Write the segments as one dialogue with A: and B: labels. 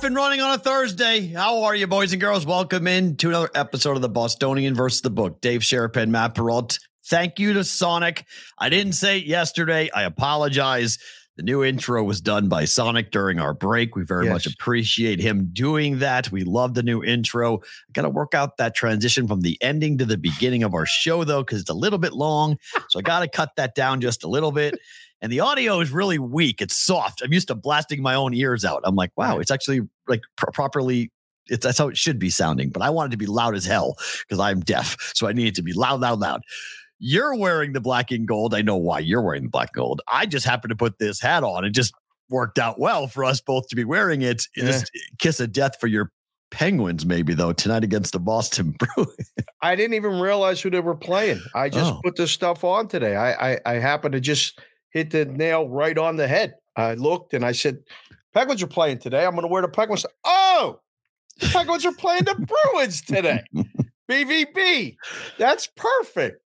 A: Off and running on a Thursday. How are you, boys and girls? Welcome in to another episode of the Bostonian versus the Book. Dave Sharapan, Matt Perrault. Thank you to Sonic. I didn't say it yesterday. I apologize. The new intro was done by Sonic during our break. We very
B: Yes.
A: much appreciate him doing that. We love the new intro. I got to work out that transition from the ending to the beginning of our show, though, because it's a little bit long. So I got to cut that down just a little bit. And the audio is really weak. It's soft. I'm used to blasting my own ears out. I'm like, wow, it's actually like pro- properly. It's that's how it should be sounding. But I want it to be loud as hell because I'm deaf. So I need it to be loud, loud, loud. You're wearing the black and gold. I know why you're wearing the black and gold. I just happened to put this hat on. It just worked out well for us both to be wearing it.
B: Yeah.
A: Just eh, kiss of death for your Penguins, maybe though tonight against the Boston Bruins.
B: I didn't even realize who they were playing. I just
A: Oh.
B: put this stuff on today. I, I I happened to just hit the nail right on the head. I looked and I said, Penguins are playing today. I'm going to wear the Penguins. Oh, the Penguins are playing the Bruins today. BVB. That's perfect.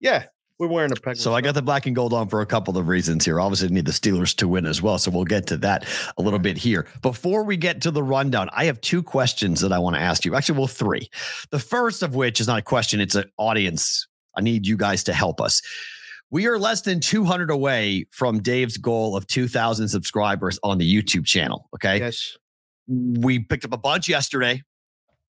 B: Yeah, we're wearing the Penguins.
A: So I got the black and gold on for a couple of reasons here. Obviously, I need the Steelers to win as well. So we'll get to that a little bit here. Before we get to the rundown, I have two questions that I want to ask you. Actually, well, three. The first of which is not a question, it's an audience. I need you guys to help us. We are less than 200 away from Dave's goal of 2,000 subscribers on the YouTube channel. Okay.
B: Yes.
A: We picked up a bunch yesterday.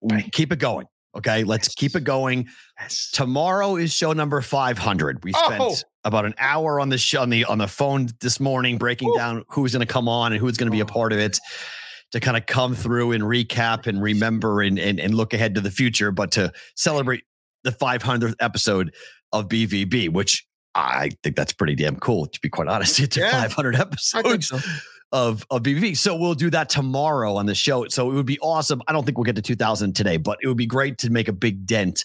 A: We Keep it going. Okay. Let's
B: Yes.
A: keep it going.
B: Yes.
A: Tomorrow is show number 500. We spent
B: Oh.
A: about an hour on the show on the on the phone this morning breaking
B: Woo.
A: down who's going to come on and who's going to be a
B: Oh.
A: part of it to kind of come through and recap and remember and, and and look ahead to the future, but to celebrate the 500th episode of BVB, which I think that's pretty damn cool. To be quite honest, it's
B: Yeah,
A: 500 episodes
B: so.
A: of of BVB. So we'll do that tomorrow on the show. So it would be awesome. I don't think we'll get to 2000 today, but it would be great to make a big dent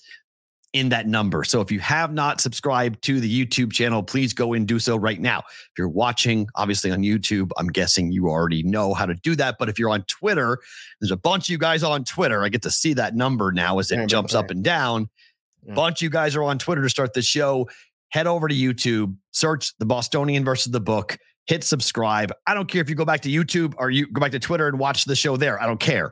A: in that number. So if you have not subscribed to the YouTube channel, please go and do so right now. If you're watching, obviously on YouTube, I'm guessing you already know how to do that. But if you're on Twitter, there's a bunch of you guys on Twitter. I get to see that number now as it jumps up and down.
B: Yeah.
A: Bunch of you guys are on Twitter to start the show. Head over to YouTube, search the Bostonian versus the book, hit subscribe. I don't care if you go back to YouTube or you go back to Twitter and watch the show there. I don't care.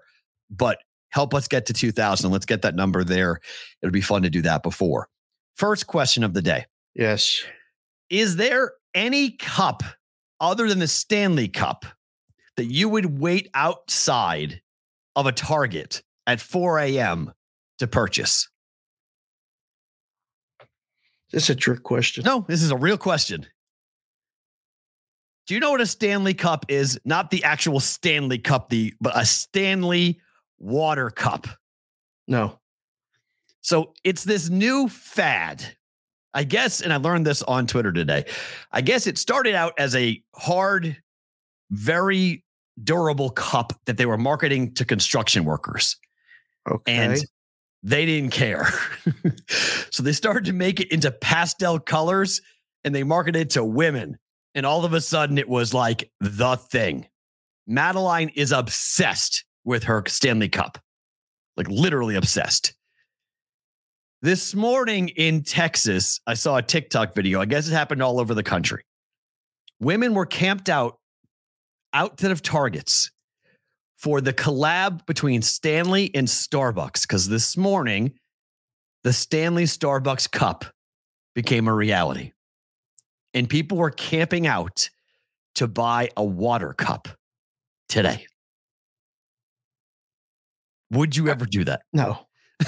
A: But help us get to 2000. Let's get that number there. It'll be fun to do that before. First question of the day
B: Yes.
A: Is there any cup other than the Stanley Cup that you would wait outside of a Target at 4 a.m. to purchase?
B: This is a trick question.
A: No, this is a real question. Do you know what a Stanley Cup is? Not the actual Stanley Cup, the but a Stanley water cup.
B: No.
A: So it's this new fad. I guess, and I learned this on Twitter today. I guess it started out as a hard, very durable cup that they were marketing to construction workers.
B: Okay.
A: And they didn't care. so they started to make it into pastel colors and they marketed it to women. And all of a sudden it was like the thing. Madeline is obsessed with her Stanley Cup, like literally obsessed. This morning in Texas, I saw a TikTok video. I guess it happened all over the country. Women were camped out outside of Targets for the collab between Stanley and Starbucks because this morning, the Stanley Starbucks Cup became a reality. And people were camping out to buy a water cup today. Would you ever do that?
B: no.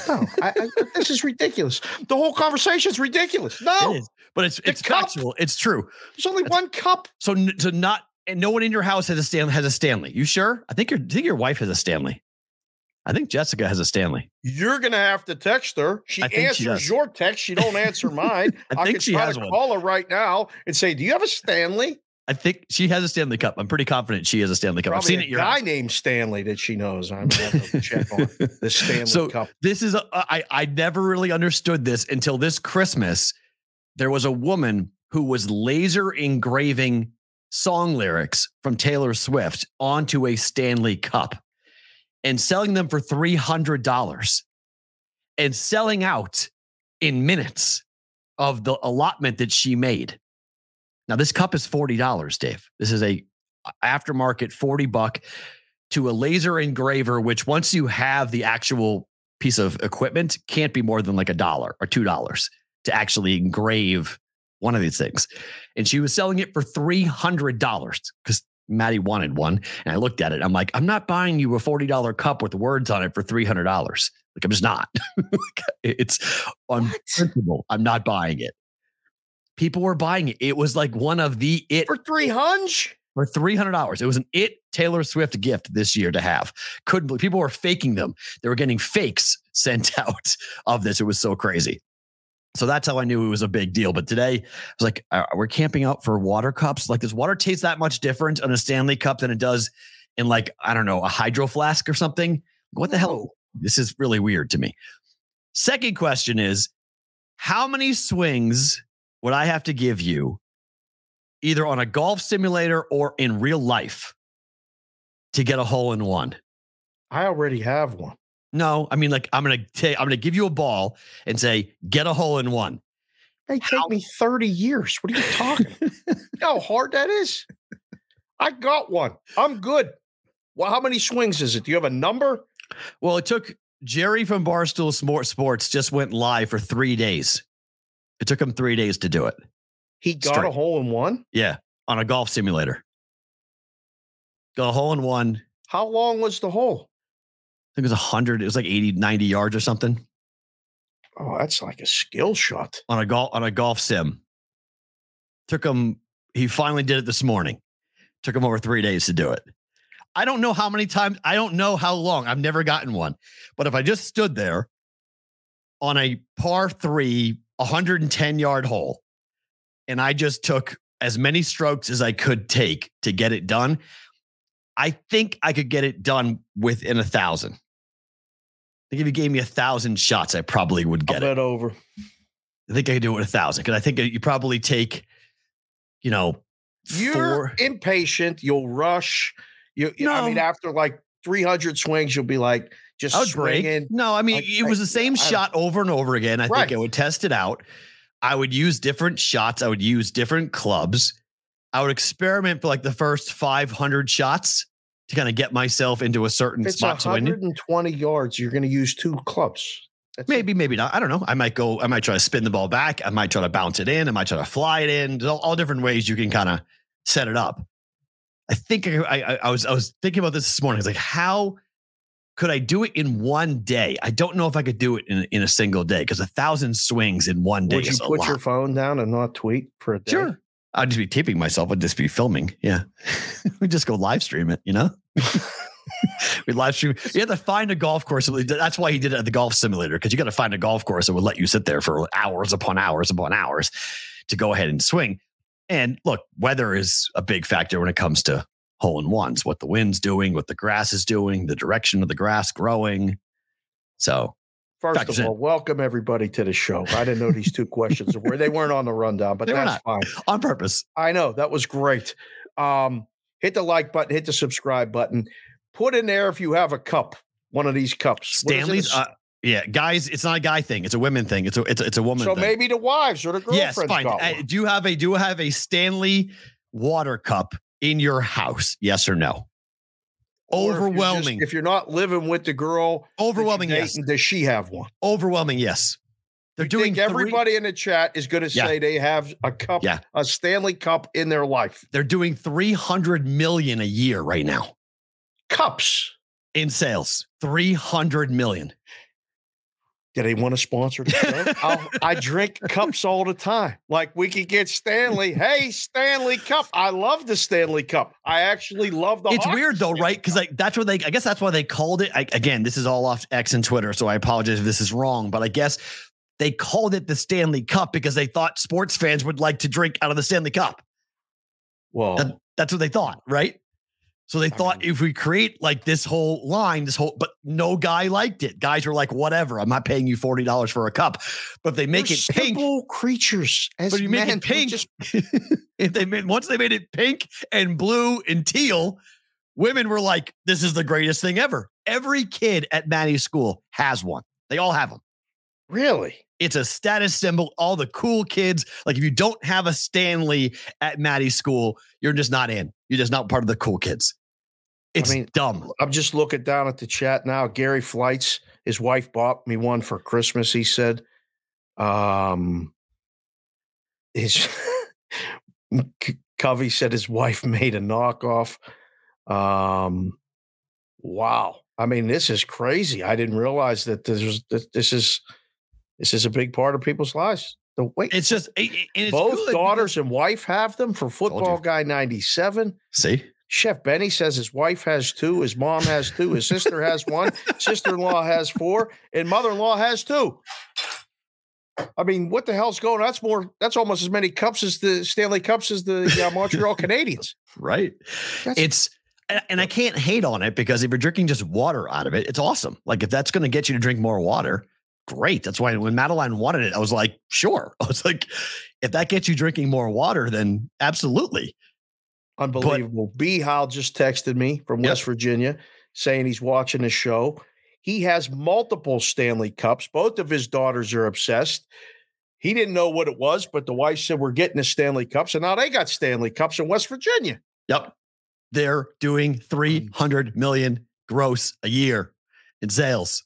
B: No. I, I, this is ridiculous. The whole conversation is ridiculous. No.
A: It is, but it's
B: The
A: it's
B: cup.
A: factual. It's true.
B: There's only one cup.
A: So to not And no one in your house has a Stanley. Has a Stanley. You sure? I think your I think your wife has a Stanley. I think Jessica has a Stanley.
B: You're gonna have to text her. She
A: I think she
B: answers your text. She don't answer mine.
A: I think
B: could
A: she has
B: to
A: one.
B: call her right now and say, "Do you have a Stanley?"
A: I think she has a Stanley Cup. I'm pretty confident she has a Stanley Cup. I've seen
B: a
A: it your
B: guy
A: house.
B: named Stanley that she knows. I'm gonna have to check on the Stanley
A: So
B: Cup.
A: this is a, I I never really understood this until this Christmas. There was a woman who was laser engraving song lyrics from Taylor Swift onto a Stanley Cup and selling them for $300 and selling out in minutes of the allotment that she made. Now this cup is $40, Dave. This is a uh, aftermarket 40 buck to a laser engraver which once you have the actual piece of equipment can't be more than like a dollar or two dollars to actually engrave one of these things. And she was selling it for three hundred dollars because Maddie wanted one. And I looked at it. I'm like, I'm not buying you a forty-dollar cup with words on it for three hundred dollars. Like I'm just not. it's on principle. I'm not buying it. People were buying it. It was like one of the it
B: For three hundred.
A: for three hundred dollars. It was an it Taylor Swift gift this year to have. Couldn't believe people were faking them. They were getting fakes sent out of this. It was so crazy. So that's how I knew it was a big deal. But today, I was like, uh, we're camping out for water cups. Like, does water taste that much different on a Stanley cup than it does in like I don't know a hydro flask or something? What the hell? This is really weird to me. Second question is, how many swings would I have to give you either on a golf simulator or in real life to get a hole in one?
B: I already have one.
A: No, I mean like I'm gonna take I'm gonna give you a ball and say get a hole in one.
B: They take me 30 years. What are you talking? You know how hard that is? I got one. I'm good. Well, how many swings is it? Do you have a number?
A: Well, it took Jerry from Barstool Smart Sports just went live for three days. It took him three days to do it.
B: He got a hole in one.
A: Yeah, on a golf simulator. Got a hole in one.
B: How long was the hole?
A: I think it was 100, it was like 80, 90 yards or something
B: Oh, that's like a skill shot.
A: on a golf on a golf sim. Took him, he finally did it this morning. Took him over three days to do it. I don't know how many times, I don't know how long. I've never gotten one. But if I just stood there on a par three, 110 yard hole, and I just took as many strokes as I could take to get it done, I think I could get it done within a thousand. I think if you gave me a thousand shots, I probably would get it.
B: bet over.
A: I think I could do it with a thousand because I think you probably take, you know,
B: You're
A: four.
B: impatient. You'll rush. You, you- I mean, after like 300 swings, you'll be like just
A: I would break.
B: swinging.
A: No, I mean
B: Like,
A: it was the same
B: I-
A: shot over and over again. I
B: Right.
A: think I would test it out. I would use different shots. I would use different clubs. I would experiment for like the first 500 shots to kind of get myself into a certain
B: If it's
A: spot. So I knew
B: 120 yards, you're going to use two clubs. That's it.
A: maybe, maybe not. I don't know. I might go, I might try to spin the ball back. I might try to bounce it in. I might try to fly it in. There's all, all different ways you can kind of set it up. I think I, I, I was I was thinking about this this morning. I was like, how could I do it in one day? I don't know if I could do it in, in a single day because a thousand swings in one day
B: Would you
A: is a
B: put your phone down and not tweet for a day?
A: Sure. I'd just be taping myself. I'd just be filming. Yeah. we just go live stream it, you know? we live stream. You have to find a golf course. That's why he did it at the golf simulator, because you got to find a golf course that would let you sit there for hours upon hours upon hours to go ahead and swing. And look, weather is a big factor when it comes to hole in ones, what the wind's doing, what the grass is doing, the direction of the grass growing. So
B: First
A: Factors
B: of
A: in.
B: all, welcome everybody to the show. I didn't know these two questions were they weren't on the rundown, but
A: They
B: that's fine.
A: on purpose.
B: I know that was great. Um, hit the like button, hit the subscribe button. Put in there if you have a cup, one of these cups. What is it?
A: Stanley's, uh, yeah, guys, it's not a guy thing. It's a women thing. It's a it's a, it's a woman
B: so
A: thing.
B: maybe the wives or the girlfriends.
A: yes,
B: fine.
A: Uh, do you have a do you have a Stanley water cup in your house? Yes or no?
B: Or if you're just-
A: overwhelming.
B: If you're not living with the girl,
A: Overwhelming, yes.
B: Does she have one?
A: Overwhelming, yes. They're
B: I
A: doing
B: think
A: three-
B: everybody in the chat is going to
A: Yeah.
B: say they have a cup,
A: Yeah.
B: a Stanley Cup in their life.
A: they're doing three hundred million a year right now
B: Cups.
A: in sales. Three hundred million.
B: Do they want to sponsor the show? I'll, I drink cups all the time. Like we could get Stanley. Hey, Stanley Cup. I love the Stanley Cup. I actually love the.
A: It's
B: hockey
A: weird though,
B: Stanley
A: right? Because like that's what they. I guess that's why they called it. I, again, this is all off X and Twitter, so I apologize if this is wrong. But I guess they called it the Stanley Cup because they thought sports fans would like to drink out of the Stanley Cup.
B: well,
A: That- that's what they thought, right? So they thought if we create like this whole line, this whole, but no guy liked it. Guys were like, whatever, I'm not paying you forty dollars for a cup. But if they make
B: we're
A: it pink,
B: simple creatures. As
A: but you make it pink.
B: just-
A: if they made once they made it pink and blue and teal, women were like, "This is the greatest thing ever." Every kid at Maddie's school has one. They all have them.
B: really.
A: It's a status symbol. All the cool kids, like if you don't have a Stanley at Maddie's school, you're just not in. You're just not part of the cool kids. It's
B: mean,
A: dumb.
B: I'm just looking down at the chat now. Gary Flights, his wife bought me one for Christmas. He said, um, his Covey said his wife made a knockoff. Um, wow. I mean, this is crazy. I didn't realize that this was that this is this is a big part of people's lives. The wait,
A: It's just it- it- it's
B: both
A: good
B: daughters and wife have them for football guy 97.
A: See,
B: Chef Benny says his wife has two, his mom has two, his sister has one, sister in law has four, and mother in law has two. I mean, what the hell's going on? That's more, that's almost as many cups as the Stanley Cups as the uh, Montreal Canadiens.
A: right?
B: That's-
A: it's and I can't hate on it because if you're drinking just water out of it, it's awesome. Like if that's going to get you to drink more water, great. That's why when Madeline wanted it, I was like, sure. I was like, if that gets you drinking more water, then absolutely.
B: Unbelievable. B. Howell just texted me from
A: Yep.
B: West Virginia saying he's watching the show. He has multiple Stanley Cups. Both of his daughters are obsessed. He didn't know what it was, but the wife said, We're getting the Stanley Cups. And now they got Stanley Cups in West Virginia.
A: Yep. They're doing 300 million gross a year in sales.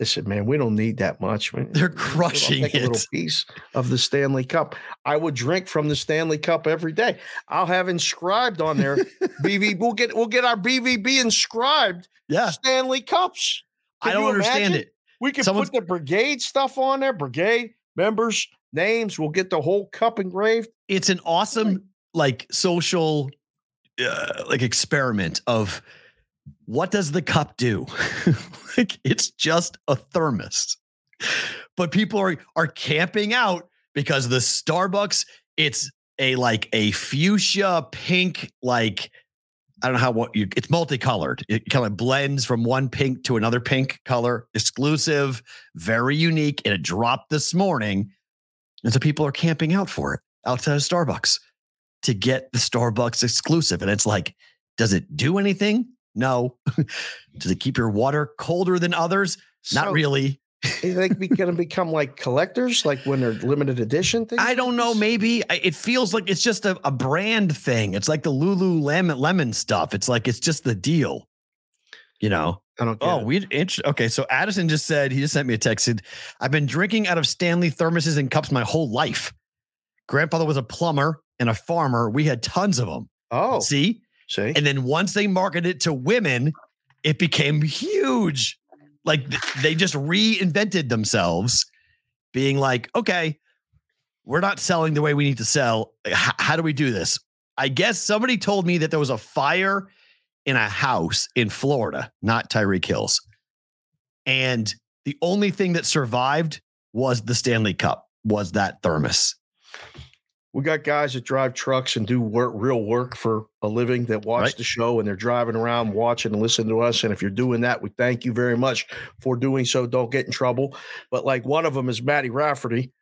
B: Listen, man, we don't need that much. man.
A: They're crushing
B: take a little
A: it.
B: piece of the Stanley Cup. I would drink from the Stanley Cup every day. I'll have inscribed on there BV. We'll get we'll get our BVB inscribed
A: Yeah.
B: Stanley Cups.
A: I don't understand
B: imagine?
A: it.
B: We can
A: Someone's-
B: put the brigade stuff on there. Brigade members names. We'll get the whole cup engraved.
A: It's an awesome like social uh, like experiment of what does the cup do? like it's just a thermos. But people are are camping out because the Starbucks it's a like a fuchsia pink like I don't know how what you it's multicolored. It kind of blends from one pink to another pink color, exclusive, very unique, and it dropped this morning. And so people are camping out for it outside of Starbucks to get the Starbucks exclusive. And it's like, does it do anything? No. does it keep your water colder than others? Not really.
B: Is they going to become like collectors, like when they're limited edition things?
A: I don't know. Maybe it feels like it's just a, a brand thing. It's like the Lululemon stuff. It's like it's just the deal. You know.
B: I don't. Get
A: Oh,
B: it.
A: we int- okay. So Addison just said he just sent me a text. Said, I've been drinking out of Stanley thermoses and cups my whole life. Grandfather was a plumber and a farmer. We had tons of them.
B: Oh,
A: See,
B: see,
A: and then once they marketed it to women, it became huge. Like th- they just reinvented themselves, being like, okay, we're not selling the way we need to sell. H- how do we do this? I guess somebody told me that there was a fire in a house in Florida, not Tyreek Hills. And the only thing that survived was the Stanley Cup, was that thermos.
B: We got guys that drive trucks and do work, real work for a living that watch
A: Right.
B: the show and they're driving around watching and listening to us. And if you're doing that, we thank you very much for doing so. Don't get in trouble. But like one of them is Matty Rafferty.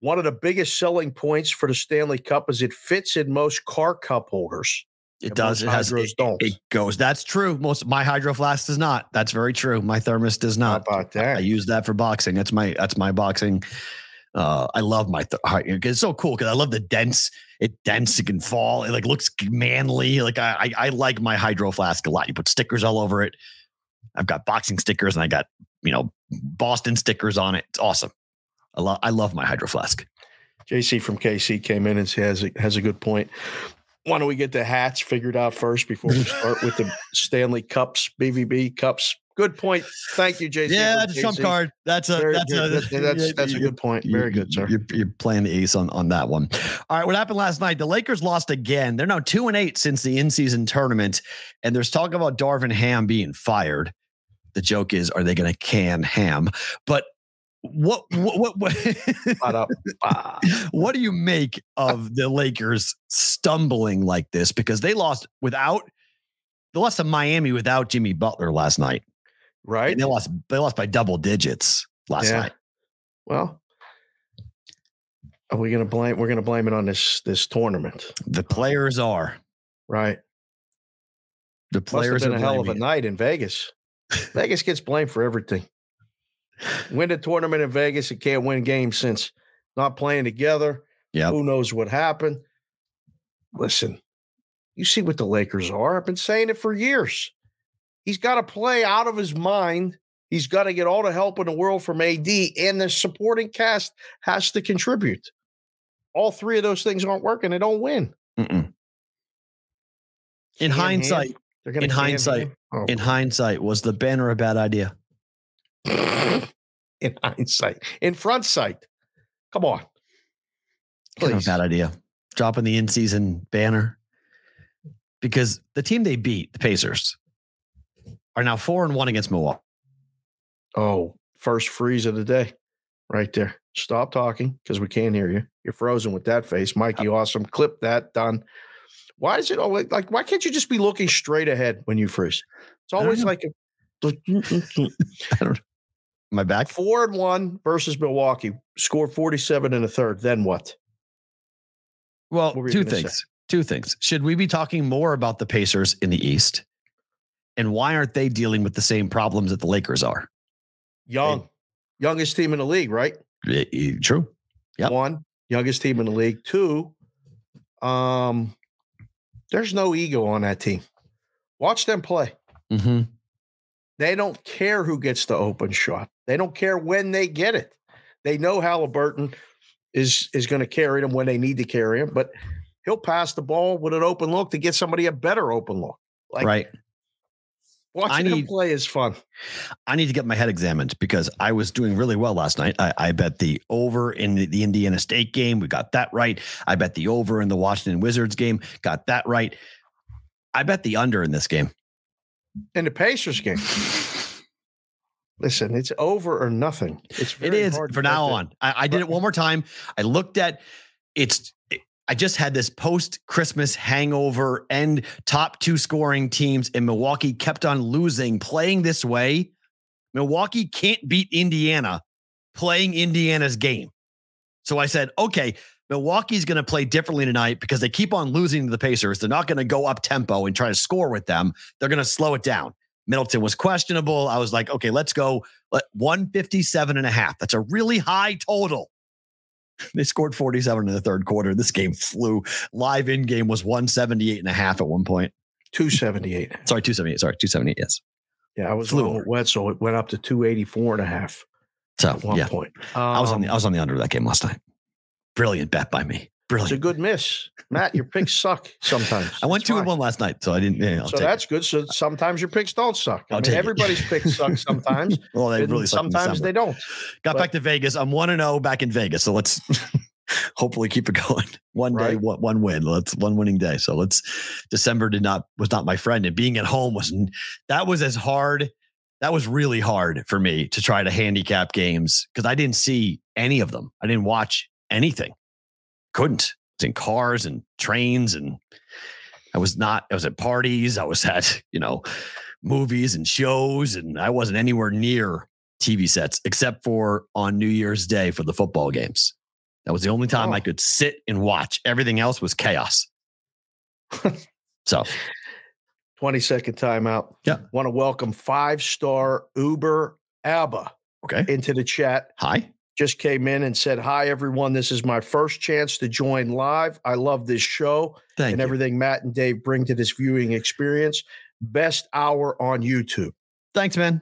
B: One of the biggest selling points for the Stanley Cup is it fits in most car cup holders.
A: It does. It has. It,
B: don't.
A: it goes. That's true. Most my hydro flask does not. That's very true. My thermos does
B: How
A: not.
B: about
A: I
B: that?
A: use that for boxing. That's my. That's my boxing. Uh, I love my. Th- it's so cool because I love the dense. It dense. It can fall. It like looks manly. Like I, I, I like my hydro flask a lot. You put stickers all over it. I've got boxing stickers and I got you know Boston stickers on it. It's awesome. I love. I love my hydro flask.
B: JC from KC came in and has a, has a good point. Why don't we get the hats figured out first before we start with the Stanley Cups, BVB Cups, Good point. Thank you, Jason.
A: Yeah, that's a trump card. That's a
B: Very
A: that's
B: good.
A: a
B: That- that's that's a good point. Very good, sir.
A: You're, you're playing the ace on, on that one. All right, what happened last night? The Lakers lost again. They're now two and eight since the in-season tournament, and there's talk about Darvin Ham being fired. The joke is, are they going to can Ham? But what what what what.
B: Ah.
A: what do you make of the Lakers stumbling like this because they lost without they lost to Miami without Jimmy Butler last night.
B: Right.
A: And they lost they lost by double digits last
B: Yeah.
A: night.
B: Well, are we going to blame? We're going to blame it on this this tournament,
A: The players are
B: right?
A: the
B: Must have
A: players
B: been
A: are
B: a hell of a
A: it.
B: night in Vegas. Vegas gets blamed for everything. Win the tournament in Vegas and can't win games since not playing together.
A: Yeah.
B: Who knows what happened? Listen, you see what the Lakers are. I've been saying it for years. He's got to play out of his mind. He's got to get all the help in the world from AD, and the supporting cast has to contribute. All three of those things aren't working. They don't win.
A: Mm-mm. In
B: Can
A: hindsight,
B: They're gonna
A: in hindsight,
B: Oh,
A: in hindsight, was the banner a bad idea?
B: in hindsight, in front sight. Come on,
A: Kind of a
B: please.
A: bad idea. Dropping the in-season banner because the team they beat, the Pacers, are now four and one against Milwaukee.
B: Oh, first freeze of the day, right there. Stop talking because we can't hear you. You're frozen with that face, Mikey. Awesome. Clip that. Done. Why is it always like? Why can't you just be looking straight ahead when you freeze? It's always like a I don't always a
A: Am mm, mm, mm. I back?
B: four and one versus Milwaukee. Scored 47 in the third. Then what?
A: Well,
B: What
A: two
B: gonna say?
A: things. Two things. Should we be talking more about the Pacers in the East? And why aren't they dealing with the same problems that the Lakers are?
B: Young, youngest team in the league, right?
A: True. Yep.
B: One, youngest team in the league. Two, um, there's no ego on that team. Watch them play.
A: Mm-hmm.
B: They don't care who gets the open shot. They don't care when they get it. They know Haliburton is is going to carry them when they need to carry him, but he'll pass the ball with an open look to get somebody a better open look. Like
A: right.
B: Watching
A: I
B: him
A: need-
B: play is fun.
A: I need to get my head examined because I was doing really well last night. I, I bet the over in the, the Indiana State game. We got that right. I bet the over in the Washington Wizards game. Got that right. I bet the under in this game.
B: In the Pacers game, listen, it's over or nothing. It's
A: It is for now on. I, I did it one more time. I looked at it's. I just had this post Christmas hangover and top two scoring teams, in Milwaukee kept on losing. Playing this way, Milwaukee can't beat Indiana playing Indiana's game. So I said, okay, Milwaukee's going to play differently tonight because they keep on losing to the Pacers. They're not going to go up tempo and try to score with them. They're going to slow it down. Middleton was questionable. I was like, okay, let's go let 157 and a half. That's a really high total. They scored 47 in the third quarter. This game flew. Live in game was 178 and a half at one point.
B: 278.
A: Sorry, 278. Sorry, 278. Yes.
B: Yeah, I was
A: Flew over.
B: with Wetzel. It went up to 284 and a half
A: So
B: at one
A: yeah,
B: point.
A: I was on the
B: Um,
A: I was on the under of that game last night. Brilliant bet by me.
B: It's a good miss. Matt, your picks suck sometimes.
A: I went
B: It's
A: two and one last night, so I didn't. Yeah,
B: So that's good. So sometimes your picks don't suck. I
A: I'll
B: mean,
A: take it.
B: everybody's picks suck sometimes.
A: Well, they really
B: sometimes they don't.
A: Got
B: but-
A: back to Vegas. I'm one and zero back in Vegas. So let's hopefully keep it going. One day, one, one win. Let's one winning day. So let's. December did not was not my friend, and being at home was that was as hard. That was really hard for me to try to handicap games because I didn't see any of them. I didn't watch anything. Couldn't. I was in cars and trains, and I was not. I was at parties. I was at you know movies and shows, and I wasn't anywhere near TV sets except for on New Year's Day for the football games. That was the only time I
B: Oh.
A: could sit and watch. Everything else was chaos. so
B: 20 second timeout.
A: Yeah.
B: Want to welcome five star Uber Abba
A: okay.
B: into the chat.
A: Hi.
B: Just came in and said, Hi, everyone. This is my first chance to join live. I love this show
A: Thank
B: and
A: you.
B: everything Matt and Dave bring to this viewing experience. Best hour on YouTube.
A: Thanks, man.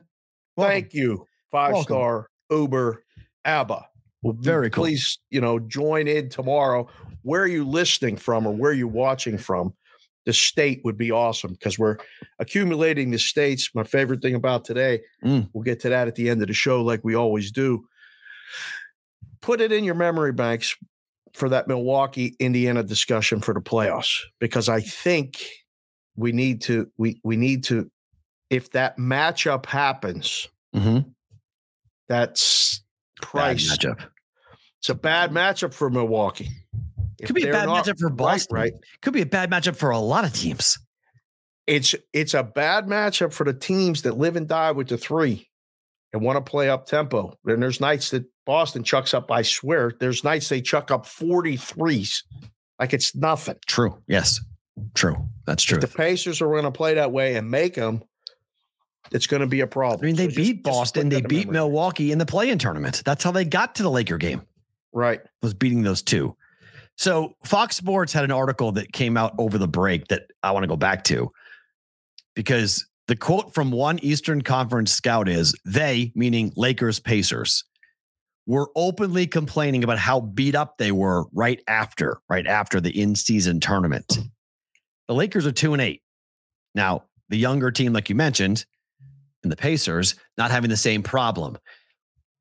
A: Welcome.
B: Thank you, five star Uber Abba. Well,
A: Very cool.
B: Please, you know, join in tomorrow. Where are you listening from or where are you watching from? the state would be awesome because we're accumulating the states. My favorite thing about today,
A: Mm.
B: we'll get to that at the end of the show, like we always do. Put it in your memory banks for that Milwaukee Indiana discussion for the playoffs because I think we need to we we need to if that matchup happens,
A: Mm-hmm.
B: that's
A: Bad
B: price.
A: matchup.
B: It's a bad matchup for Milwaukee. If
A: Could be a bad matchup for
B: right,
A: Boston.
B: right?
A: Could be a bad matchup for a lot of teams.
B: It's it's a bad matchup for the teams that live and die with the three and want to play up tempo. And there's nights that Boston chucks up, I swear, there's nights they chuck up 43s like it's nothing.
A: True. Yes. True. That's true.
B: If the Pacers are going to play that way and make them, it's going to be a problem.
A: I mean, they
B: So
A: beat
B: just
A: Boston. They beat
B: memory.
A: Milwaukee in the play-in tournament. That's how they got to the Laker game.
B: Right.
A: Was beating those two. So Fox Sports had an article that came out over the break that I want to go back to because the quote from one Eastern Conference scout is they, meaning Lakers Pacers, were openly complaining about how beat up they were right after, right after the in-season tournament. The Lakers are two and eight. Now, the younger team, like you mentioned, and the Pacers not having the same problem.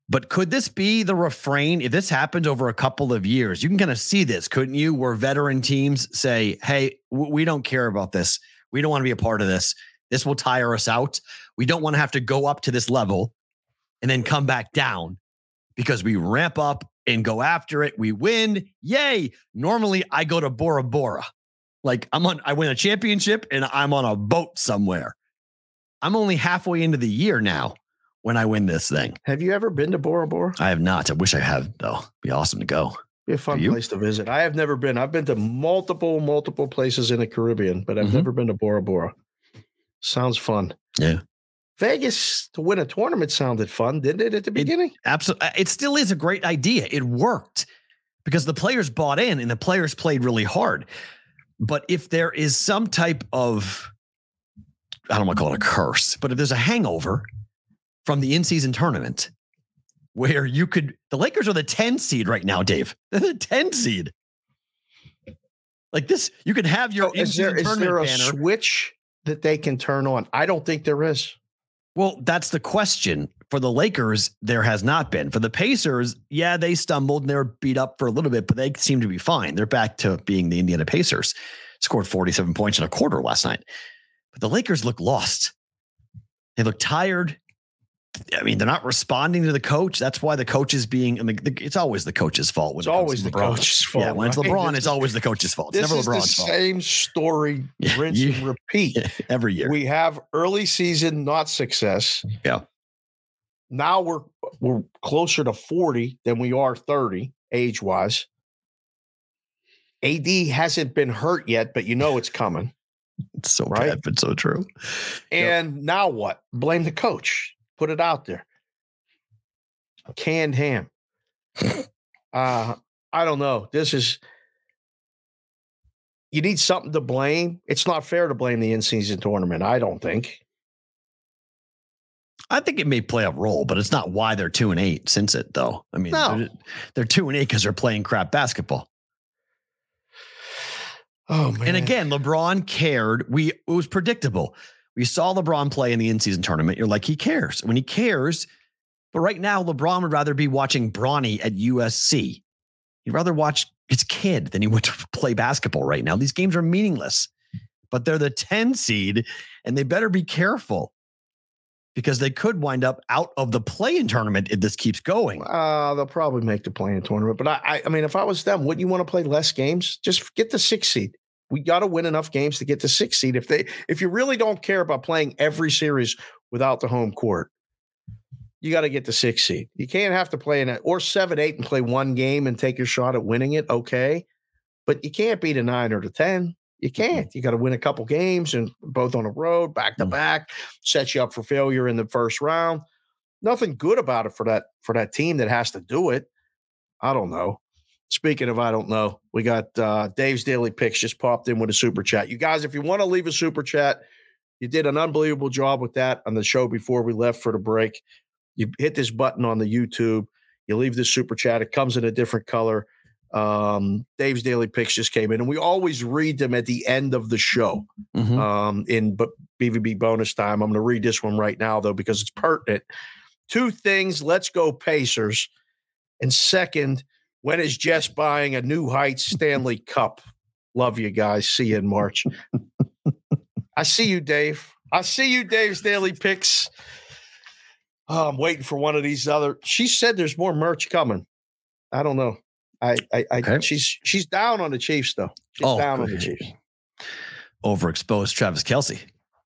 A: But could this be the refrain? If this happens over a couple of years, you can kind of see this, couldn't you? Where veteran teams say, hey, we don't care about this. We don't want to be a part of this. This will tire us out. We don't want to have to go up to this level and then come back down because we ramp up and go after it. We win. Yay. Normally, I go to Bora Bora. Like I'm on, I win a championship and I'm on a boat somewhere. I'm only halfway into the year now when I win this thing.
B: Have you ever been to Bora Bora?
A: I have not. I wish I had though. It'd Be awesome to go.
B: Be a fun place to visit. I have never been. I've been to multiple, multiple places in the Caribbean, but I've
A: Mhm.
B: never been to Bora Bora. Sounds fun.
A: Yeah.
B: Vegas to win a tournament sounded fun, didn't it at the beginning?
A: Absolutely. Uh, it still is a great idea. It worked because the players bought in and the players played really hard. But if there is some type of, I don't want to call it a curse, but if there's a hangover from the in season tournament where you could, the Lakers are the 10 seed right now, Dave. They're the 10 seed. Like this, you could have your
B: So is there
A: in-season
B: is there a
A: banner.
B: switch that they can turn on? I don't think there is.
A: Well, that's the question. For the Lakers, there has not been. For the Pacers, yeah, they stumbled and they were beat up for a little bit, but they seem to be fine. They're back to being the Indiana Pacers. Scored 47 points in a quarter last night. But the Lakers look lost. They look tired. I mean, they're not responding to the coach. That's why the coach is being, I mean, the- it's always the coach's fault. when
B: It's
A: it
B: always the coach's fault.
A: Yeah, when it's
B: right?
A: LeBron,
B: This
A: it's always the coach's fault. It's
B: This
A: never
B: is the
A: LeBron's fault.
B: same story,
A: Yeah,
B: rinse
A: you-
B: and repeat.
A: Every year.
B: We have early season not success.
A: Yeah.
B: Now we're we're closer to 40 than we are 30 age wise. AD hasn't been hurt yet, but you know it's coming.
A: it's so
B: right?
A: bad, but so true.
B: And now what? Blame the coach. Put it out there. Canned ham. uh, I don't know. This is you need something to blame. It's not fair to blame the in-season tournament. I don't think.
A: I think it may play a role, but it's not why they're two and eight since it though. I mean,
B: No.
A: they're, they're two and eight because they're playing crap basketball.
B: Oh man!
A: And again, LeBron cared. We it was predictable. We saw LeBron play in the in-season tournament. You're like, he cares. When he cares, but right now, LeBron would rather be watching Bronny at USC. He'd rather watch his kid than he would to play basketball right now. These games are meaningless, but they're the 10 seed, and they better be careful because they could wind up out of the play-in tournament if this keeps going.
B: Uh, they'll probably make the play-in tournament. But I, I, I mean, if I was them, wouldn't you want to play less games? Just get the six seed. We got to win enough games to get to six seed. If they, if you really don't care about playing every series without the home court, you got to get to six seed. You can't have to play in it or seven, eight, and play one game and take your shot at winning it. Okay, but you can't beat a nine or the ten. You can't. You got to win a couple games and both on the road, back to
A: Mm.
B: back, set you up for failure in the first round. Nothing good about it for that for that team that has to do it. I don't know. Speaking of, I don't know. We got uh, Dave's daily picks just popped in with a super chat. You guys, if you want to leave a super chat, you did an unbelievable job with that on the show before we left for the break. You hit this button on the YouTube. You leave this super chat. It comes in a different color. Um, Dave's Daily Picks just came in, and we always read them at the end of the show
A: Mhm.
B: um, in but BVB bonus time. I'm going to read this one right now, though, because it's pertinent. Two things. Let's go Pacers. And second, when is Jess buying a New Heights Stanley Cup? Love you guys. See you in March. I see you, Dave. I see you, Dave's Daily Picks. Oh, I'm waiting for one of these other. She said there's more merch coming. I don't know. I, I, I
A: Okay.
B: she's she's down on the Chiefs though. She's
A: Oh,
B: down on the. Chiefs.
A: Overexposed Travis Kelce.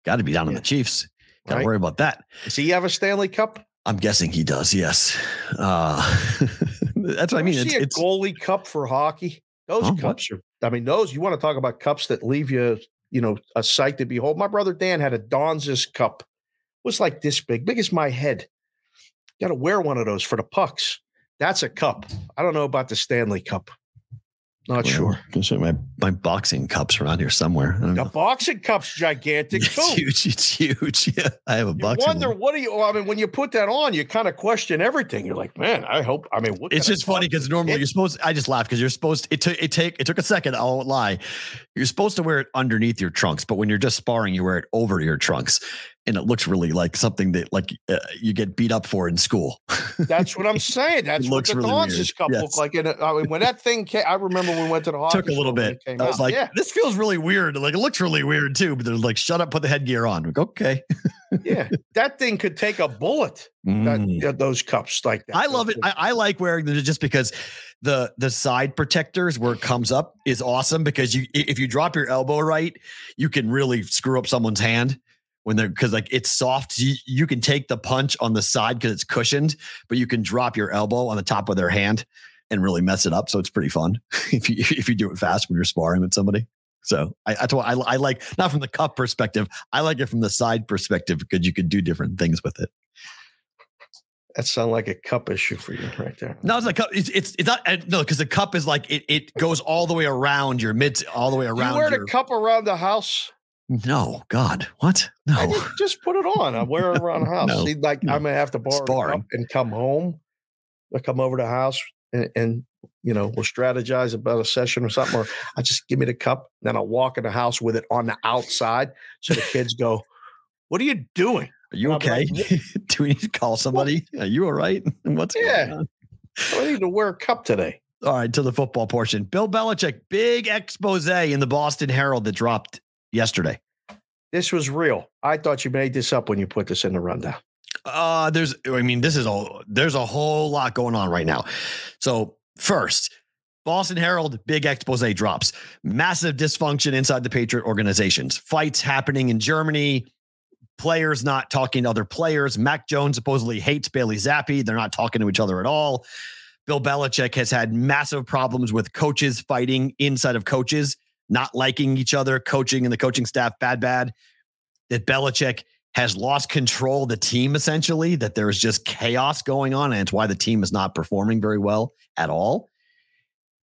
A: Got to be down on the Chiefs. Got to
B: Right.
A: worry about that.
B: Does he have a Stanley Cup?
A: I'm guessing he does. Yes. Uh, that's what I mean. It's,
B: see a
A: it's
B: goalie cup for hockey. Those?
A: Oh, what?
B: cups are. I mean, those you want to talk about cups that leave you, you know, a sight to behold. My brother Dan had a Donzis cup. It was like this big, big as my head. Got to wear one of those for the pucks. That's a cup. I don't know about the Stanley Cup. Not
A: well,
B: sure.
A: I can show my my boxing cups around here somewhere.
B: The
A: know.
B: boxing cup's gigantic
A: It's
B: too.
A: huge. It's huge. Yeah, I have a
B: You
A: boxing.
B: wonder
A: one.
B: what do you? I mean, when you put that on, you kind of question everything. You're like, man, I hope. I mean, what
A: It's just funny because normally
B: it?
A: you're supposed. I just laugh because you're supposed. It took it take it took a second. I won't lie. You're supposed to wear it underneath your trunks, but when you're just sparring, you wear it over your trunks, and it looks really like something that like uh, you get beat up for in school.
B: That's what I'm saying. That's what
A: looks
B: the
A: really weird.
B: Cup
A: Yes.
B: looked like. And I mean, when that thing came, I remember when we went to the hockey.
A: took a little bit. I was
B: out.
A: like,
B: yeah,
A: this feels really weird. Like it looks really weird too. But they're like, shut up, put the headgear on. Like, okay.
B: yeah, that thing could take a bullet.
A: Mm.
B: uh, those cups like that.
A: I love it. I, I like wearing them just because the the side protectors where it comes up is awesome because you if you drop your elbow right, you can really screw up someone's hand when they're because like it's soft. You, you can take the punch on the side because it's cushioned, but you can drop your elbow on the top of their hand and really mess it up. So it's pretty fun if you if you do it fast when you're sparring with somebody. So I that's why I, I like not from the cup perspective. I like it from the side perspective because you can do different things with it.
B: that sounds like a cup issue for you right there.
A: No, it's like cup. It's it's, it's not no because the cup is like it it goes all the way around your mid all the way around.
B: you wear
A: your,
B: the cup around the house.
A: No, God, what? No,
B: just, just put it on. I wear it around the house.
A: No,
B: See, like
A: no.
B: I'm gonna have to borrow and come home. I come over to the house and, and you know we'll strategize about a session or something. Or I just give me the cup, then I'll walk in the house with it on the outside, so the kids go, "What are you doing?"
A: are you okay?
B: like,
A: Do we need to call somebody? Are you all right? What's
B: Yeah.
A: going on?
B: I need to wear a cup today.
A: All right, to the football portion. Bill Belichick, big expose in the Boston Herald that dropped yesterday.
B: This was real. I thought you made this up when you put this in the rundown.
A: Uh, there's, I mean, this is a there's a whole lot going on right now. So first, Boston Herald big expose drops. Massive dysfunction inside the Patriot organizations. Fights happening in Germany. Players not talking to other players. Mac Jones supposedly hates Bailey Zappe. They're not talking to each other at all. Bill Belichick has had massive problems with coaches fighting inside of coaches, not liking each other, coaching and the coaching staff bad, bad. That Belichick has lost control of the team essentially, that there's just chaos going on, and it's why the team is not performing very well at all.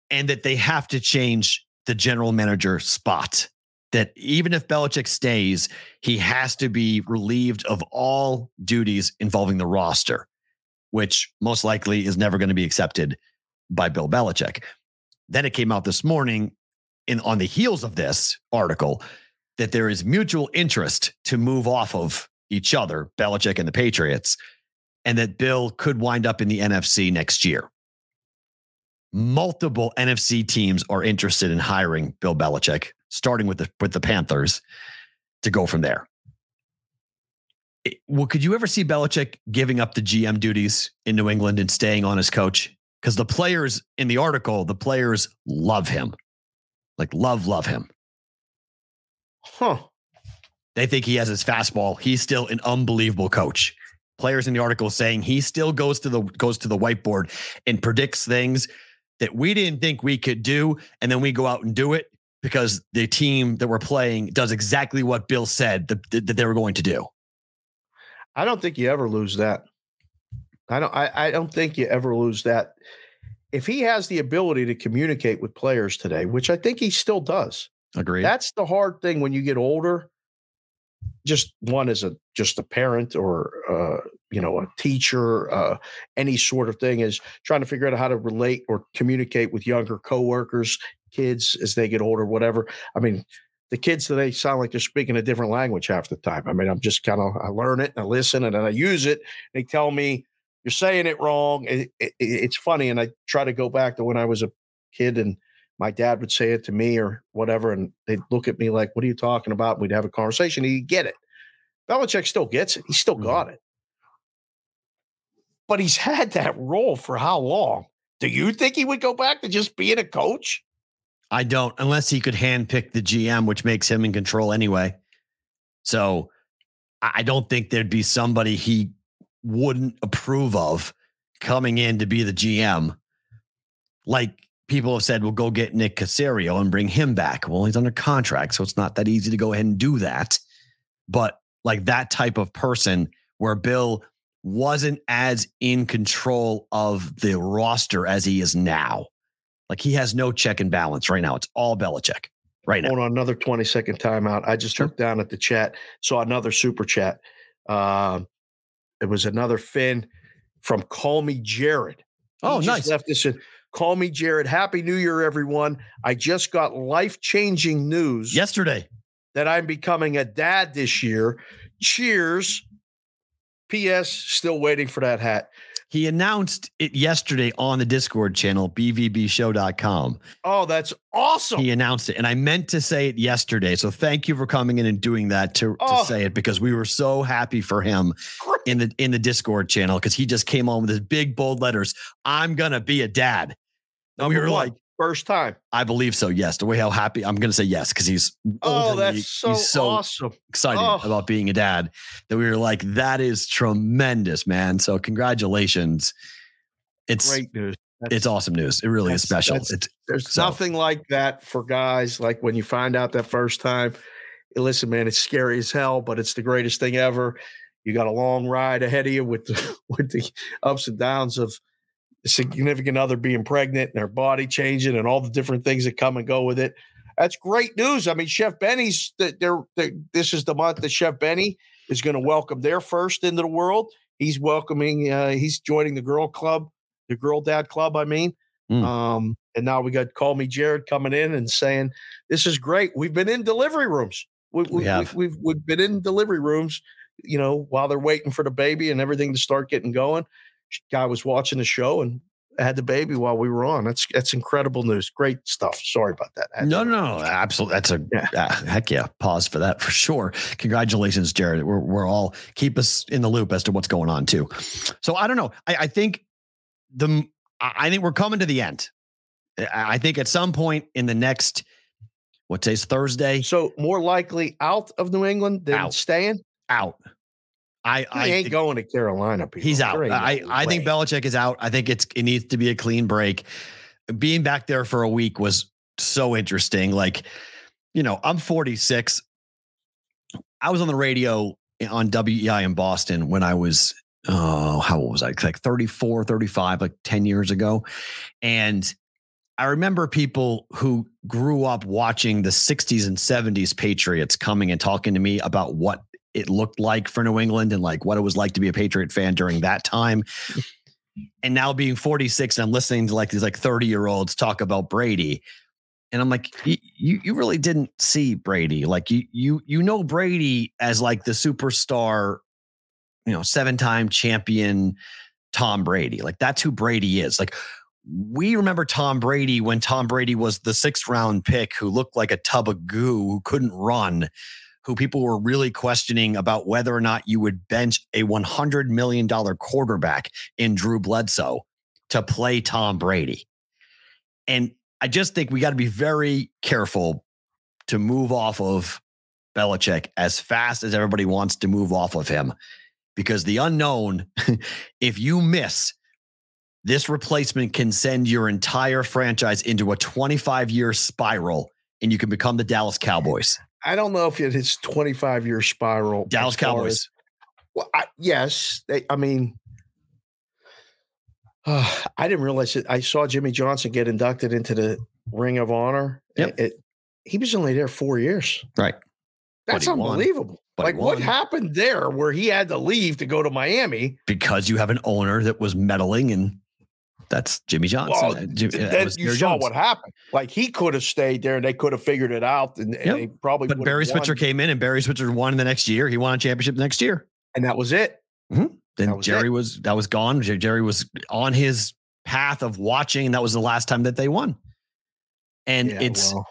A: And that they have to change the general manager spot. That even if Belichick stays, he has to be relieved of all duties involving the roster, which most likely is never going to be accepted by Bill Belichick. Then it came out this morning in on the heels of this article that there is mutual interest to move off of each other, Belichick and the Patriots, and that Bill could wind up in the NFC next year. Multiple NFC teams are interested in hiring Bill Belichick, starting with the with the Panthers, to go from there. It- well, could you ever see Belichick giving up the GM duties in New England and staying on as coach? Because the players in the article, the players love him, like love, love him.
B: Huh.
A: They think he has his fastball. He's still an unbelievable coach. Players in the article saying he still goes to the goes to the whiteboard and predicts things that we didn't think we could do, and then we go out and do it because the team that we're playing does exactly what Bill said that, that they were going to do.
B: I don't think you ever lose that. I don't. I, I don't think you ever lose that. If he has the ability to communicate with players today, which I think he still does,
A: Agreed.
B: that's the hard thing when you get older. Just one as a just a parent or uh, you know a teacher, uh, any sort of thing, is trying to figure out how to relate or communicate with younger coworkers, kids as they get older, whatever. I mean, the kids today sound like they're speaking a different language half the time. I mean, I'm just kind of I learn it and I listen and then I use it. They tell me you're saying it wrong. It, it, it's funny, and I try to go back to when I was a kid and my dad would say it to me or whatever, and they'd look at me like, "What are you talking about?" We'd have a conversation. He'd get it. Belichick still gets it. He still
A: Mhm.
B: got it. But he's had that role for how long? Do you think he would go back to just being a coach?
A: I don't, unless he could handpick the GM, which makes him in control anyway. So I don't think there'd be somebody he wouldn't approve of coming in to be the GM. Like people have said, well, go get Nick Caserio and bring him back. Well, he's under contract, so it's not that easy to go ahead and do that. But like that type of person where Bill wasn't as in control of the roster as he is now. Like he has no check and balance right now. It's all Belichick right now.
B: Hold on, another 20 second timeout. I just
A: Sure.
B: looked down at the chat, saw another super chat. Um, it was another Finn from Call Me Jared.
A: Oh,
B: just
A: nice.
B: Left this in. Call me Jared. Happy New Year, everyone. I just got life changing news
A: Yesterday.
B: that I'm becoming a dad this year. Cheers. P.S. Still waiting for that hat.
A: He announced it yesterday on the Discord channel, bvbshow.com.
B: Oh, that's awesome.
A: He announced it. And I meant to say it yesterday. So thank you for coming in and doing that to, to
B: Oh.
A: say it because we were so happy for him in the in the Discord channel because he just came on with his big bold letters. I'm gonna be a dad. And we
B: Number
A: were
B: one,
A: like,
B: first time.
A: I believe so. Yes. The way how happy I'm gonna say yes because he's
B: Oh,
A: overly-
B: that's so,
A: he's so
B: awesome.
A: excited
B: Oh.
A: about being a dad that we were like, that is tremendous, man. So congratulations. It's
B: Great news. That's-
A: it's awesome news. It really is special. It's
B: There's
A: So-
B: nothing like that for guys. Like when you find out that first time, listen, man, it's scary as hell, but it's the greatest thing ever. You got a long ride ahead of you with the, with the ups and downs of significant other being pregnant and their body changing and all the different things that come and go with it. That's great news. I mean, Chef Benny's that they're, they this is the month that Chef Benny is going to welcome their first into the world. He's welcoming. Uh, he's joining the girl club, the girl dad club. I mean,
A: Mm.
B: um, and now we got Call Me Jared coming in and saying this is great. We've been in delivery rooms. We, we,
A: We have.
B: we, have we've been in delivery rooms. You know, while they're waiting for the baby and everything to start getting going. Guy was watching the show and had the baby while we were on. That's that's incredible news. Great stuff. Sorry about that.
A: No, no, no, absolutely. That's a
B: Yeah.
A: ah, heck yeah. Pause for that for sure. Congratulations, Jared. We're we're all keep us in the loop as to what's going on too. So I don't know. I, I think the I think we're coming to the end. I I think at some point in the next what today's Thursday
B: So more likely out of New England than
A: Out.
B: staying.
A: out. I I
B: ain't
A: think-
B: going to Carolina. People.
A: He's out. I, I think. Belichick is out. I think it's it needs to be a clean break. Being back there for a week was so interesting. Like, you know, I'm 46. I was on the radio on WEI in Boston when I was oh, how old was I? Like 34, 35, like 10 years ago. And I remember people who grew up watching the 60s and 70s Patriots coming and talking to me about what it looked like for New England and like what it was like to be a Patriot fan during that time. And now being 46 and I'm listening to like these like 30 year olds talk about Brady. And I'm like, you you really didn't see Brady. Like you you you know Brady as like the superstar, you know, seven-time champion Tom Brady. Like that's who Brady is. Like we remember Tom Brady when Tom Brady was the sixth round pick who looked like a tub of goo, who couldn't run, who people were really questioning about whether or not you would bench a $100 million quarterback in Drew Bledsoe to play Tom Brady. And I just think we got to be very careful to move off of Belichick as fast as everybody wants to move off of him because the unknown, if you miss, this replacement can send your entire franchise into a 25 year spiral and you can become the Dallas Cowboys.
B: I don't know if it is 25 year spiral.
A: Dallas Cowboys.
B: as- well, I, yes, they, I mean, uh, I didn't realize it. I saw Jimmy Johnson get inducted into the Ring of Honor.
A: Yep.
B: It, he was only there four years.
A: Right.
B: That's unbelievable. like what happened there where he had to leave to go to Miami?
A: because you have an owner that was meddling, and that's Jimmy Johnson.
B: Well,
A: Uh, Jim- uh,
B: then you saw
A: Jones.
B: what happened. Like he could have stayed there and they could have figured it out, and, and they probably.
A: But Barry
B: won,
A: Switzer came in, and Barry Switzer won the next year. He won a championship the next year.
B: and that was it.
A: Then
B: was
A: Jerry
B: it.
A: was that was gone. Jerry was on his path of watching, and that was the last time that they won. And
B: Yeah,
A: it's
B: well,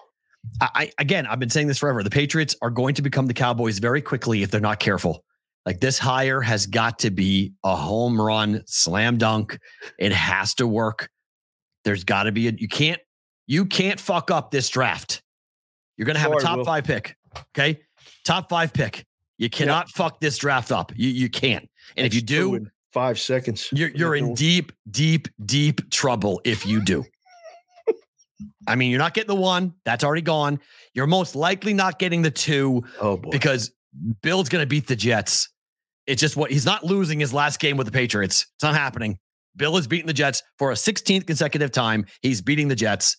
A: I again, I've been saying this forever. The Patriots are going to become the Cowboys very quickly if they're not careful. Like this hire has got to be a home run, slam dunk. It has to work. There's got to be a you can't you can't fuck up this draft. You're gonna have a top
B: Will.
A: five pick. Okay. Top five pick. You cannot fuck this draft up. You you can't. And if you do,
B: in five seconds.
A: you're you're in deep, deep, deep trouble if you do. I mean, you're not getting the one, that's already gone. You're most likely not getting the two
B: Oh boy,
A: because Bill's going to beat the Jets. It's just what he's not losing his last game with the Patriots. It's not happening. Bill is beating the Jets for a 16th consecutive time. He's beating the Jets.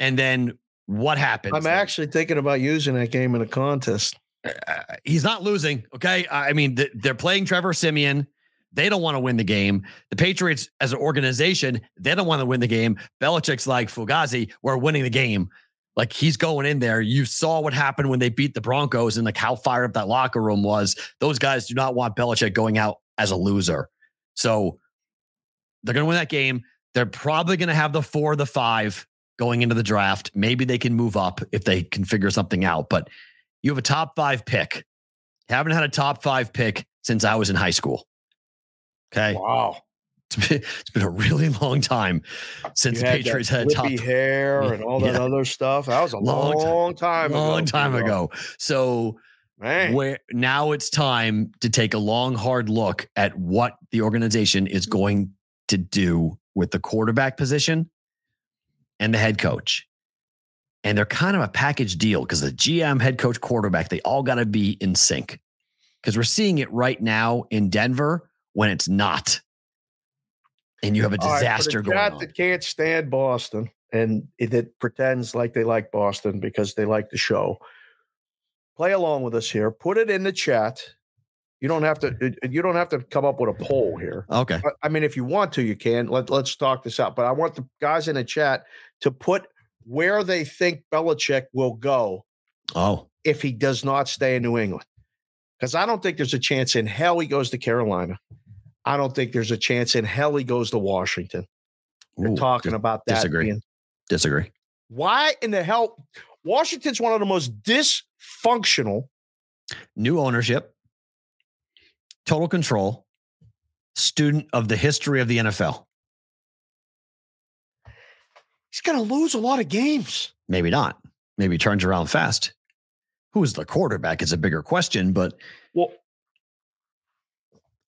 A: And then what happens?
B: I'm actually thinking about using that game in a contest.
A: uh, he's not losing. Okay. I mean, th- they're playing Trevor Siemian. They don't want to win the game. The Patriots, as an organization, they don't want to win the game. Belichick's like Fugazi, we're winning the game. Like he's going in there. You saw what happened when they beat the Broncos and like how fired up that locker room was. Those guys do not want Belichick going out as a loser. So they're going to win that game. They're probably going to have the four, the five going into the draft. Maybe they can move up if they can figure something out. But you have a top five pick. Haven't had a top five pick since I was in high school. Okay.
B: Wow,
A: It's been, it's been a really long time since the
B: had
A: Patriots had top
B: hair and all that
A: Yeah.
B: other stuff. That was a
A: Long
B: long,
A: time-
B: time,
A: long
B: ago.
A: time ago. So
B: Man,
A: where now it's time to take a long, hard look at what the organization is going to do with the quarterback position and the head coach. And they're kind of a package deal because the GM, head coach, quarterback, they all got to be in sync. Because we're seeing it right now in Denver when it's not. And you have a
B: All right,
A: disaster going on.
B: that can't stand Boston and that pretends like they like Boston because they like the show. Play along with us here. Put it in the chat. You don't have to. Uh, uh, you don't have to come up with a poll here.
A: Okay.
B: I mean, if you want to, you can. Let Let's talk this out. But I want the guys in the chat to put where they think Belichick will go
A: Oh,
B: if he does not stay in New England. Because I don't think there's a chance in hell he goes to Carolina. I don't think there's a chance in hell he goes to Washington. They're
A: Ooh,
B: talking about that.
A: disagree.
B: being-
A: disagree.
B: why in the hell? Washington's one of the most dysfunctional.
A: new ownership, total control, student of the history of the NFL.
B: He's going to lose a lot of games.
A: Maybe not. Maybe he turns around fast. Who is the quarterback is a bigger question, but
B: Well,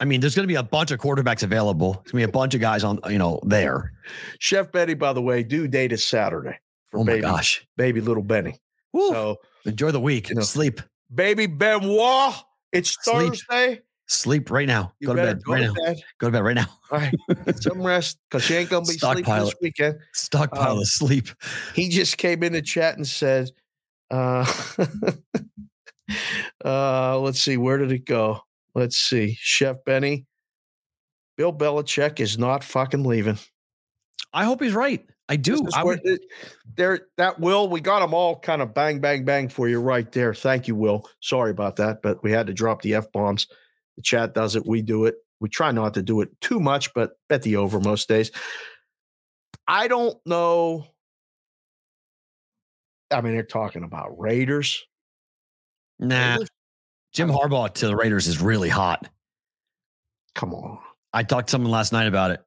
A: I mean, there's going to be a bunch of quarterbacks available. There's going to be a bunch of guys on, you know, there.
B: Chef Benny, by the way, due date is Saturday for
A: Oh my
B: baby,
A: gosh.
B: baby little Benny.
A: Woo.
B: So,
A: Enjoy the week.
B: You know,
A: Sleep.
B: baby Benoit, it's
A: Sleep.
B: Thursday.
A: Sleep right now.
B: You
A: go to bed
B: go
A: right
B: to
A: now.
B: bed.
A: Go to bed right now.
B: All right, get some rest because you ain't gonna be sleeping this weekend.
A: Stockpile
B: Um,
A: of sleep.
B: He just came in the chat and said, uh, uh, let's see, where did it go? Let's see. Chef Benny, Bill Belichick is not fucking leaving.
A: I hope he's right. I do. I would,
B: it- there, that Will, we got them all kind of bang, bang, bang for you right there. Thank you, Will. Sorry about that, but we had to drop the f bombs. The chat does it. We do it. We try not to do it too much, but bet the over most days. I don't know. I mean, they're talking about Raiders.
A: nah.
B: Raiders?
A: Jim Harbaugh to the Raiders is really hot.
B: Come on,
A: I talked to someone last night about it.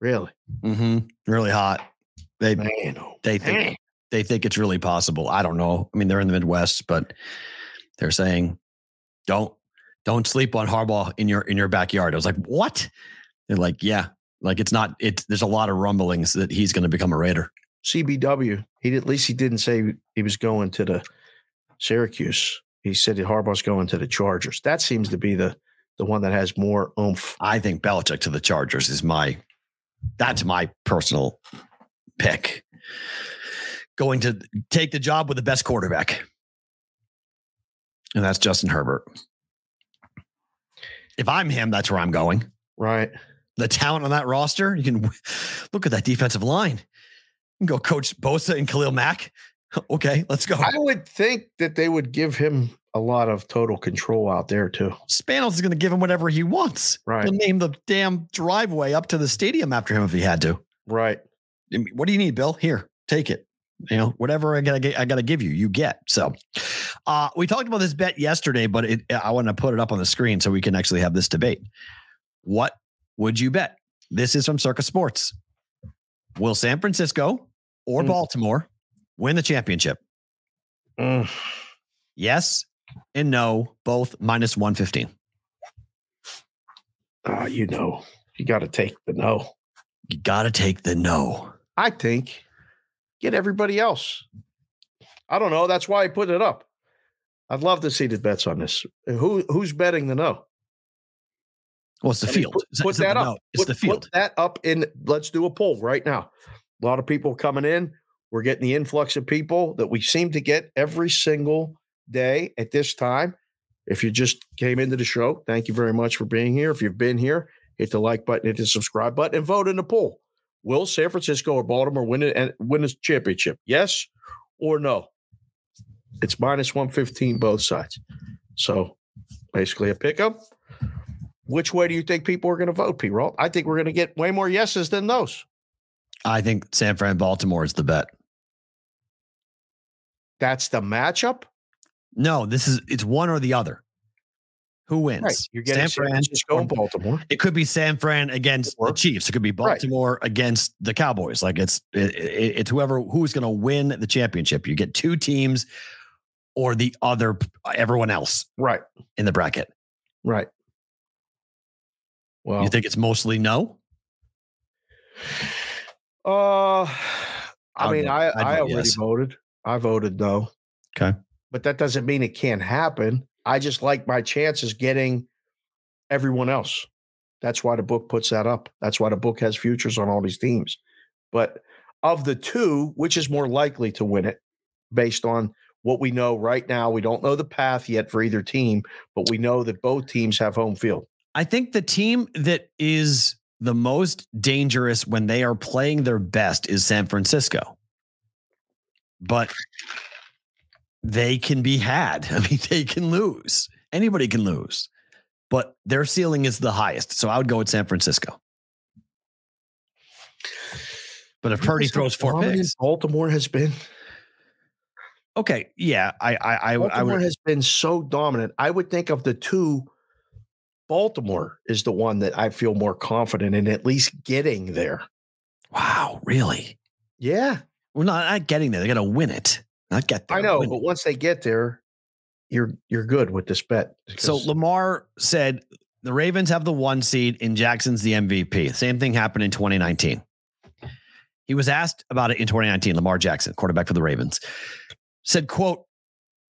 B: really,
A: Mm-hmm. Really hot. They
B: man. oh,
A: they think
B: man.
A: they think it's really possible. I don't know. I mean, they're in the Midwest, but they're saying don't don't sleep on Harbaugh in your in your backyard. I was like, what? They're like, yeah, like it's not. It's there's a lot of rumblings that he's going to become a Raider.
B: CBW. He at least he didn't say he was going to the Syracuse. He said that Harbaugh's going to the Chargers. That seems to be the the one that has more oomph.
A: I think Belichick to the Chargers is my that's my personal pick. Going to take the job with the best quarterback. and that's Justin Herbert. If I'm him, that's where I'm going.
B: Right.
A: The talent on that roster, you can look at that defensive line. You can go coach Bosa and Khalil Mack. Okay, let's go.
B: I would think that they would give him a lot of total control out there too.
A: Spanos is going to give him whatever he wants.
B: Right.
A: He'll name the damn driveway up to the stadium after him if he had to.
B: Right.
A: What do you need, Bill? Here, take it. You know, whatever I gotta get, I gotta give you, you get. So, uh, we talked about this bet yesterday, but it, I want to put it up on the screen so we can actually have this debate. What would you bet? This is from Circa Sports. Will San Francisco or
B: Mm.
A: Baltimore win the championship?
B: Mm.
A: Yes and no, both minus 115.
B: Uh, you know, you got to take the no.
A: You got to take the no.
B: I think get everybody else. I don't know. That's why I put it up. I'd love to see the bets on this. Who who's betting the no?
A: Well, it's the
B: I mean,
A: field.
B: Put, put
A: it's not
B: that up.
A: no, It's
B: Put-
A: the field.
B: Put that up in. Let's do a poll right now. A lot of people coming in. We're getting the influx of people that we seem to get every single day at this time. If you just came into the show, thank you very much for being here. If you've been here, hit the like button, hit the subscribe button, and vote in the poll. Will San Francisco or Baltimore win it win this championship? Yes or no? It's minus 115 both sides. So basically a pickup. Which way do you think people are going to vote, P. Roll? I think we're going to get way more yeses than those.
A: I think San Fran Baltimore is the bet.
B: That's the matchup.
A: No, this is it's one or the other. Who wins?
B: Right. You're getting San,
A: Fran.
B: Francisco and Baltimore.
A: It could be San Fran against the Chiefs. It could be
B: Right.
A: Baltimore against the Cowboys. Like it's it, it- it's whoever who's going to win the championship. You get two teams or the other everyone else
B: Right.
A: in the bracket.
B: Right. Well,
A: You think it's mostly no?
B: uh, I mean, I,
A: I'd
B: I already
A: yes.
B: voted. I voted no.
A: Okay.
B: But that doesn't mean it can't happen. I just like my chances getting everyone else. That's why the book puts that up. That's why the book has futures on all these teams. But of the two, which is more likely to win it based on what we know right now? We don't know the path yet for either team, but we know that both teams have home field.
A: I think the team that is the most dangerous when they are playing their best is San Francisco. But they can be had. I mean, they can lose. Anybody can lose. But their ceiling is the highest. So I would go with San Francisco. But if Purdy throws four picks,
B: Baltimore has been.
A: okay, yeah, I, I, I, I
B: Baltimore
A: would.
B: has been so dominant. I would think of the two, Baltimore is the one that I feel more confident in at least getting there.
A: Wow, really?
B: Yeah,
A: We're not, not getting there. They got to win it. Not get there.
B: I know,
A: it.
B: but once they get there, you're you're good with this bet.
A: So Lamar said the Ravens have the one seed and Jackson's the MVP. Same thing happened in 2019. He was asked about it in 2019. Lamar Jackson, quarterback for the Ravens, said, quote,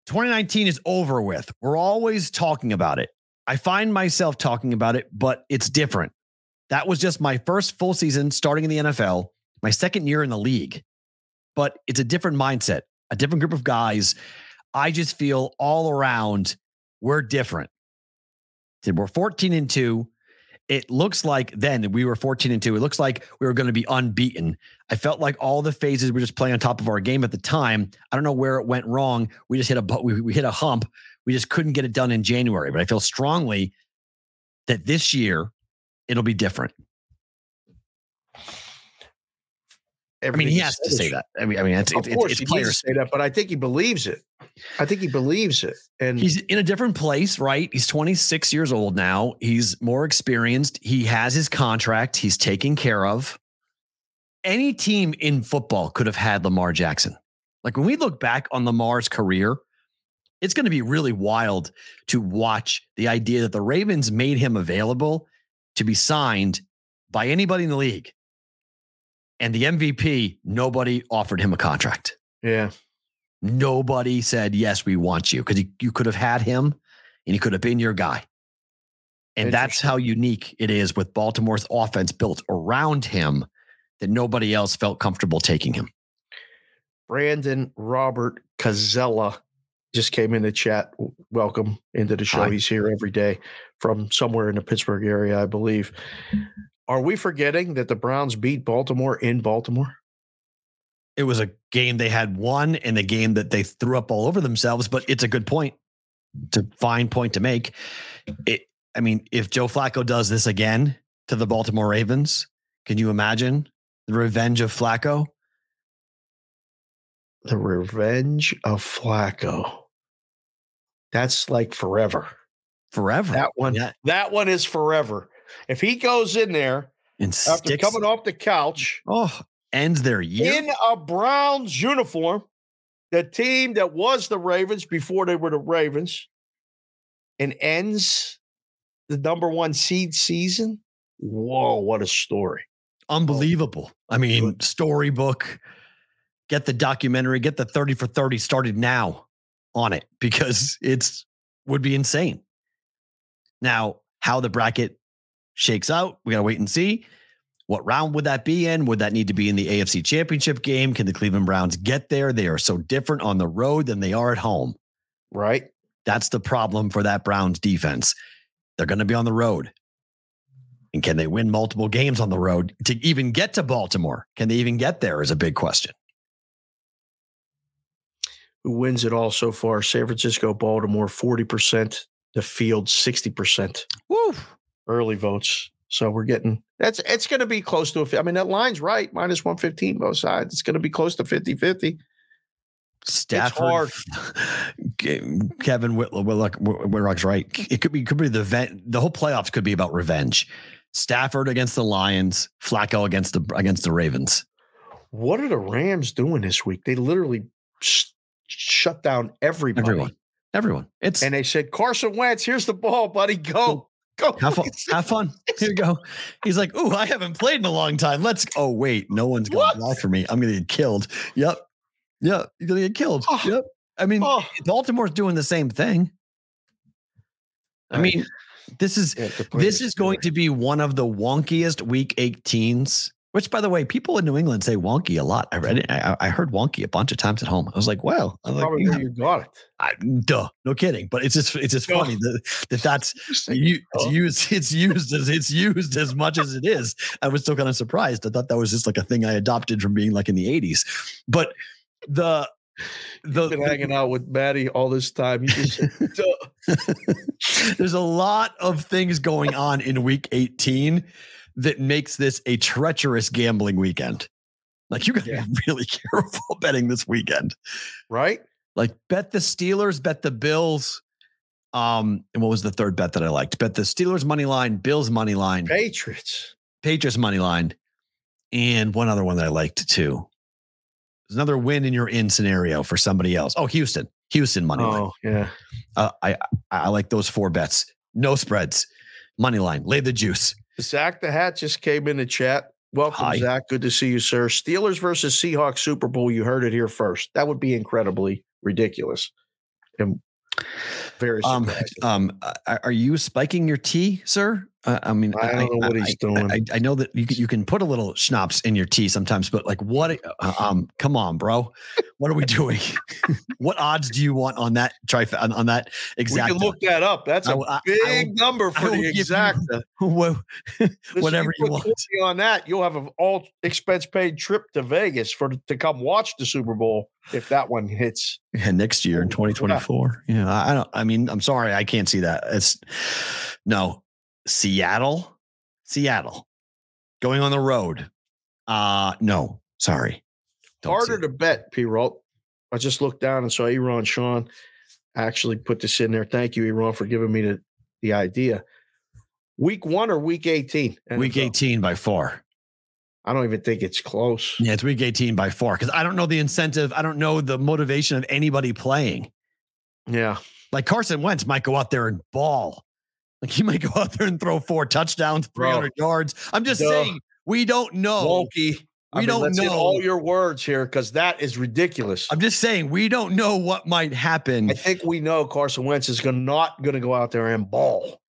A: 2019 is over with. We're always talking about it. I find myself talking about it, but it's different. That was just my first full season starting in the NFL, my second year in the league. But it's a different mindset, a different group of guys. I just feel all around we're different. We're 14 and 2. It looks like then we were 14 and 2. It looks like we were going to be unbeaten. I felt like all the phases were just playing on top of our game at the time. I don't know where it went wrong. We just hit a we, we hit a hump. We just couldn't get it done in January. But I feel strongly that this year it'll be different. I mean, he has to say that. I mean, I mean, it's
B: Of
A: it's,
B: course,
A: it's,
B: he to
A: players.
B: say that, but I think he believes it. I think he believes it, and
A: He's in a different place, right? He's 26 years old now. He's more experienced. He has his contract. He's taken care of. Any team in football could have had Lamar Jackson. Like when we look back on Lamar's career, it's going to be really wild to watch the idea that the Ravens made him available to be signed by anybody in the league. And the MVP, nobody offered him a contract.
B: yeah,
A: Nobody said, yes, we want you because you, could have had him and he could have been your guy. And that's how unique it is with Baltimore's offense built around him that nobody else felt comfortable taking him.
B: Brandon Robert Cazella just came in the chat. Welcome into the show.
A: Hi.
B: He's here every day from somewhere in the Pittsburgh area, I believe. Are we forgetting that the Browns beat Baltimore in Baltimore?
A: It was a game they had won and a game that they threw up all over themselves, but it's a good point. It's a fine point to make. It, I mean, if Joe Flacco does this again to the Baltimore Ravens, can you imagine the revenge of Flacco?
B: The Revenge of Flacco. That's like forever.
A: Forever.
B: That one,
A: Yeah.
B: that one is forever. If he goes in there
A: And
B: after
A: sticks,
B: coming off the couch
A: oh, ends their year.
B: in a Browns uniform, the team that was the Ravens before they were the Ravens, and ends the number one seed season. Whoa, what a story!
A: Unbelievable. I mean, storybook. Get the documentary, get the 30 for 30 started now on it because it's would be insane. Now, how the bracket shakes out, we got to wait and see. What round would that be in? Would that need to be in the AFC Championship game? Can the Cleveland Browns get there? They are so different on the road than they are at home.
B: Right?
A: That's the problem for that Browns defense. They're going to be on the road. And can they win multiple games on the road to even get to Baltimore? Can they even get there is a big question.
B: Who wins it all so far? San Francisco, Baltimore, forty percent. The field, sixty percent.
A: Woo.
B: Early votes. So we're getting that's it's going to be close to a. I mean, that line's right, minus one fifteen both sides. It's going to be close to 50-50.
A: Stafford,
B: hard.
A: Ke- Kevin Whitlock, Whitlock, Whitlock's right. It could be could be the event. The whole playoffs could be about revenge. Stafford against the Lions, Flacco against the against the Ravens.
B: What are the Rams doing this week? They literally sh- shut down everybody.
A: Everyone, everyone. It's
B: And they said, Carson Wentz, here's the ball, buddy. Go. Go.
A: Have fun. Have fun. Here you go. He's like, "Ooh, I haven't played in a long time. Let's." Oh wait, no one's to block for me. I'm going to get killed. Yep. Yep. You're going to get killed.
B: Oh.
A: Yep. I mean,
B: Oh.
A: Baltimore's doing the same thing. I mean, this is
B: Yeah,
A: this is going to be one of the wonkiest Week 18s. Which, by the way, people in New England say wonky a lot. I read it. I, I heard wonky a bunch of times at home. I was like, "Wow." I was like,
B: probably where you got it.
A: I, duh, no kidding. But it's just it's just funny that, that that's you, it's used it's used as it's used as much as it is. I was still kind of surprised. I thought that was just like a thing I adopted from being like in the 80s. But the the,
B: been hanging out with Maddie all this time. You just said,
A: there's a lot of things going on in week 18 that makes this a treacherous gambling weekend. Like you got to
B: Yeah.
A: be really careful betting this weekend.
B: right?
A: Like bet the Steelers, bet the Bills. Um, and what was the third bet that I liked? Bet the Steelers money line, Bills money line,
B: Patriots.
A: Patriots money line, and one other one that I liked too. There's another win in your in scenario for somebody else. Oh, Houston, Houston money line.
B: Oh, yeah.
A: Uh, I I like those four bets. No spreads, money line. Lay the juice.
B: Zach the Hat just came in the chat. Welcome,
A: Hi.
B: Zach. Good to see you, sir. Steelers versus Seahawks Super Bowl. You heard it here first. That would be incredibly ridiculous. And very
A: Um, um, are are you spiking your tea, sir? Uh, I mean,
B: I don't know what he's doing.
A: I, I know that you can, you can put a little schnapps in your tea sometimes, but like, what? uh, Um, come on, bro. What are we doing? what odds do you want on that trif on, on that
B: we can look that up. That's
A: I
B: a
A: I- I
B: big
A: will-
B: number for the
A: give you-
B: exacta.
A: Whatever you
B: put
A: want.
B: on that, you'll have an all expense paid trip to Vegas for to come watch the Super Bowl if that one hits.
A: Yeah, next year in
B: Oh,
A: 2024. Yeah, I I don't. I mean, I'm sorry, I can't see that. It's no Seattle, Seattle going on the road. Uh no, sorry. Don't
B: Harder to bet, P. Rolt. I just looked down and saw Eron Sean actually put this in there. Thank you, Eron, for giving me the, the idea. Week one or week 18?
A: week 18 by far.
B: I don't even think it's close.
A: Yeah, it's week 18 by far because I don't know the incentive. I don't know the motivation of anybody playing.
B: Yeah.
A: Like Carson Wentz might go out there and ball. Like he might go out there and throw four touchdowns,
B: Bro.
A: 300 yards. I'm just
B: Duh.
A: saying we don't know.
B: Wonky.
A: We don't
B: let's
A: know.
B: all your words here because that is ridiculous.
A: I'm just saying we don't know what might happen.
B: I think we know Carson Wentz is gonna, not going to go out there and ball.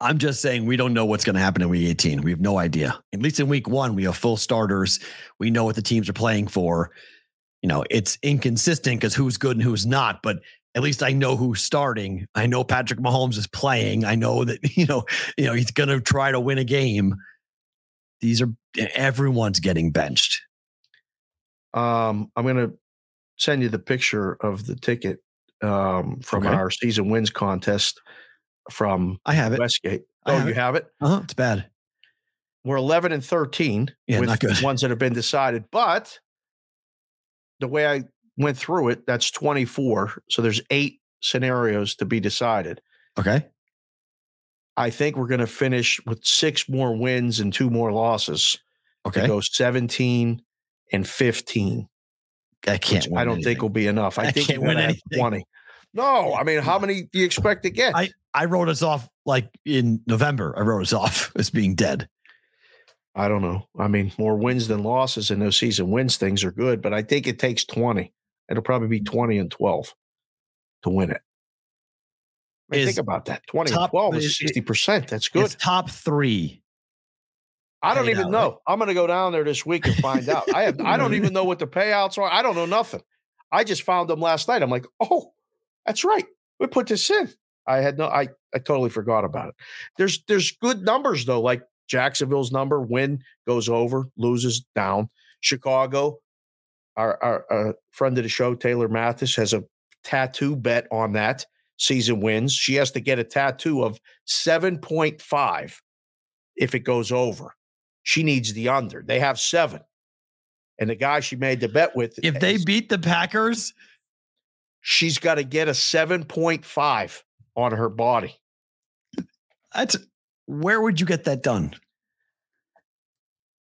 A: I'm just saying we don't know what's going to happen in week 18. We have no idea. At least in week one, we have full starters. We know what the teams are playing for. You know, it's inconsistent because who's good and who's not, but at least I know who's starting. I know Patrick Mahomes is playing. I know that you know, you know, he's going to try to win a game. These are everyone's getting benched.
B: Um, I'm going to send you the picture of the ticket um, from
A: Okay.
B: our season wins contest from
A: I have it.
B: Westgate.
A: I
B: Oh,
A: have
B: you
A: it.
B: have it?
A: Uh-huh, it's bad.
B: We're 11 and 13
A: Yeah,
B: with
A: not good.
B: ones that have been decided. But the way I went through it, that's 24. So there's eight scenarios to be decided.
A: Okay.
B: I think we're going to finish with six more wins and two more losses.
A: Okay.
B: To go 17 and 15.
A: I can't.
B: I don't
A: anything.
B: think will be enough. I,
A: I
B: think
A: can't win anything.
B: 20. No, I mean, how many do you expect to get?
A: I- I wrote us off like in November. I wrote us off as being dead.
B: I don't know. I mean, more wins than losses in those season wins things are good, but I think it takes 20. It'll probably be 20 and 12 to win it. I mean, think about that. 20
A: top-
B: and 12
A: is-
B: is 60%. That's good.
A: It's top three.
B: I don't even know.
A: right?
B: I'm going to go down there this week and find out. I have I don't even know what the payouts are. I don't know nothing. I just found them last night. I'm like, "Oh, that's right. We put this in." I had no I I totally forgot about it. There's there's good numbers though, like Jacksonville's number win goes over, loses down. Chicago, our our, our friend of the show Taylor Mathis has a tattoo bet on that season wins. She has to get a tattoo of 7.5 if it goes over. She needs the under. They have 7. And the guy she made the bet with
A: If they
B: is-
A: beat the Packers,
B: she's got to get a 7.5 on her body.
A: that's where would you get that done?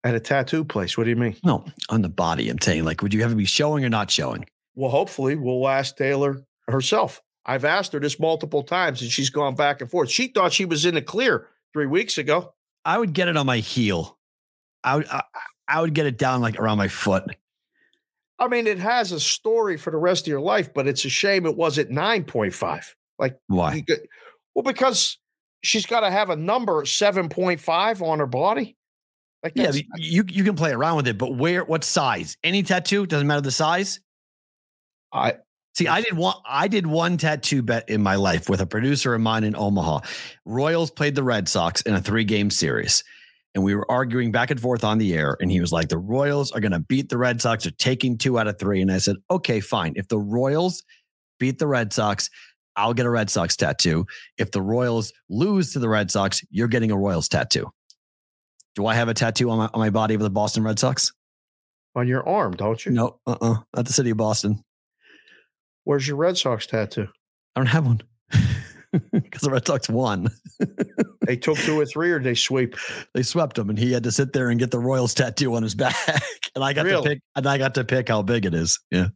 B: At a tattoo place. What do you mean?
A: No, on the body. I'm saying, like, would you have to be showing or not showing?
B: Well, hopefully we'll ask Taylor herself. I've asked her this multiple times and she's gone back and forth. She thought she was in the clear three weeks ago.
A: I would get it on my heel. I would. I, I would get it down like around my foot.
B: I mean, it has a story for the rest of your life, but it's a shame it wasn't 9.5. Like,
A: Why?
B: could- well, because she's got to have a number 7.5 on her body. Like,
A: Yeah, you you can play around with it, but where? What size? Any tattoo doesn't matter the size.
B: I,
A: See, I did one. I did one tattoo bet in my life with a producer of mine in Omaha. Royals played the Red Sox in a three-game series, and we were arguing back and forth on the air. And he was like, "The Royals are going to beat the Red Sox. They're taking two out of three. And I said, "Okay, fine. If the Royals beat the Red Sox, I'll get a Red Sox tattoo. If the Royals lose to the Red Sox, you're getting a Royals tattoo." Do I have a tattoo on my, on my body of the Boston Red Sox?
B: on your arm, don't you?
A: No, uh, uh not the city of Boston.
B: Where's your Red Sox tattoo?
A: I don't have one because the Red Sox won.
B: They took two or three, or they sweep.
A: They swept him, and he had to sit there and get the Royals tattoo on his back. and I got
B: Really?
A: to pick, and I got to pick how big it is. Yeah.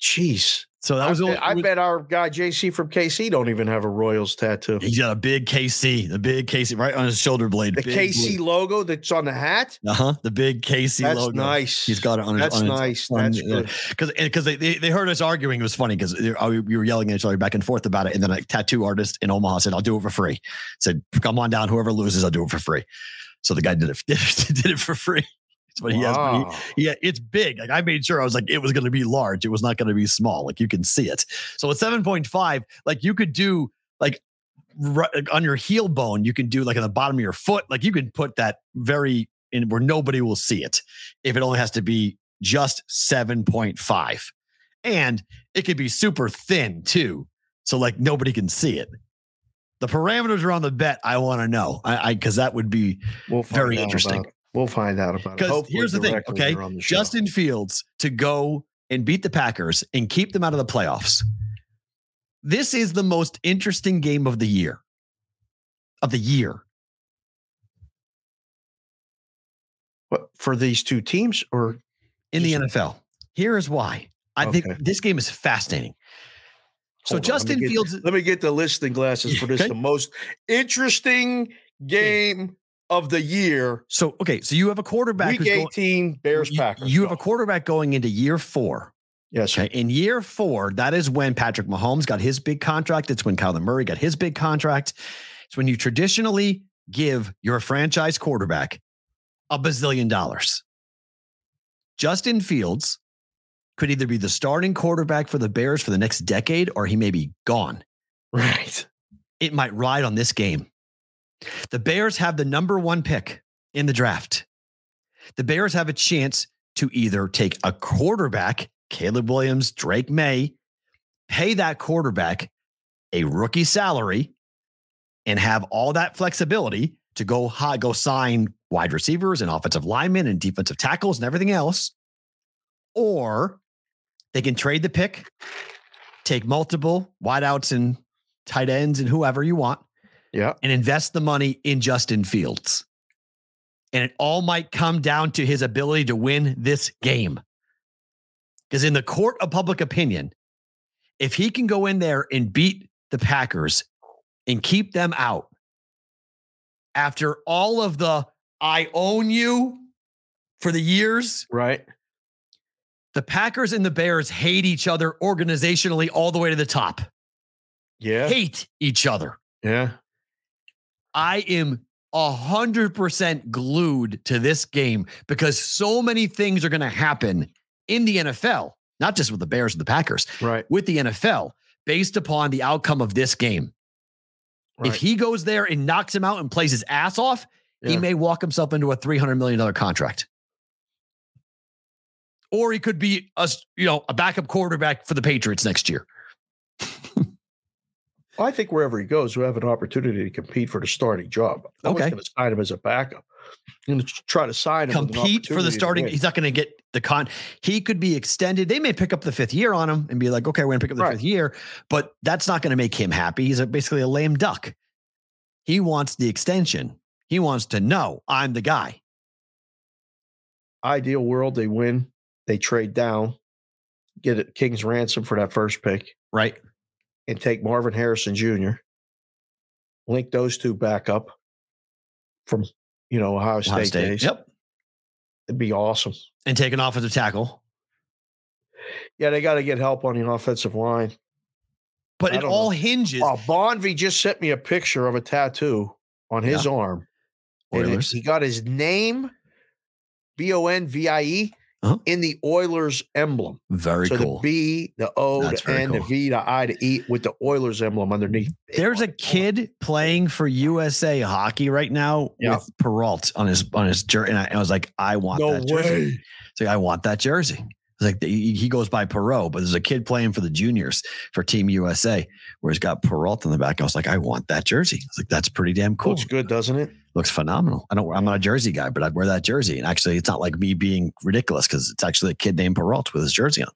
B: Jeez,
A: So that
B: I,
A: was. the
B: bet,
A: only-
B: I
A: was-
B: bet our guy JC from KC don't even have a Royals tattoo.
A: he's got a big KC, the big KC right on his shoulder blade.
B: The KC logo that's on the hat.
A: Uh huh. The big KC
B: That's
A: logo.
B: nice.
A: He's got it on his.
B: That's
A: on his-
B: nice.
A: on-
B: That's
A: yeah.
B: good.
A: because because they, they they heard us arguing. It was funny because we were yelling at each other back and forth about it. And then a tattoo artist in Omaha said, "I'll do it for free." Said, "Come on down. Whoever loses, I'll do it for free." So the guy did it did it for free. What he has. he- yeah, it's big. Like I made sure I was like, it was going to be large. It was not going to be small. Like you can see it. So at 7.5, like you could do like right on your heel bone, you can do like on the bottom of your foot. Like you can put that very in where nobody will see it if it only has to be just 7.5. And it could be super thin too. So like nobody can see it. The parameters around the bet, I want to know. I, I because that would be
B: We'll
A: Very interesting.
B: We'll find out about it.
A: because here's the thing, okay?
B: on the.
A: Justin Fields to go and beat the Packers and keep them out of the playoffs. This is the most interesting game of the year. Of the year.
B: What, for these two teams, or
A: in the NFL. Here is why. I think this game is fascinating. So
B: Hold on, let me
A: Justin
B: get-
A: Fields,
B: let me get the listing glasses for this.
A: Okay.
B: The most interesting game of the year.
A: so okay, so you have a quarterback
B: Week
A: who's going-
B: 18, Bears
A: you,
B: Packers.
A: you have a quarterback going into year four.
B: yes.
A: Okay. In year four, that is when Patrick Mahomes got his big contract. It's when Kyler Murray got his big contract. It's when you traditionally give your franchise quarterback a bazillion dollars. Justin Fields could either be the starting quarterback for the Bears for the next decade or he may be gone.
B: Right.
A: It might ride on this game. The Bears have the number one pick in the draft. The Bears have a chance to either take a quarterback, Caleb Williams, Drake Maye, pay that quarterback a rookie salary and have all that flexibility to go high, go sign wide receivers and offensive linemen and defensive tackles and everything else. Or they can trade the pick, take multiple wideouts and tight ends and whoever you want,
B: Yeah.
A: and invest the money in Justin Fields. And it all might come down to his ability to win this game. Because in the court of public opinion, if he can go in there and beat the Packers and keep them out after all of the I own you for the years,
B: Right.
A: the Packers and the Bears hate each other organizationally all the way to the top.
B: Yeah.
A: Hate each other.
B: Yeah.
A: I am a hundred percent glued to this game because so many things are going to happen in the NFL, not just with the Bears and the Packers,
B: Right.
A: with the NFL based upon the outcome of this game.
B: right.
A: If he goes there and knocks him out and plays his ass off, he may walk himself into a three hundred million dollar contract. Or he could be a you know a backup quarterback for the Patriots next year.
B: I think wherever he goes, we have an opportunity to compete for the starting job. I'm
A: Okay.
B: going to sign him as a backup. I'm going to try to sign him.
A: compete for the starting. He's not going to get the con. He could be extended. They may pick up the fifth year on him and be like, okay, we're going to pick up the
B: Right.
A: fifth year, but that's not going to make him happy. He's a, basically a lame duck. He wants the extension. He wants to know I'm the guy.
B: Ideal world, they win. They trade down, get a King's ransom for that first pick,
A: Right.
B: And take Marvin Harrison Jr. Link those two back up from you know Ohio State,
A: Ohio State.
B: days.
A: Yep.
B: It'd be awesome.
A: And take an offensive tackle.
B: Yeah, they got to get help on the offensive line.
A: But
B: I
A: it all
B: know.
A: hinges.
B: Oh, Bonvie just sent me a picture of a tattoo on his arm. and he got his name, B O N V I E,
A: Uh-huh.
B: in the Oilers emblem.
A: Very
B: so
A: cool.
B: the B, the O,
A: That's
B: the N, the. V, the I, the E with the Oilers emblem underneath.
A: There's a kid playing for USA hockey right now
B: Yeah.
A: with Peralt on his on his jersey, and I, I was like, I want
B: No
A: that jersey.
B: way.
A: It's like, I want that jersey. It's like he, he goes by Perot, but there's a kid playing for the juniors for Team USA where he's got Perot on the back. I was like, I want that jersey. I was like, that's pretty damn cool.
B: Looks good, doesn't it?
A: Looks phenomenal. I don't. I'm not a jersey guy, but I'd wear that jersey. And actually, it's not like me being ridiculous because it's actually a kid named Perot with his jersey on.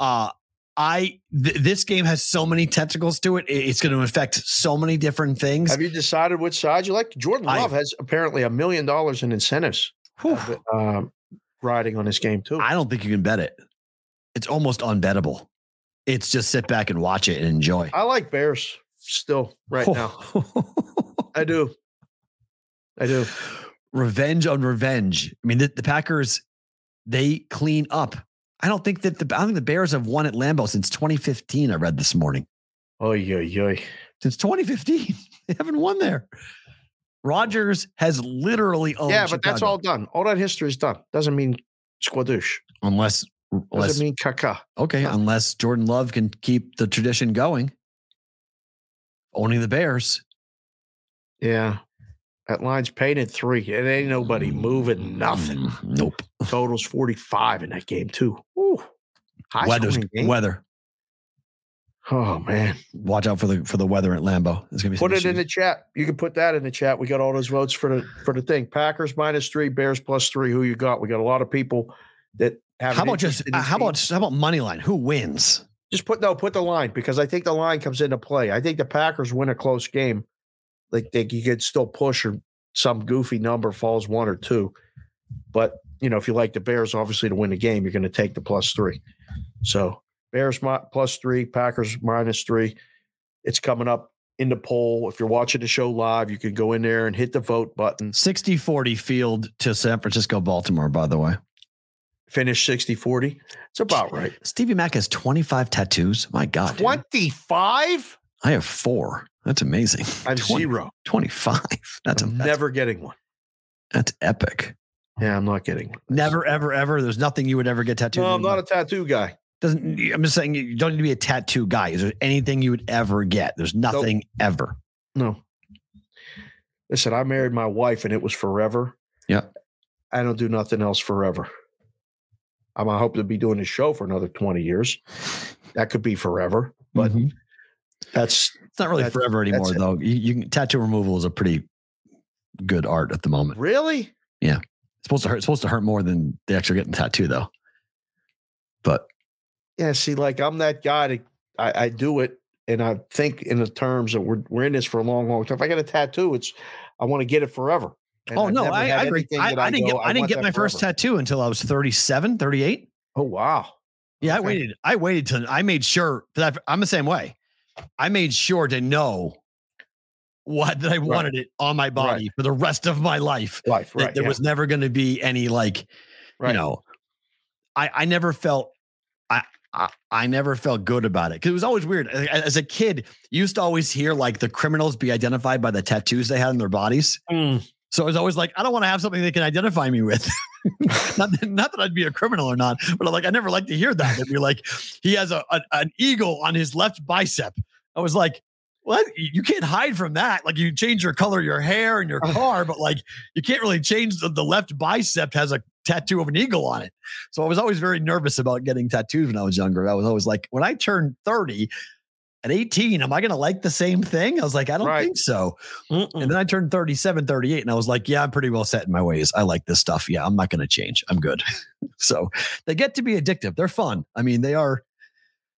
A: Uh I th- this game has so many tentacles to it. It- It's going to affect so many different things.
B: Have you decided which side you like? Jordan
A: I-
B: Love has apparently a million dollars in incentives
A: Whew.
B: um, riding on this game too.
A: I don't think you can bet it. It's almost unbettable. It's just sit back and watch it and enjoy.
B: I like Bears still right now. I do. I do.
A: revenge on revenge. I mean, the, the Packers, they clean up. I don't think that the I think the Bears have won at Lambeau since 2015. I read this morning.
B: Oh yeah, yeah.
A: Since 2015, they haven't won there. Rodgers has literally owned
B: Yeah, but that's all done. All that history is done. Doesn't mean squadoosh.
A: unless unless
B: Doesn't mean caca.
A: okay, unless Jordan Love can keep the tradition going. Owning the Bears.
B: Yeah. That line's painted three. It ain't nobody moving nothing.
A: Mm, Nope.
B: Totals 45 in that game, too. Ooh. High game.
A: weather.
B: Oh man.
A: Watch out for the for the weather at Lambeau. It's gonna be
B: Put it in the chat. You can put that in the chat. We got all those votes for the for the thing. Packers minus three, Bears plus three. Who you got? We got a lot of people that have.
A: How about just uh, how about how about money line? Who wins?
B: just put no put the line because I think the line comes into play. I think the Packers win a close game. Like they you could still push or some goofy number falls one or two. But you know, if you like the Bears, obviously to win the game, you're going to take the plus three. So Bears plus three, Packers minus three. It's coming up in the poll. If you're watching the show live, you can go in there and hit the vote button.
A: 60 40 field to San Francisco, Baltimore, by the way.
B: Finish 60 40. It's about right.
A: Stevie Mack has 25 tattoos. My God. dude.
B: 25?
A: I have four. That's amazing.
B: I have
A: 20
B: zero.
A: 25. That's, a,
B: I'm
A: that's
B: never getting one.
A: That's epic.
B: Yeah, I'm not getting. one.
A: Never, ever, ever. There's nothing you would ever get tattooed.
B: No, I'm not a tattoo guy.
A: Doesn't I'm just saying you don't need to be a tattoo guy. Is there anything you would ever get? There's nothing ever.
B: No. Listen, I married my wife and it was forever.
A: Yeah.
B: I don't do nothing else forever. I'm I hope to be doing this show for another 20 years. That could be forever, but
A: Mhm.
B: that's
A: it's not really forever anymore, though. You, you can, tattoo removal is a pretty good art at the moment.
B: really Yeah.
A: It's supposed to hurt. It's supposed to hurt more than the actual getting tattoo, though. But
B: yeah. See, like I'm that guy that I, I do it and I think in the terms that we're we're in this for a long, long time. If I get a tattoo, it's I want to get it forever. And
A: oh
B: I've
A: no, I, I I, I didn't
B: go,
A: get I, didn't get my first tattoo until I was 37, 38.
B: Oh wow.
A: Yeah, I waited. I waited till I made sure that I'm the same way. I made sure to know what that I wanted it on my body for the rest of my life.
B: Life, right.
A: there
B: yeah,
A: was never going to be any like,
B: right.
A: you know, I I never felt I I, I never felt good about it because it was always weird. As a kid, you used to always hear like the criminals be identified by the tattoos they had on their bodies.
B: Mm.
A: So it was always like, I don't want to have something they can identify me with. not, that, not that I'd be a criminal or not, but I'm like, I never like to hear that. They'd be like, he has a, a an eagle on his left bicep. I was like, what? You you can't hide from that. Like you change your color, your hair and your car, but like you can't really change the, the left bicep has a tattoo of an eagle on it. So I was always very nervous about getting tattoos when I was younger. I was always like, when I turned 30 at 18, am I going to like the same thing? I was like, I don't
B: Right.
A: think so.
B: Mm-mm.
A: And then I turned 37, 38, and I was like, yeah, I'm pretty well set in my ways. I like this stuff. Yeah, I'm not going to change. I'm good. so they get to be addictive. They're fun. I mean, they are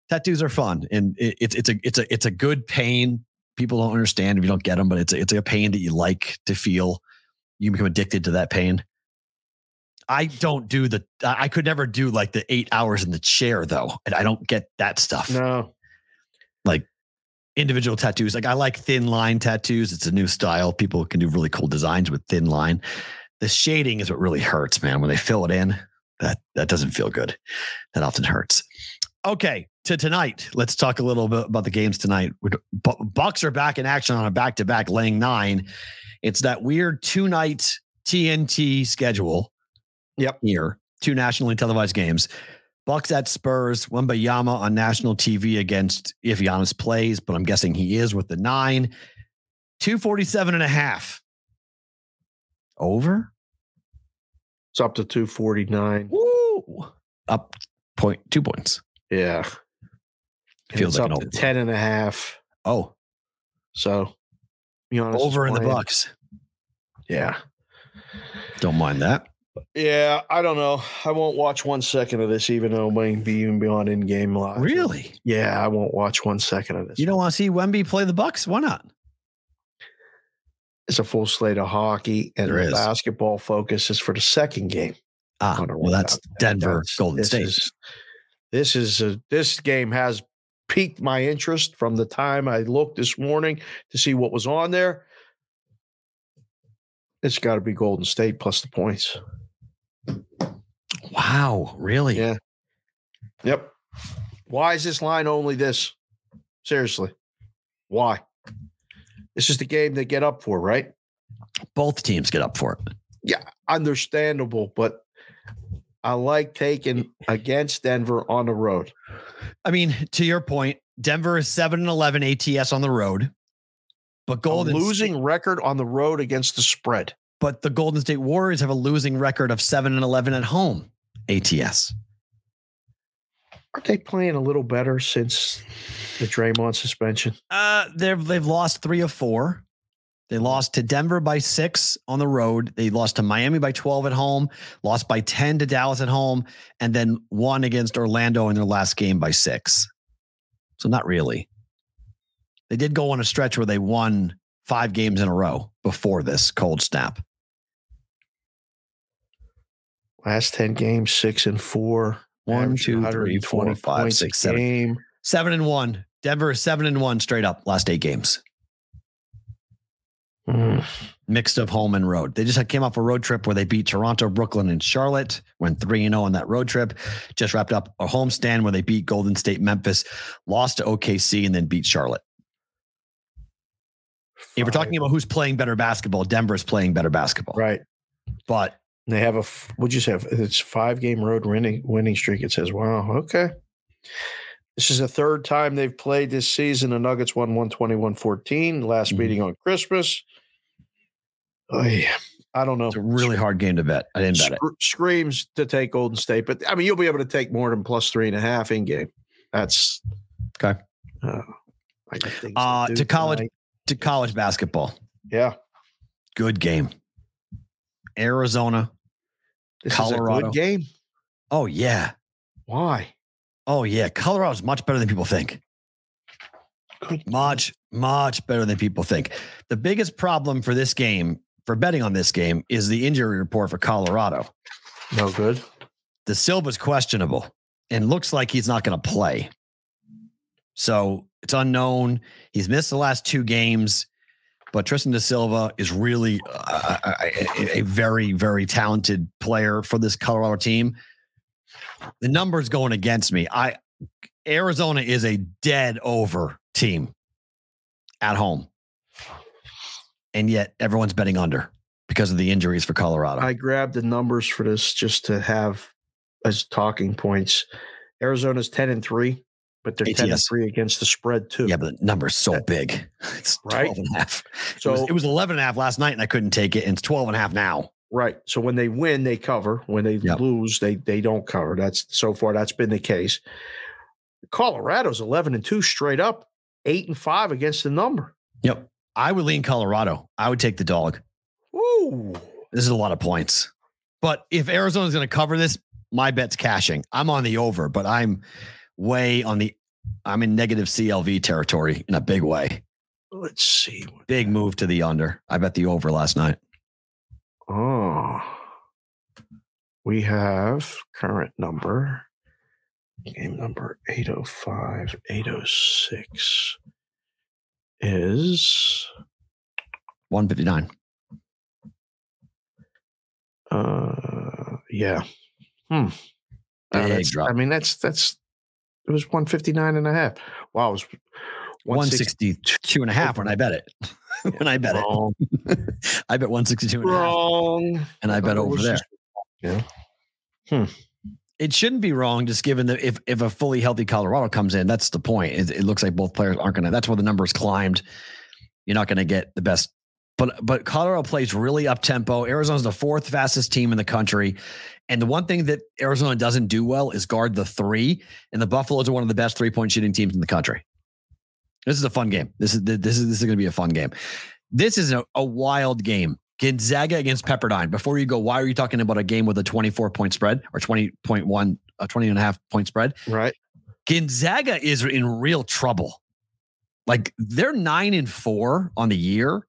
A: tattoos are fun, and it, it's it's a it's a it's a good pain. People don't understand if you don't get them, but it's a, it's a pain that you like to feel. You become addicted to that pain. I don't do the. I could never do like the eight hours in the chair though, and I don't get that stuff
B: no.
A: Like individual tattoos. Like I like thin line tattoos. It's a new style. People can do really cool designs with thin line. The shading is what really hurts, man. When they fill it in, that that doesn't feel good. That often hurts. Okay, to tonight. Let's talk a little bit about the games tonight. Bucks are back in action on a back to back, laying nine. It's that weird two night TNT schedule.
B: Yep.
A: Here, two nationally televised games. Bucks at Spurs, Wembanyama on national TV against if Giannis plays, but I'm guessing he is with the nine. 247 and a half. Over?
B: It's up to 249.
A: Woo! Up point two points.
B: Yeah. And
A: Feels
B: it's
A: like
B: up
A: an
B: to
A: over.
B: 10 and a half.
A: Oh,
B: So, honest.
A: over in the Bucks.
B: Yeah.
A: Don't mind that.
B: Yeah. I don't know. I won't watch one second of this, even though it might be even be on in game live.
A: Really?
B: Yeah. I won't watch one second of this.
A: You don't want to see Wemby play the Bucks? Why not?
B: it's a full slate of hockey, and the basketball focus is for the second game.
A: Ah, well, that's
B: that-
A: Denver,
B: that's-
A: Golden
B: this
A: State.
B: Is, this is a, this game has piqued my interest from the time I looked this morning to see what was on there. It's got to be Golden State plus the points.
A: Wow, really?
B: Yeah. Yep. Why is this line only this? Seriously. Why? This is the game they get up for, right?
A: Both teams get up for it.
B: Yeah, understandable, but I like taking against Denver on the road.
A: I mean, to your point, Denver is 7 and 11 ATS on the road. But
B: A losing
A: State,
B: record on the road against the spread.
A: But the Golden State Warriors have a losing record of 7 and 11 at home ATS.
B: Aren't they playing a little better since the Draymond suspension?
A: Uh, they've they've lost three of four. They lost to Denver by six on the road. They lost to Miami by 12 at home, lost by 10 to Dallas at home, and then won against Orlando in their last game by six. So not really. They did go on a stretch where they won five games in a row before this cold snap.
B: Last 10 games, six and four.
A: One, two, three, four, five, six, seven.
B: Game.
A: Seven and one. Denver is seven and one straight up last eight games.
B: Mm.
A: mixed of home and road. They just came off a road trip where they beat Toronto, Brooklyn, and Charlotte. Went three and zero on that road trip. Just wrapped up a home stand where they beat Golden State, Memphis, lost to OKC, and then beat Charlotte. If we're talking about who's playing better basketball, Denver's playing better basketball.
B: right.
A: But
B: They have a what'd you say? It's five game road winning winning streak. It says, wow, okay. This is the third time they've played this season. The Nuggets won 121 14, last
A: Mhm.
B: meeting on Christmas. Oy, I don't know.
A: It's a really hard game to bet. I didn't bet it.
B: Screams to take Golden State, but I mean, you'll be able to take more than plus three and a half in game. That's
A: Okay.
B: Uh, I
A: Uh, to college-
B: tonight.
A: To college basketball,
B: Yeah,
A: good game. Arizona.
B: this is
A: Colorado.
B: a good game.
A: Oh yeah.
B: Why?
A: Oh yeah. Colorado's much better than people think.
B: Good
A: Much, much better than people think. The biggest problem for this game, for betting on this game, is the injury report for Colorado.
B: No good.
A: Da Silva's questionable and looks like he's not going to play. So it's unknown. He's missed the last two games, but Tristan Da Silva is really uh, a, a- very, very talented player for this Colorado team. The numbers going against me. I Arizona is a dead over team at home, and yet everyone's betting under because of the injuries for Colorado.
B: I grabbed the numbers for this just to have as talking points. Arizona's 10 and 3, but they're 10 and
A: ATS.
B: 3 against the spread too.
A: Yeah, but the number's so big. It's
B: Right?
A: 12 and a half.
B: So
A: it, was, it was 11 and a half last night and I couldn't take it. And it's 12 and a half now.
B: right. So when they win, they cover. When they
A: Yep.
B: lose, they they don't cover. That's so far that's been the case. Colorado's 11 and 2 straight up, 8 and 5 against the number.
A: Yep. I would lean Colorado. I would take the dog.
B: Ooh.
A: This is a lot of points. But if Arizona's going to cover this, my bet's cashing. I'm on the over, but I'm way on the I'm in negative CLV territory in a big way.
B: Let's see.
A: Big move to the under. I bet the over last night.
B: Oh. We have current number, game number 805, 806 is
A: 159.
B: uh yeah. Hmm. Uh, I mean that's that's it was 159 and a half. Wow, it was
A: 162 and a half when I bet it. when I bet
B: wrong,
A: it. I bet 162 and a half.
B: wrong.
A: And I bet over there.
B: yeah. Hmm.
A: It shouldn't be wrong, just given that if if a fully healthy Colorado comes in, that's the point. It, it looks like both players aren't going to. That's where the numbers climbed. You're not going to get the best, but but Colorado plays really up tempo. Arizona's the fourth fastest team in the country, and the one thing that Arizona doesn't do well is guard the three. And the Buffaloes are one of the best three point shooting teams in the country. This is a fun game. This is this is this is going to be a fun game. This is a, a wild game. Gonzaga against Pepperdine. Before you go, why are you talking about a game with a 24 point spread or 20.1, a 20 and a half point spread?
B: Right.
A: Gonzaga is in real trouble. Like they're nine and four on the year,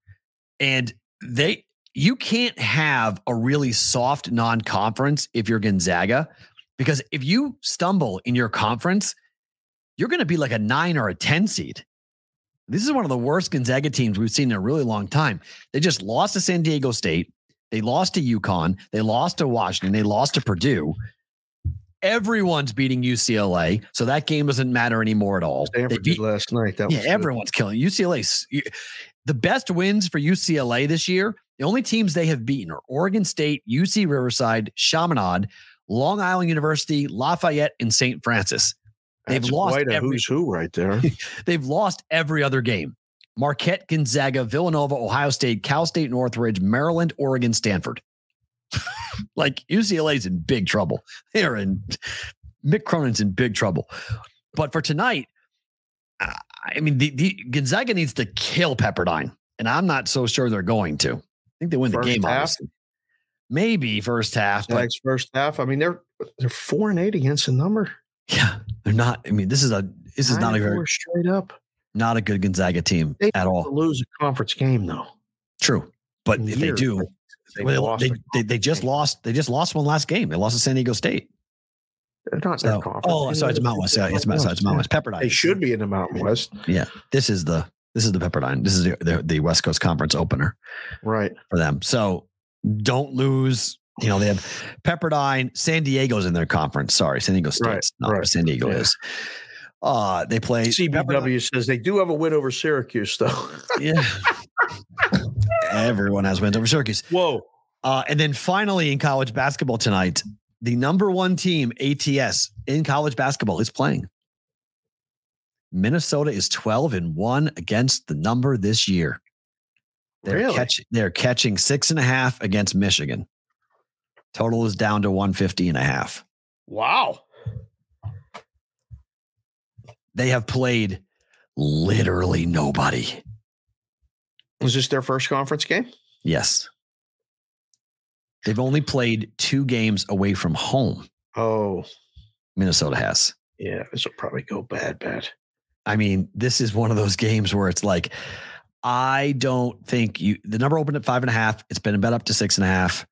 A: and they you can't have a really soft non-conference if you're Gonzaga, because if you stumble in your conference, you're going to be like a nine or a 10 seed. This is one of the worst Gonzaga teams we've seen in a really long time. They just lost to San Diego State. They lost to UConn. They lost to Washington. They lost to Purdue. Everyone's beating UCLA, so that game doesn't matter anymore at all. They
B: Stanford
A: beat-
B: did last night. That
A: yeah, everyone's killing UCLA. The best wins for UCLA this year, the only teams they have beaten are Oregon State, UC Riverside, Chaminade, Long Island University, Lafayette, and St. Francis. They've
B: That's
A: lost
B: quite a
A: every-
B: who's who right there.
A: They've lost every other game. Marquette, Gonzaga, Villanova, Ohio State, Cal State, Northridge, Maryland, Oregon, Stanford. like UCLA's in big trouble. They're in Mick Cronin's in big trouble. But for tonight, I mean, the, the Gonzaga needs to kill Pepperdine, and I'm not so sure they're going to. I think they win the game.
B: half?
A: Obviously. Maybe first half,
B: Zags first half. I mean, they're they're four and eight against the number.
A: yeah, they're not. I mean, this is a this is not a very
B: straight up.
A: not a good Gonzaga team
B: They
A: at all.
B: Lose a conference game though.
A: True, but
B: In
A: if they do,
B: They,
A: they, they, they just
B: game.
A: lost. They just lost one last game. They lost to San Diego State.
B: Not
A: So,
B: conference.
A: oh, sorry, it's Mountain West. Yeah, it's, Mount- sorry, it's Mountain West. Pepperdine.
B: They should be in the Mountain West,
A: Yeah, this is the this is the Pepperdine. This is the, the the West Coast Conference opener
B: right?
A: for them. So don't lose. You know they have Pepperdine, San Diego's in their conference. Sorry, San Diego State's
B: Right,
A: not.
B: right.
A: San Diego
B: Yeah.
A: is. Uh they play Pepperdine-
B: CBW says they do have a win over Syracuse though.
A: Yeah, everyone has wins over Syracuse.
B: Whoa,
A: Uh, and then finally in college basketball tonight, the number one team, ATS, in college basketball is playing. Minnesota is 12 and 1 against the number this year. They're,
B: Really?
A: catch, they're catching six and a half against Michigan. Total is down to 150 and a half.
B: Wow.
A: They have played literally nobody.
B: Was this their first conference game?
A: Yes. They've only played two games away from home.
B: Oh,
A: Minnesota has.
B: yeah. This will probably go bad, bad.
A: I mean, this is one of those games where it's like, I don't think you. The number opened at five and a half. It's been bet up to six and a half.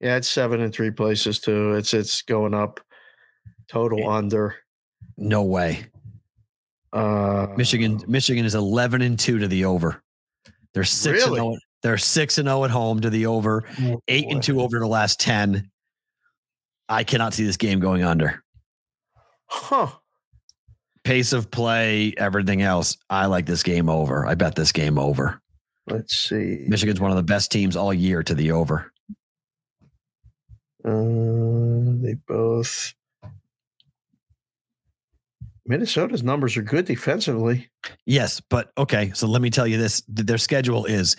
B: Yeah, it's seven in three places too. It's it's going up. Total under.
A: No way.
B: Uh,
A: Michigan. Michigan is eleven and two to the over. They're six
B: Really?
A: and zero. They're six and zero at home to the over.
B: oh,
A: Eight and
B: boy.
A: two over the last ten. I cannot see this game going under.
B: Huh.
A: Pace of play, everything else. I like this game over. I bet this game over.
B: Let's see.
A: Michigan's one of the best teams all year to the over.
B: Uh, they both. Minnesota's numbers are good defensively.
A: Yes, but okay. So let me tell you this: their schedule is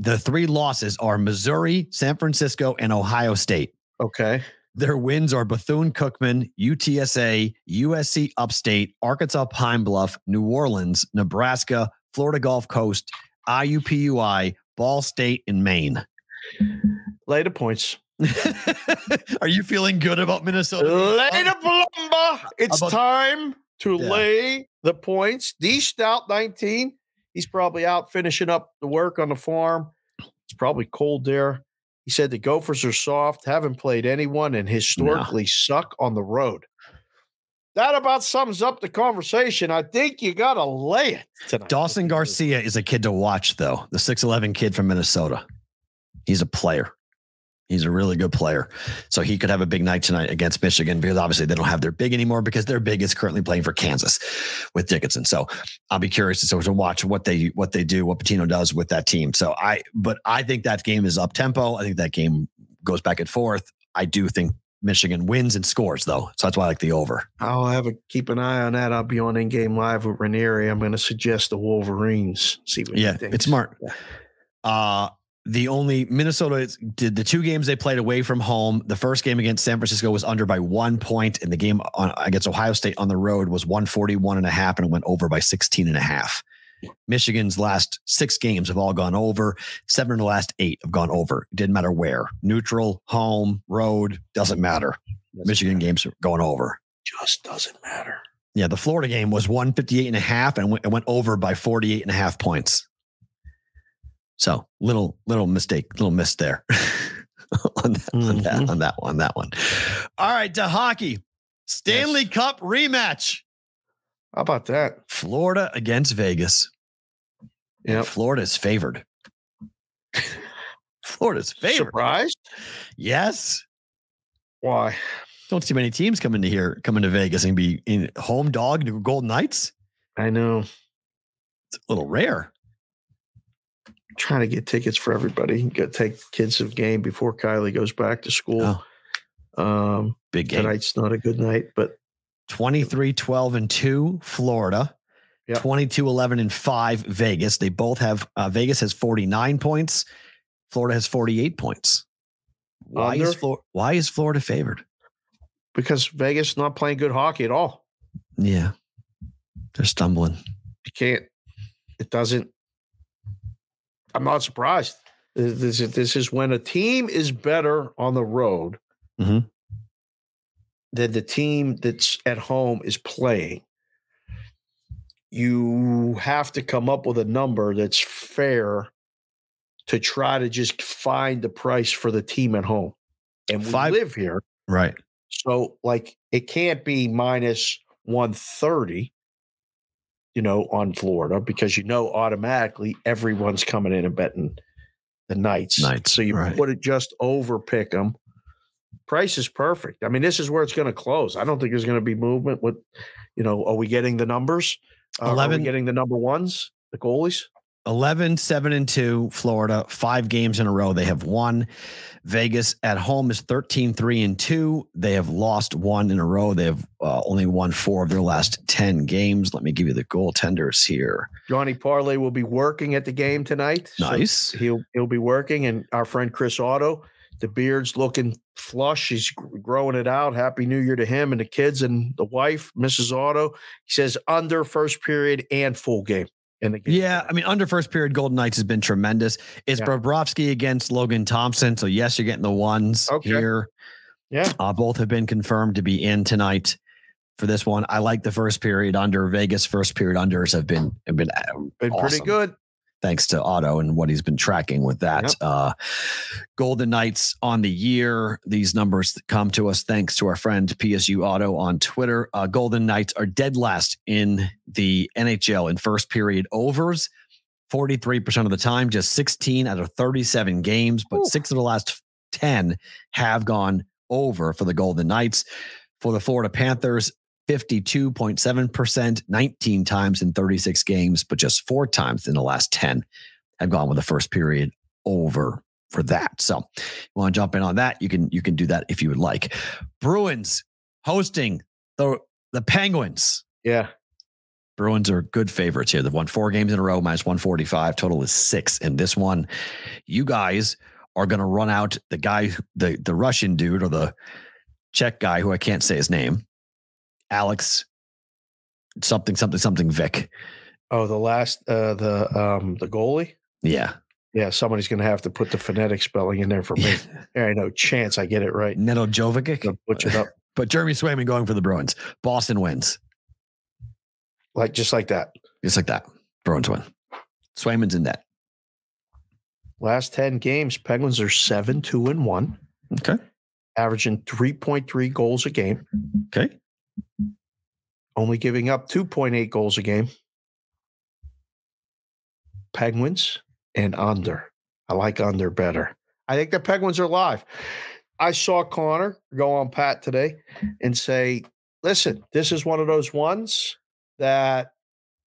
A: the three losses are Missouri, San Francisco, and Ohio State.
B: Okay.
A: Their wins are Bethune Cookman, UTSA, USC Upstate, Arkansas Pine Bluff, New Orleans, Nebraska, Florida Gulf Coast, IUPUI, Ball State, and Maine.
B: Lay the points.
A: are you feeling good about Minnesota?
B: Lay the plumber. It's
A: about-
B: time to
A: Yeah.
B: lay the points. D Stout 19. He's probably out finishing up the work on the farm. It's probably cold there. He said the Gophers are soft, haven't played anyone, and historically suck on the road. That about sums up the conversation. I think you got to lay it tonight.
A: Dawson Garcia is a kid to watch, though. The 6'11 kid from Minnesota. He's a player. He's a really good player. So he could have a big night tonight against Michigan because obviously they don't have their big anymore because their big is currently playing for Kansas with Dickinson. So I'll be curious to, so to watch what they what they do, what Pitino does with that team. So I but I think that game is up tempo. I think that game goes back and forth. I do think Michigan wins and scores though. So that's why I like the over.
B: I'll have a keep an eye on that. I'll be on in game live with Ranieri. I'm going to suggest the Wolverines. See what
A: Yeah, it's smart.
B: Yeah.
A: Uh the only Minnesota did the two games they played away from home. The first game against San Francisco was under by one point, and the game on, against Ohio State on the road was 141 and a half, and it went over by 16 and a half. Michigan's last six games have all gone over. Seven of the last eight have gone over. It didn't matter where. Neutral, home, road, doesn't matter.
B: Doesn't
A: Michigan
B: matter.
A: games are going over.
B: just doesn't matter.
A: Yeah, the Florida game was 158 and a half and it went over by 48 and a half points. So little, little mistake, little miss there on, that, on that,
B: mm-hmm.
A: on that one, that one. All right, to hockey. Stanley
B: Yes.
A: Cup rematch.
B: How about that?
A: Florida against Vegas. Yeah,
B: Yep.
A: Florida's favored. Florida's favored.
B: Surprised?
A: Yes.
B: Why?
A: Don't see many teams coming to here, coming to Vegas and be in home dog to Golden Knights.
B: I know.
A: It's a little rare.
B: Trying to get tickets for everybody. Got to take kids to the game before Kylie goes back to school.
A: Oh,
B: Um,
A: big game.
B: tonight's not a good night, but
A: 23 12 and 2 florida
B: Yep.
A: 22 11 and 5 vegas they both have uh, vegas has 49 points florida has 48 points why is? Flor- why is florida favored
B: because Vegas not playing good hockey at all.
A: yeah they're stumbling
B: You can't. It doesn't. I'm not surprised. This this is, this is when a team is better on the road
A: Mhm.
B: than the team that's at home is playing. You have to come up with a number that's fair to try to just find the price for the team at home. And we
A: Five-
B: live here.
A: right
B: So, like, it can't be minus 130, you know, on Florida because you know automatically everyone's coming in and betting the Knights.
A: Knights,
B: So you
A: right.
B: put it just over pick them. Price is perfect. I mean, this is where it's going to close. I don't think there's going to be movement with, you know, are we getting the numbers? Uh, are
A: 11
B: we getting the number ones, the goalies?
A: 11, 7 and 2, Florida, five games in a row. They have won. Vegas at home is 13, 3 and 2. They have lost one in a row. They have uh, only won four of their last 10 games. Let me give you the goaltenders here.
B: Johnny Parlay will be working at the game tonight. so
A: Nice.
B: he'll he'll be working, and our friend Chris Otto, the beard's looking flush. He's growing it out. Happy New Year to him and the kids and the wife, Mrs. Otto. He says under first period and full game in the game.
A: Yeah, I mean, under first period, Golden Knights has been tremendous. It's
B: Yeah.
A: Bobrovsky against Logan Thompson. So, yes, you're getting the ones
B: Okay.
A: here.
B: yeah.
A: Uh, both have been confirmed to be in tonight for this one. I like the first period under. Vegas first period unders have been have been uh,
B: Been pretty good.
A: Thanks to Otto and what he's been tracking with that.
B: Yep.
A: Uh, Golden Knights on the year. These numbers come to us thanks to our friend PSU Otto on Twitter. Uh, Golden Knights are dead last in the NHL in first period overs. 43% of the time, just 16 out of 37 games, but
B: Ooh.
A: six of the last 10 have gone over for the Golden Knights. For the Florida Panthers, 52.7%, 19 times in 36 games, but just four times in the last 10 have gone with the first period over for that. So you want to jump in on that, you can you can do that if you would like. Bruins hosting the the Penguins.
B: Yeah.
A: Bruins are good favorites here. They've won four games in a row, minus 145. Total is six in this one. You guys are going to run out the guy, the, the Russian dude or the Czech guy who I can't say his name, Alex something, something, something Vic.
B: Oh, the last uh the um the goalie.
A: Yeah.
B: Yeah, somebody's gonna have to put the phonetic spelling in there for me. There ain't no chance I get it right.
A: Neto Jovic.
B: Butcher it up
A: But Jeremy Swayman going for the Bruins. Boston wins.
B: like just like that.
A: Just like that. Bruins win. Swayman's in net.
B: Last 10 games, Penguins are 7 2 and 1,
A: Okay.
B: averaging 3.3 goals a game,
A: Okay.
B: Only giving up 2.8 goals a game. Penguins and under. I like under better. I think the Penguins are live. I saw Connor go on Pat today and say, listen, this is one of those ones that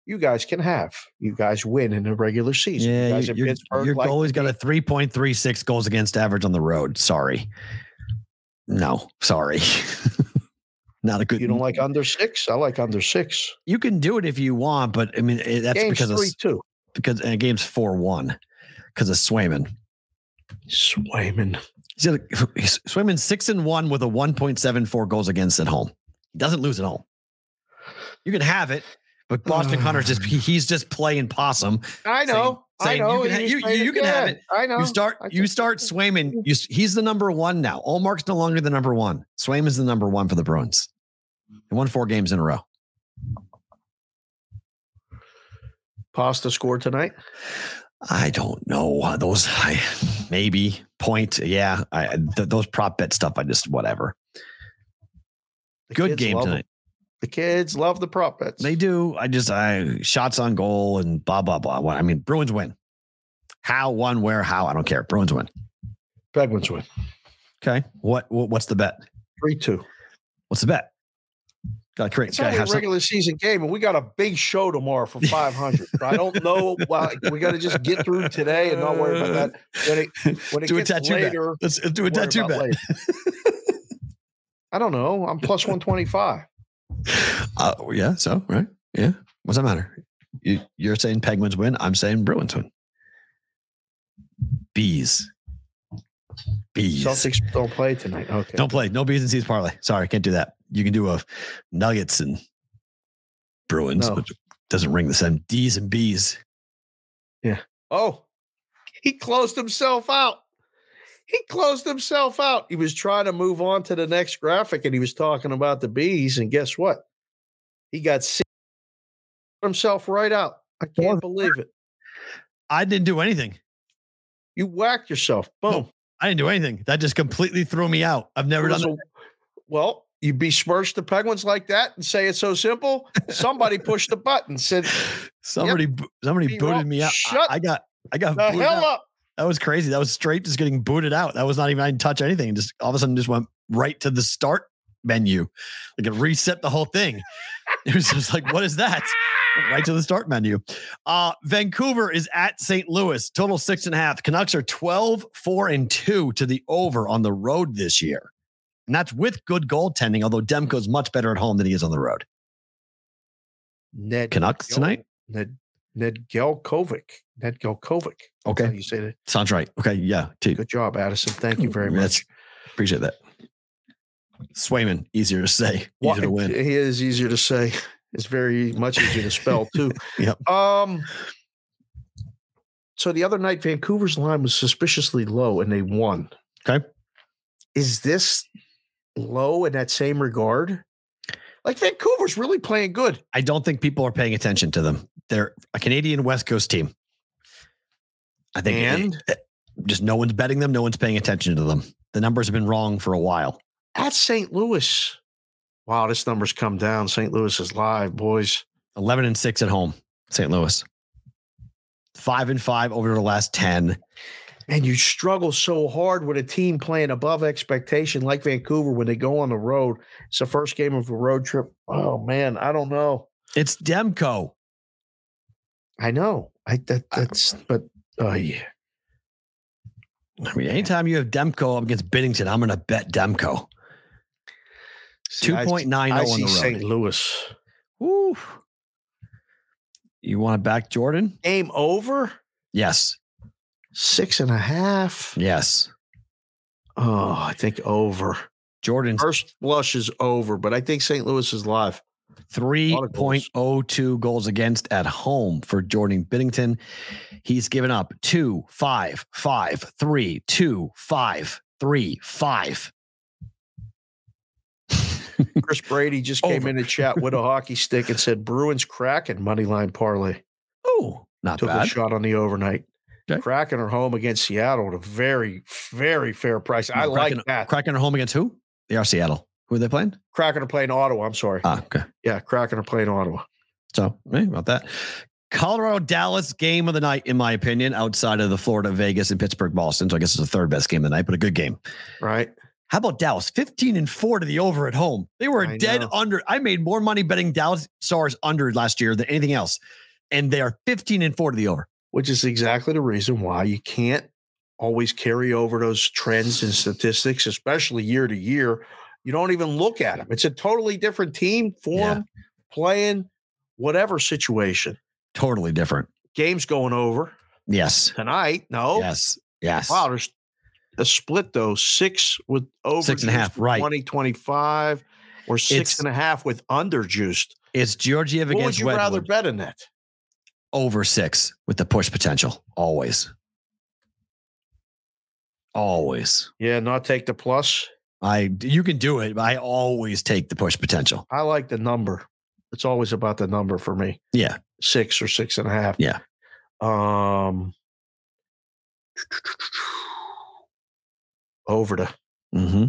B: you guys can have. You guys win in the regular season. you guys
A: your, your,
B: Pittsburgh
A: your
B: like
A: goalie's got a 3.36 goals against average on the road. Sorry. No, sorry. Not a good.
B: You don't like under six? I like under six.
A: You can do it if you want, but I mean it- that's
B: Game's
A: because of
B: three two.
A: because and game's four one because of Swayman.
B: Swayman.
A: He's Swayman six and one with a 1.74 goals against at home. He doesn't lose at home. You can have it, but Boston Hunter's just ah. he- he's just playing possum.
B: I know.
A: Saying
B: I
A: you
B: know.
A: can ha-
B: and
A: you- you can have
B: it. I know.
A: You start you start Swayman. You, he's the number one now. Ullmark's no longer the number one. Swayman's the number one for the Bruins. They won four games in a row.
B: Pasta scored tonight.
A: I don't know Uh, those. I maybe point. Yeah, I, th- those prop bet stuff. I just whatever.
B: The
A: Good game
B: love 'em. The kids love the prop bets.
A: They do. I just I shots on goal and blah blah blah. What I mean, Bruins win. How, one, where, how? I don't care. Bruins win.
B: Penguins win
A: Okay. What, what what's the bet?
B: three two.
A: What's the bet? Got to create.
B: It's
A: Got to
B: only a regular season game, and we got a big show tomorrow for five hundred. I don't know. Well, we got to just get through today and not worry about that. When it when it
A: do a
B: gets
A: tattoo bet.
B: later,
A: Let's, do a tattoo bet.
B: I don't know. I'm plus one twenty five.
A: Uh, yeah. So right. Yeah. What's that matter? You, you're saying Penguins win. I'm saying Bruins win. Bees. Bees.
B: Celtics don't play tonight. Okay.
A: Don't play. No bees and C's parlay. Sorry, can't do that. You can do a Nuggets and Bruins,
B: No.
A: which doesn't ring the same. D's and B's. Yeah.
B: Oh, he closed himself out. He closed himself out. He was trying to move on to the next graphic and he was talking about the bees. And guess what? He got sick himself right out. I can't believe it.
A: I didn't do anything.
B: You whacked yourself. Boom.
A: I didn't do anything. That just completely threw me out. I've never done that.
B: a- well, you besmirch the penguins like that and say it's so simple. Somebody pushed the button, said,
A: Somebody, bo- somebody booted
B: wrong.
A: me out. I-
B: Shut
A: I, got, I got
B: the hell
A: out.
B: up.
A: That was crazy. That was straight, just getting booted out. That was not even I didn't touch anything. Just all of a sudden, just went right to the start menu. Like it reset the whole thing. It was just like, what is that? right to the start menu. Uh, Vancouver is at St. Louis, total six and a half. Canucks are 12, 4, and 2 to the over on the road this year. And that's with good goaltending, although Demko's much better at home than he is on the road.
B: Ned
A: Canucks
B: Gel-
A: tonight?
B: Ned Ned Gelkovic. Ned. That's how
A: Okay.
B: you say that.
A: Sounds right. Okay. Yeah. T.
B: Good job, Addison. Thank you very
A: That's-
B: much.
A: Appreciate that. Swayman, easier to say, easier to win.
B: He is easier to say. It's very much easier to spell too.
A: Yep.
B: Um. So the other night, Vancouver's line was suspiciously low, and they won.
A: Okay.
B: Is this low in that same regard? Like Vancouver's really playing good.
A: I don't think people are paying attention to them. They're a Canadian West Coast team. I think
B: And?
A: it- just no one's betting them. No one's paying attention to them. The numbers have been wrong for a while.
B: At St. Louis. Wow, this number's come down. St. Louis is live, boys.
A: 11 and 6 at home, St. Louis. 5 and 5 over the last 10.
B: And you struggle so hard with a team playing above expectation like Vancouver when they go on the road. It's the first game of a road trip. Oh man, I don't know.
A: It's Demko.
B: I know. I that that's but oh yeah.
A: I mean, anytime you have Demko up against Binnington, I'm going to bet Demko.
B: See, I see-
A: 2.90
B: I oh
A: on
B: see
A: the
B: St. Louis.
A: Woo. You want to back Jordan?
B: Game over?
A: Yes.
B: Six and a half.
A: Yes.
B: Oh, I think over.
A: Jordan's
B: First blush is over, but I think St. Louis is live. Lot of goals.
A: 3.02 goals against at home for Jordan Binnington. He's given up two, five, five, three, two, five, three, five.
B: Chris Brady just came
A: Over.
B: in and chat with a hockey stick and said Bruins Kraken money line parlay.
A: Oh, not
B: Took a shot on the overnight.
A: Okay.
B: Kraken are home against Seattle at a very, very fair price. I like that.
A: Kraken are home against who? They are Seattle. Who are they playing?
B: Kraken are playing Ottawa. I'm sorry.
A: Ah, okay.
B: yeah, Kraken are playing Ottawa.
A: So, hey, about that. Colorado Dallas game of the night, in my opinion, outside of the Florida, Vegas, and Pittsburgh, Boston. So I guess it's the third best game of the night, but a good game.
B: Right.
A: How about Dallas? 15 and 4 to the over at home. They were
B: I
A: dead
B: know.
A: under. I made more money betting Dallas Stars under last year than anything else. And they are 15 and 4 to the over.
B: Which is exactly the reason why you can't always carry over those trends and statistics, especially year to year. You don't even look at them. It's a totally different team, form, playing, whatever situation.
A: Totally different.
B: Game's going over
A: Yes.
B: tonight. No.
A: Yes. Yes.
B: Wow, there's a split though. Six with over
A: Six and a half, right.
B: 20, 25, or six
A: It's-
B: and a half with under juiced.
A: It's Georgiev
B: What would
A: against
B: you rather bet in that?
A: over six with the push potential. Always. Always.
B: Yeah, not take the plus.
A: I you can do it, but I always take the push potential.
B: I like the number. It's always about the number for me.
A: Yeah.
B: Six or six and a half.
A: Yeah.
B: Um over to
A: Mm-hmm.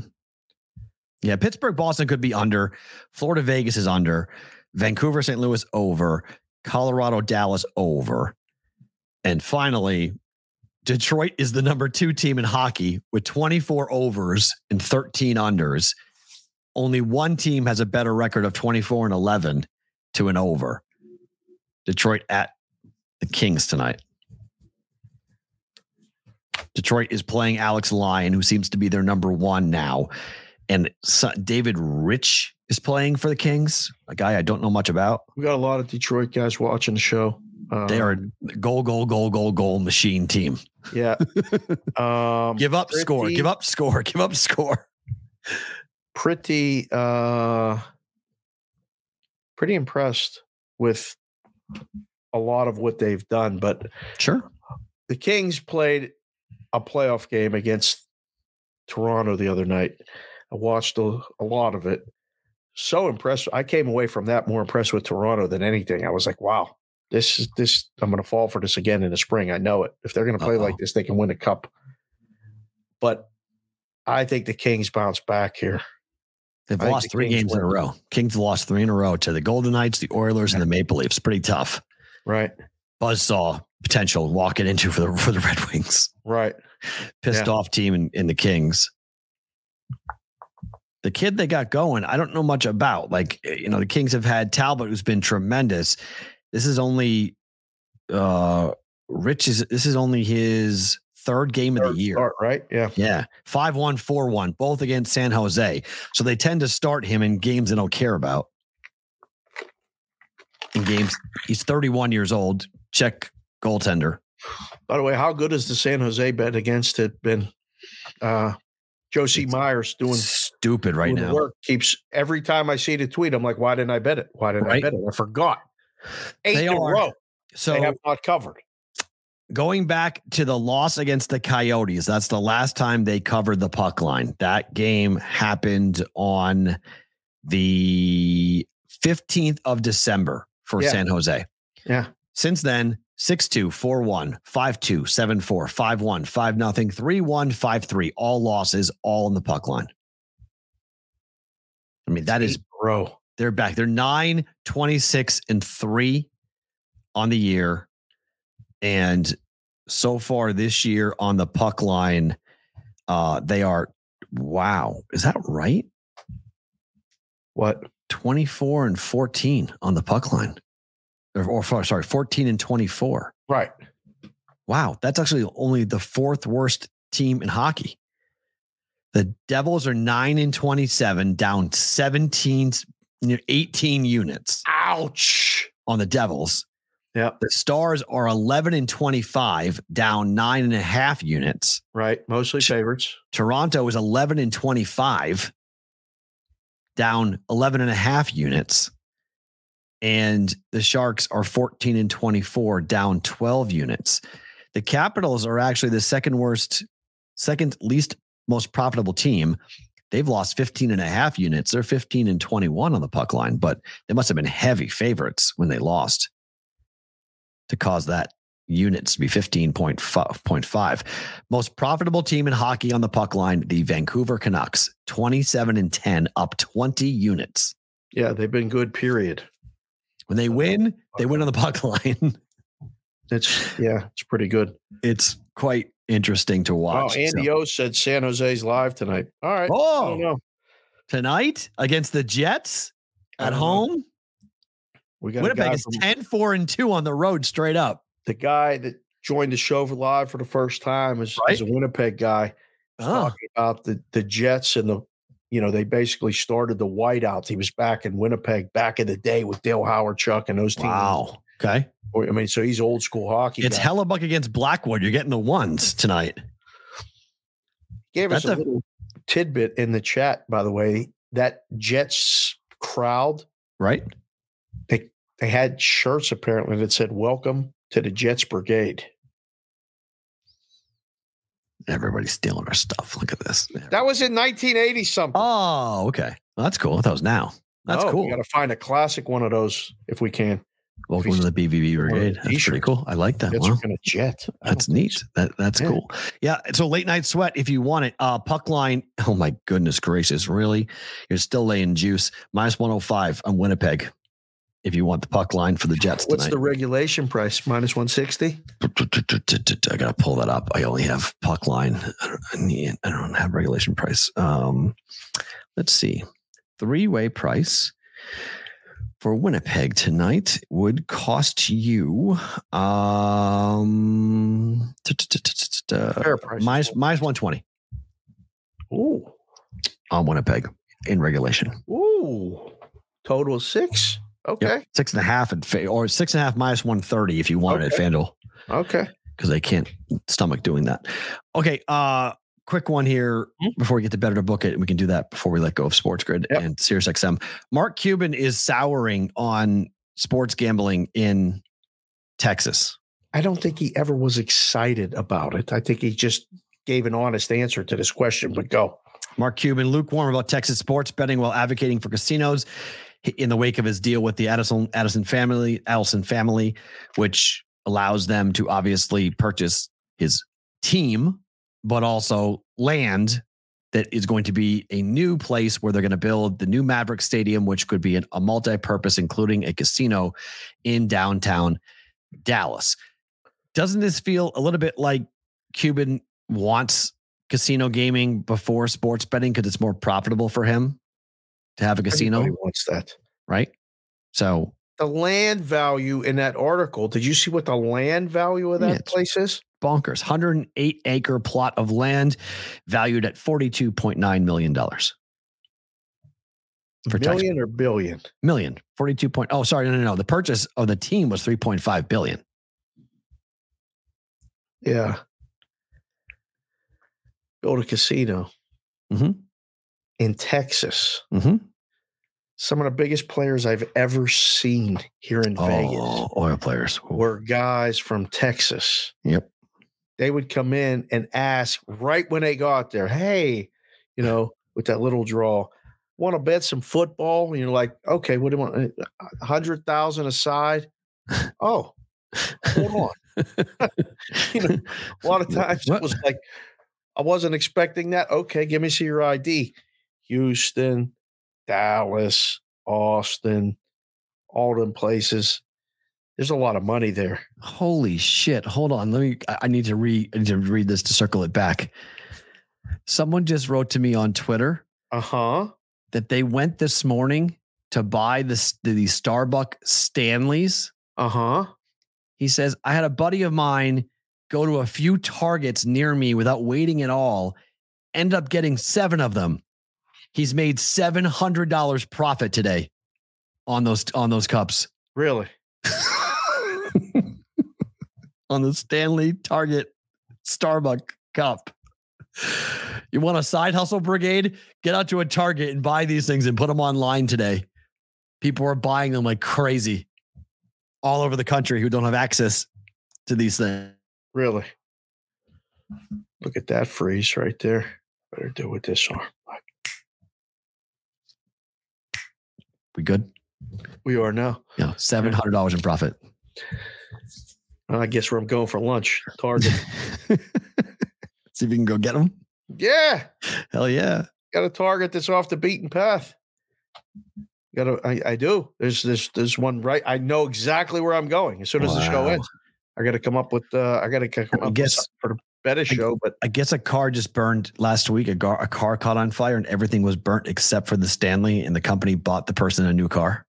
A: Yeah, Pittsburgh, Boston could be under. Florida, Vegas is under. Vancouver, St. Louis over. Colorado, Dallas over. And finally, Detroit is the number two team in hockey with 24 overs and 13 unders. Only one team has a better record of 24 and 11 to an over. Detroit at the Kings tonight. Detroit is playing Alex Lyon, who seems to be their number one now. And David Rittich is playing for the Kings, a guy I don't know much about.
B: we got a lot of Detroit guys watching the show.
A: They are
B: Um,
A: a goal, goal, goal, goal, goal machine team.
B: yeah. um
A: Give up, score, give up, score, give up, score.
B: pretty uh pretty impressed with a lot of what they've done but
A: Sure.
B: the kings played a playoff game against toronto the other night i watched a, a lot of it so impressed i came away from that more impressed with toronto than anything i was like wow this is this i'm going to fall for this again in the spring i know it if they're going to play like
A: Uh-oh.
B: this they can win a cup but i think the kings bounce back here
A: They've
B: I
A: lost three
B: Kings
A: games in a row. Kings lost three in a row to the Golden Knights, the Oilers, and the Maple Leafs. Pretty tough.
B: right
A: Buzzsaw potential walking into for the for the Red Wings.
B: right
A: Pissed
B: Yeah.
A: off team in, in the Kings. the kid they got going, I don't know much about. Like, eh, you know, the Kings have had Talbot, who's been tremendous. This is only uh Rittich is this is only his third game of the year.
B: start, right? Yeah.
A: Yeah. 5 1, 4 1, both against San Jose. So they tend to start him in games they don't care about. In games, he's 31 years old. Czech goaltender.
B: By the way, how good has the San Jose bet against it been? Uh, Josie Myers doing
A: Stupid right
B: doing
A: now.
B: Work keeps every time I see the tweet, I'm like, why didn't I bet it? Why didn't I bet it? I forgot. Eight
A: They
B: in a row.
A: So
B: they have not covered.
A: going back to the loss against the Coyotes, that's the last time they covered the puck line. That game happened on the 15th of December for
B: Yeah.
A: San Jose.
B: Yeah.
A: Since then, 6 2, 4 1, 5 2, 7 4, 5 1, 5 0, 3 1, 5 3. All losses, all in the puck line. I mean, that is
B: Eight in a row.
A: They're back. They're 9, 26, and 3 on the year. And so far this year on the puck line, uh, they are wow. Is that right?
B: What?
A: 24 and 14 on the puck line. Or, or sorry, 14 and 24.
B: Right.
A: Wow. That's actually only the fourth worst team in hockey. The Devils are 9 and 27, down 17, near 18 units.
B: Ouch.
A: on the Devils.
B: Yeah.
A: The Stars are 11 and 25, down nine and a half units.
B: Right. Mostly favorites.
A: Toronto is 11 and 25, down 11 and a half units. And the Sharks are 14 and 24, down 12 units. The Capitals are actually the second worst, second least most profitable team. They've lost 15 and a half units. They're 15 and 21 on the puck line, but they must have been heavy favorites when they lost to cause that units to be 15.5. Most profitable team in hockey on the puck line, the Vancouver Canucks, 27 and 10, up 20 units.
B: Yeah, they've been good, period.
A: When they win, they win on the puck line.
B: It's yeah, it's pretty good.
A: It's quite interesting to watch.
B: Andy
A: So-
B: O said San Jose's live tonight. All right.
A: Oh, tonight against the Jets at
B: don't know.
A: home.
B: We got
A: Winnipeg is
B: from-
A: 10 4 and 2 on the road straight up.
B: the guy that joined the show for live for the first time is, is a Winnipeg guy.
A: Oh,
B: talking about the the Jets and the you know they basically started the whiteouts. He was back in Winnipeg back in the day with Dale Hawerchuk, and those teams.
A: wow. Okay.
B: I mean, so he's old school hockey.
A: It's
B: guy.
A: Hellebuyck against Blackwood. You're getting the ones tonight.
B: gave us a,
A: a-
B: little tidbit in the chat, by the way. That Jets crowd,
A: Right?
B: they had shirts apparently that said "Welcome to the Jets Brigade."
A: Everybody's stealing our stuff. Look at this.
B: That was in 1980 something.
A: Oh, okay. Well, that's cool. That was now. That's
B: Oh,
A: cool.
B: We got to find a classic one of those if we can.
A: Welcome to the BBB Brigade. That's pretty cool. I like that. Wow.
B: to jet.
A: That's neat. That that's
B: Yeah.
A: cool. Yeah. So late night sweat, if you want it. Uh puck line. Oh my goodness gracious. Really? You're still laying juice. Minus 105 on Winnipeg. If you want the puck line for the Jets
B: What's
A: tonight.
B: the regulation price? Minus 160?
A: I gotta pull that up. I only have puck line. I don't, I need, I don't have regulation price. Um, let's see. Three way price for Winnipeg tonight would cost you um
B: Fair price.
A: minus minus one twenty
B: Ooh.
A: on Winnipeg in regulation.
B: Ooh. Total six? Okay.
A: Yep. Six and a half and or six and a half minus one thirty if you want it at FanDuel.
B: Okay.
A: because they can't stomach doing that. Okay, uh, quick one here mm-hmm. before we get to better to book it. And we can do that before we let go of Sports Grid
B: Yep.
A: and SiriusXM. Mark Cuban is souring on sports gambling in Texas.
B: I don't think he ever was excited about it. I think he just gave an honest answer to this question, but go.
A: Mark Cuban lukewarm about Texas sports betting while advocating for casinos in the wake of his deal with the Addison Addison family, Adelson family, which allows them to obviously purchase his team, but also land that is going to be a new place where they're going to build the new Maverick Stadium, which could be an, a multi-purpose, including a casino in downtown Dallas. Doesn't this feel a little bit like Cuban wants casino gaming before sports betting because it's more profitable for him to have a casino,
B: Everybody wants that.
A: right? So
B: The land value in that article. Did you see what the land value of that
A: it's-
B: place is?
A: Bonkers 108 acre plot of land valued at $42.9 million. For tax
B: Million or billion?
A: million 42 point oh sorry no no no the purchase of the team was 3.5 billion
B: Yeah. Build a casino
A: mm-hmm.
B: in Texas.
A: mm-hmm.
B: Some of the biggest players I've ever seen here in Vegas
A: oh, oil players Ooh.
B: were guys from Texas.
A: Yep.
B: They would come in and ask right when they got there, hey, you know, with that little draw, want to bet some football? And you're like, okay, what do you want? A hundred thousand aside? Oh, hold on. you know, a lot of times
A: What?
B: it was like, I wasn't expecting that. Okay, give me see your ID. Houston, Dallas, Austin, all them places. There's a lot of money there.
A: holy shit hold on let me I- need to read to read this to circle it back someone just wrote to me on twitter
B: Uh huh.
A: that they went this morning to buy this the Starbucks stanleys
B: Uh huh.
A: He says, I had a buddy of mine go to a few targets near me without waiting at all, end up getting seven of them. He's made $700 profit today on those on those cups.
B: Really?
A: on the Stanley Target Starbuck cup. You want a side hustle brigade? Get out to a Target and buy these things and put them online today. People are buying them like crazy all over the country who don't have access to these things.
B: Really? Look at that freeze right there. Better do with this arm.
A: We good?
B: We are now.
A: Yeah, seven hundred dollars in profit.
B: I guess where I'm going for lunch. Target.
A: See if you can go get them.
B: yeah.
A: Hell yeah!
B: Got a target that's off the beaten path. Got to, I, I do. There's this there's one right. I know exactly where I'm going as soon as the show ends. I got to come up with. uh I got to come
A: I guess-
B: for the better show. But
A: I guess a car just burned last week. A car, a car caught on fire and everything was burnt except for the Stanley, and the company bought the person a new car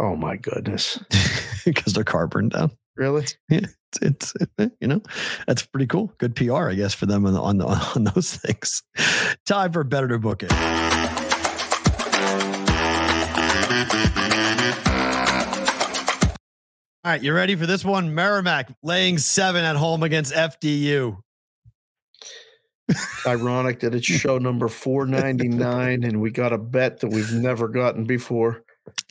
B: oh my goodness,
A: because their car burned down.
B: Really?
A: It's, it's you know that's pretty cool. Good PR, I guess, for them on the, on, the, on those things. Time for better to book it. All right, you ready for this one? Merrimack laying seven at home against FDU.
B: Ironic that it's show number 499 and we got a bet that we've never gotten before.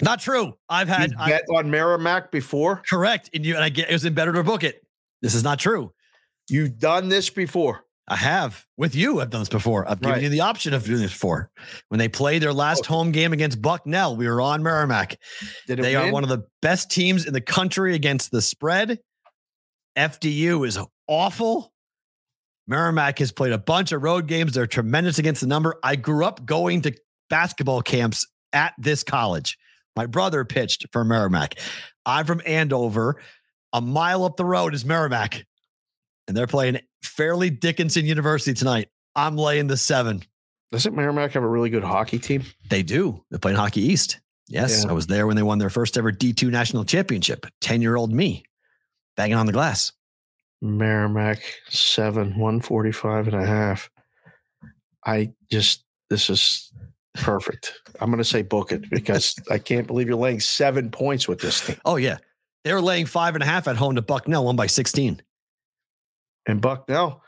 A: Not true. I've had
B: You
A: I-
B: on Merrimack before?
A: correct, and you and I get it was in better to book it. This is not true.
B: You've done this before.
A: I have with you. I've done this before. I've given
B: Right.
A: you the option of doing this before. When they played their last
B: Okay.
A: home game against Bucknell, we were on Merrimack.
B: Did
A: They are one of the best teams in the country against the spread. FDU is awful. Merrimack has played a bunch of road games. They're tremendous against the number. I grew up going to basketball camps at this college. My brother pitched for Merrimack. I'm from Andover. A mile up the road is Merrimack. And they're playing Fairleigh Dickinson University tonight. I'm laying the seven.
B: Doesn't Merrimack have a really good hockey team?
A: They do. They're playing Hockey East. Yes,
B: Yeah.
A: I was there when they won their first ever D2 national championship. 10 year old me banging on the glass.
B: Merrimack seven, 145 and a half. I just, this is perfect. I'm going to say book it because I can't believe you're laying seven points with this thing.
A: Oh, yeah. They were laying five and a half at home to Bucknell, one by 16.
B: And Bucknell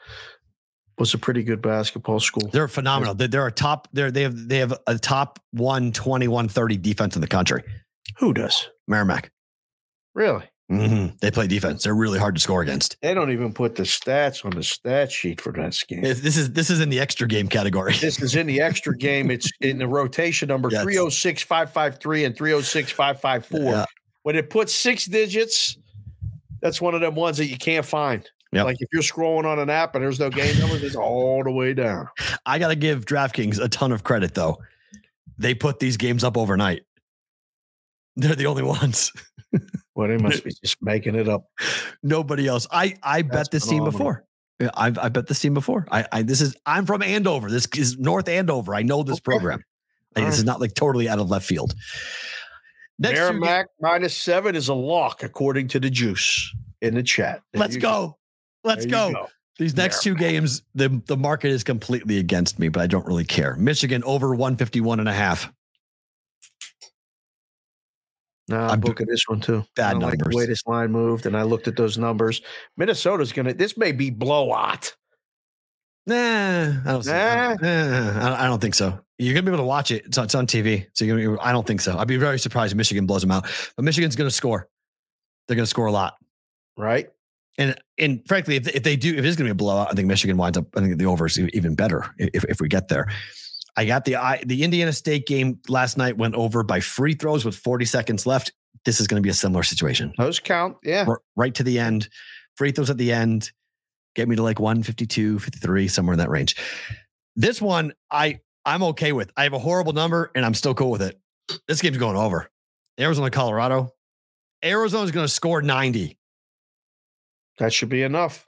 B: was a pretty good basketball school.
A: They're phenomenal. They're, they're a top, they're, they have, they have a top 120, 130 defense in the country.
B: Who does?
A: Merrimack.
B: Really?
A: Mhm. They play defense. They're really hard to score against.
B: They don't even put the stats on the stat sheet for that game.
A: This is, this is in the extra game category.
B: This is in the extra game. It's in the rotation number
A: Yes.
B: 306 553 and 306 554.
A: Yeah.
B: When it puts six digits, that's one of them ones that you can't find.
A: Yep.
B: Like if you're scrolling on an app and there's no game numbers, it's all the way down.
A: I got to give DraftKings a ton of credit, though. They put these games up overnight. They're the only ones.
B: Well, they must be just making it up.
A: Nobody else. I I bet
B: That's
A: this team before. I've I bet this team before. I, I this is I'm from Andover. This is North Andover. I know this
B: Okay.
A: program. Like, this is not like totally out of left field. Next two
B: Merrimack minus seven is a lock, according to the juice in the chat. There
A: let's
B: you
A: go. Let's
B: you
A: go. These next two games, the, the market is completely against me, but I don't really care. Michigan over 151 and a half.
B: No, I'm,
A: I'm-
B: booking this one too.
A: Bad
B: I don't like
A: numbers.
B: the way this line moved, and I looked at those numbers. Minnesota's gonna. This may be blowout.
A: Nah, I don't, see, I, don't, I don't- think so. You're gonna be able to watch it. It's on, it's on TV. So you're gonna, be- I don't think so. I'd be very surprised if Michigan blows them out. But Michigan's gonna score. They're gonna score a lot.
B: Right?
A: And and frankly, if, if they do, if it is going to be a blowout, I think Michigan winds up. I think the over is even better if, if we get there. I got the I, the Indiana State game last night went over by free throws with 40 seconds left. This is going to be a similar situation.
B: Those count. Yeah.
A: R- Right to the end, free throws at the end, get me to like 152, 53, somewhere in that range. This one, I I'm okay with. I have a horrible number and I'm still cool with it. This game's going over. Arizona, Colorado. Arizona's going to score 90.
B: That should be enough.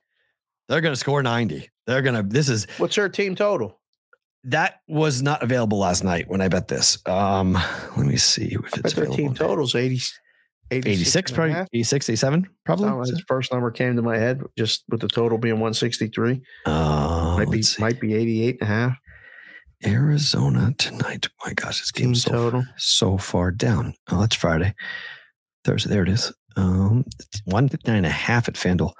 A: They're going to score 90. They're going to, this is,
B: What's their team total?
A: That was not available last night when I bet this. Um, let me see if it's available.
B: total's 80, 86,
A: 86, probably
B: half.
A: 86, 87, probably.
B: Like the first number came to my head, just with the total being 163.
A: Uh,
B: might be
A: see.
B: might be 88 and a half.
A: Arizona tonight. My gosh, this game's so,
B: total.
A: so far down. Oh, that's Friday. Thursday. There it is. Um, 159 and a half at FanDuel.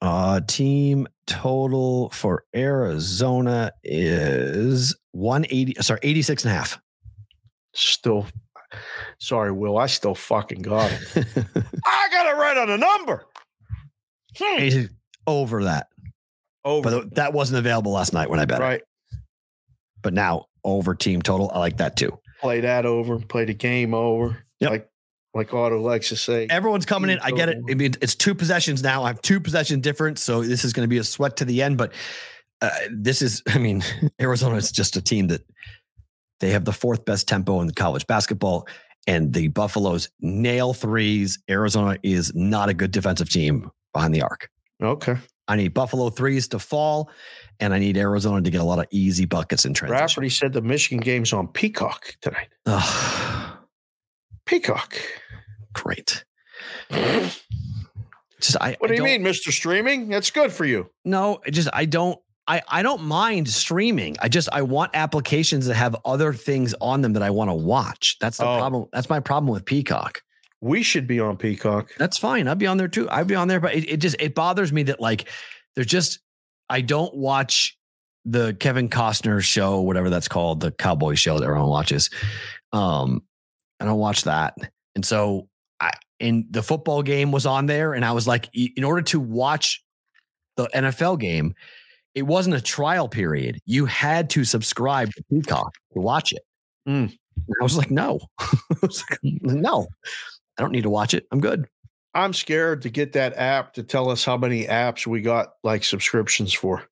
A: Uh, team total for Arizona is 180, sorry, 86 and a half.
B: Still, sorry, Will. I still fucking got it. I got it right on the number. Hmm.
A: over that.
B: Over.
A: But that wasn't available last night when I bet it.
B: right.
A: But now over team total. I like that too.
B: Play that over. Play the game over.
A: Yep.
B: Like like Otto likes to say.
A: Everyone's coming in. I get it. I mean, it's two possessions now. I have two possession difference, so this is going to be a sweat to the end. But uh, this is, I mean, Arizona is just a team that they have the fourth best tempo in college basketball, and the Buffaloes nail threes. Arizona is not a good defensive team behind the arc.
B: Okay.
A: I need Buffalo threes to fall, and I need Arizona to get a lot of easy buckets in transition.
B: Rafferty said the Michigan game's on Peacock tonight. Peacock.
A: great.
B: what
A: Just I.
B: do
A: I
B: you mean, Mr. Streaming? That's good for you.
A: No, it just I don't I I don't mind streaming. I just I want applications that have other things on them that I want to watch. That's the
B: Oh.
A: problem. That's my problem with Peacock.
B: We should be on Peacock.
A: That's fine. I'd be on there too. I'd be on there, but it, it just it bothers me that like there's just I don't watch the Kevin Costner show, whatever that's called, the cowboy show that everyone watches. Um, I don't watch that. And so I and the football game was on there, and I was like, in order to watch the NFL game, it wasn't a trial period. You had to subscribe to Peacock to watch it.
B: Mm.
A: I was like, no, I was like, no, I don't need to watch it. I'm good.
B: I'm scared to get that app to tell us how many apps we got like subscriptions for.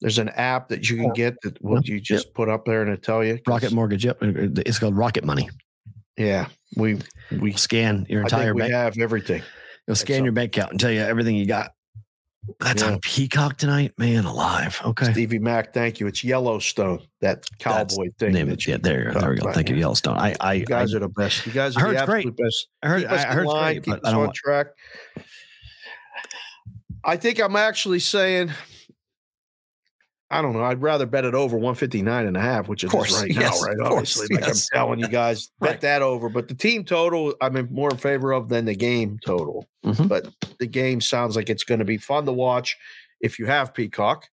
B: There's an app that you can get that will you just put up there and it tell you.
A: Rocket Mortgage. Yep. It's called Rocket Money.
B: Yeah, we we
A: Scan your
B: I
A: entire
B: think we
A: bank.
B: have everything.
A: It'll scan
B: so.
A: your bank account and tell you everything you got. That's
B: Yeah.
A: on Peacock tonight. Man alive. Okay.
B: Stevie Mac, thank you. It's Yellowstone, that cowboy thing.
A: Name
B: that
A: it. Yeah, there, there we go. Thank you. Yellowstone. I, I,
B: You
A: I,
B: guys are the best. You guys are the
A: it's great.
B: best.
A: I heard,
B: keep us
A: I heard
B: line,
A: great,
B: keep us on
A: want-
B: track. I think I'm actually saying, I don't know. I'd rather bet it over 159 and a half, which is right
A: yes,
B: now, right?
A: of course,
B: Obviously, like
A: yes.
B: I'm telling you guys, bet
A: Right.
B: that over. But the team total, I'm in more in favor of than the game total.
A: Mhm.
B: But the game sounds like it's going to be fun to watch if you have Peacock.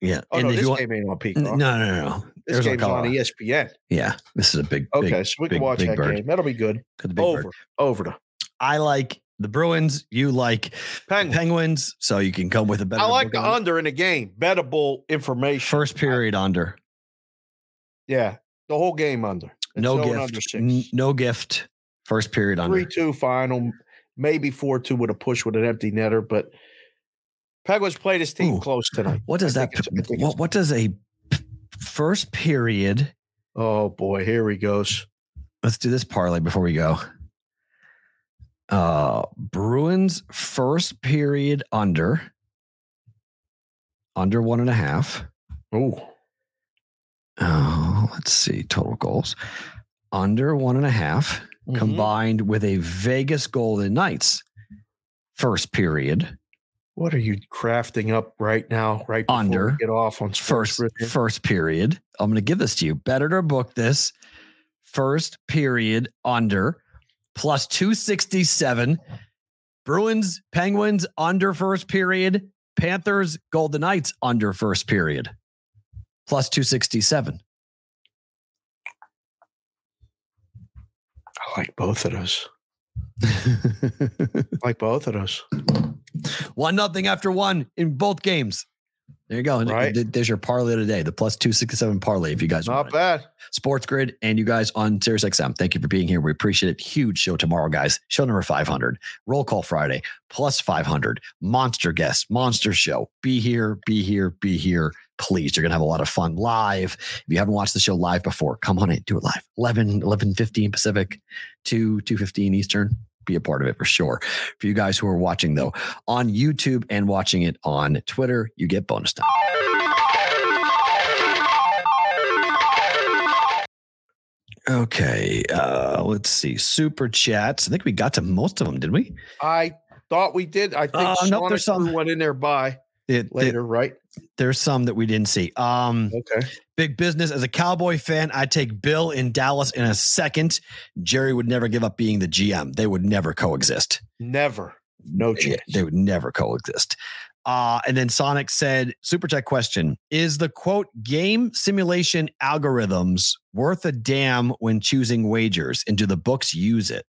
A: Yeah.
B: Oh
A: and
B: no, this
A: want,
B: game ain't on Peacock.
A: no, no, no.
B: this
A: Arizona,
B: game's on ESPN.
A: Yeah. This is a big,
B: Okay, so we
A: big,
B: can watch that
A: bird.
B: game. That'll be good. Over,
A: bird.
B: over to
A: I like the Bruins. You like
B: Penguins.
A: Penguins. So you can come with a better.
B: I like the
A: booking.
B: under in a game. Bettable information.
A: first period under.
B: Yeah, the whole game under. It's
A: No
B: under
A: gift. N- No gift. First period under.
B: Three two final, maybe four two with a push with an empty netter. But Penguins played his team
A: Ooh.
B: close tonight.
A: What does
B: I
A: that?
B: think it's- I think
A: What what does a first period?
B: Oh boy, here he goes.
A: Let's do this parlay before we go. Uh Bruins first period under under one and a half.
B: Oh,
A: Oh, let's see. Total goals under one and a half,
B: Mhm.
A: combined with a Vegas Golden Knights first period.
B: what are you crafting up right now? Right before
A: Under.
B: get off on
A: First first period. I'm going to give this to you. Better to book this first period under plus 267. Bruins, Penguins under first period. Panthers, Golden Knights under first period. Plus 267.
B: I like both of those. I like both of those.
A: one nothing after one in both games. There you go.
B: Right.
A: There's your parlay today, the plus 267 parlay. If you guys want
B: Not
A: it.
B: bad.
A: Sports Grid and you guys on Sirius XM. Thank you for being here. We appreciate it. Huge show tomorrow, guys. Show number 500. Roll call Friday, plus 500. Monster guest, monster show. Be here, be here, be here. Please, you're going to have a lot of fun live. If you haven't watched the show live before, come on in, do it live. 11, 11 15 Pacific, 2, 2 15 Eastern. Be a part of it for sure. For you guys who are watching, though, on YouTube and watching it on Twitter, you get bonus time. Okay, uh, let's see. Super chats. I think we got to most of them, did we?
B: I thought we did. I think
A: Uh, nope, there's some-
B: went in there by
A: It, it-
B: later, right?
A: There's some that we didn't see. Um,
B: Okay.
A: big business. As a Cowboy fan, I take Bill in Dallas in a second. Jerry would never give up being the GM. They would never coexist.
B: Never. No chance.
A: they would never coexist. Uh, and then Sonic said, Super Tech question Is the quote game simulation algorithms worth a damn when choosing wagers? And do the books use it?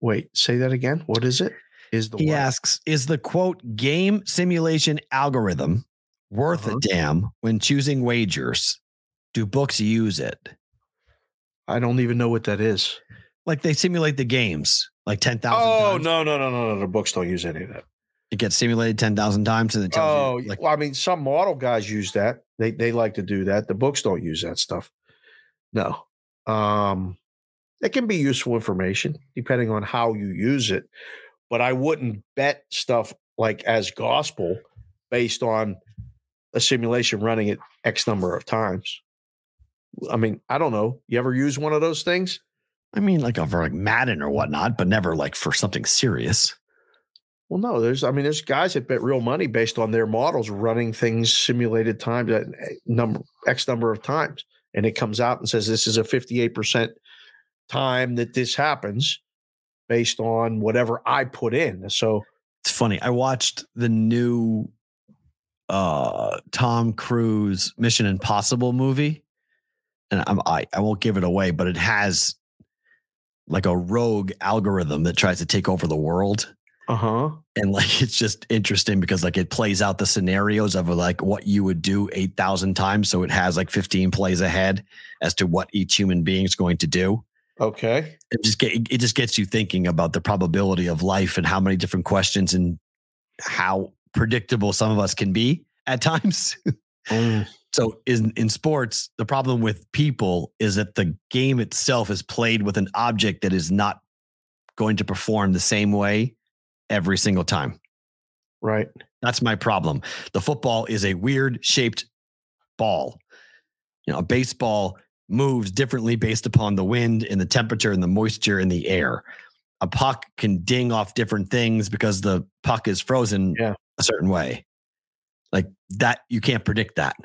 B: Wait, say that again. What is it? Is the
A: He
B: what?
A: asks, Is the quote game simulation algorithm worth
B: Uh-huh.
A: a damn when choosing wagers? Do books use it?
B: I don't even know what that is.
A: Like they simulate the games like 10,000
B: Oh
A: times.
B: no, no, no, no, no. The books don't use any of that.
A: It gets simulated 10,000 times and it tells
B: Oh,
A: you like
B: well, I mean, some model guys use that. They they like to do that. The books don't use that stuff. No. Um it can be useful information depending on how you use it, but I wouldn't bet stuff like as gospel based on a simulation running it X number of times. I mean, I don't know. You ever use one of those things?
A: I mean, like over like Madden or whatnot, but never like for something serious.
B: Well, no, there's, I mean, there's guys that bet real money based on their models running things simulated times at eh, number X number of times. And it comes out and says this is a 58% time that this happens based on whatever I put in. So,
A: It's funny. I watched the new uh Tom Cruise Mission Impossible movie. And I'm I, I won't give it away, but it has like a rogue algorithm that tries to take over the world.
B: uh huh.
A: And like it's just interesting because like it plays out the scenarios of like what you would do 8,000 times. So it has like 15 plays ahead as to what each human being is going to do.
B: Okay.
A: it just get it just gets you thinking about the probability of life and how many different questions and how predictable some of us can be at times.
B: Mm,
A: so in in sports, the problem with people is that the game itself is played with an object that is not going to perform the same way every single time.
B: right.
A: That's my problem. The football is a weird shaped ball. You know, a baseball moves differently based upon the wind and the temperature and the moisture in the air. A puck can ding off different things because the puck is frozen
B: Yeah.
A: a certain way. Like that, you can't predict that.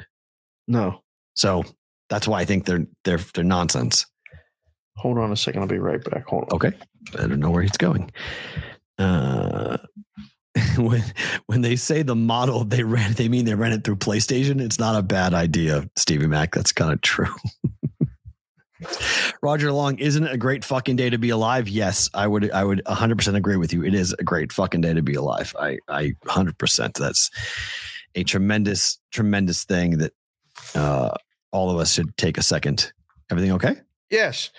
B: No.
A: So that's why I think they're they're they're nonsense.
B: Hold on a second. I'll be right back. Hold on.
A: Okay. I don't know where he's going. Uh when when they say the model they ran, they mean they ran it through PlayStation. It's not a bad idea, Stevie Mac. That's kind of true. Roger Long, isn't it a great fucking day to be alive? Yes, I would I would 100% agree with you. It is a great fucking day to be alive. I I 100% that's a tremendous tremendous thing that uh all of us should take a second. Everything okay?
B: Yes.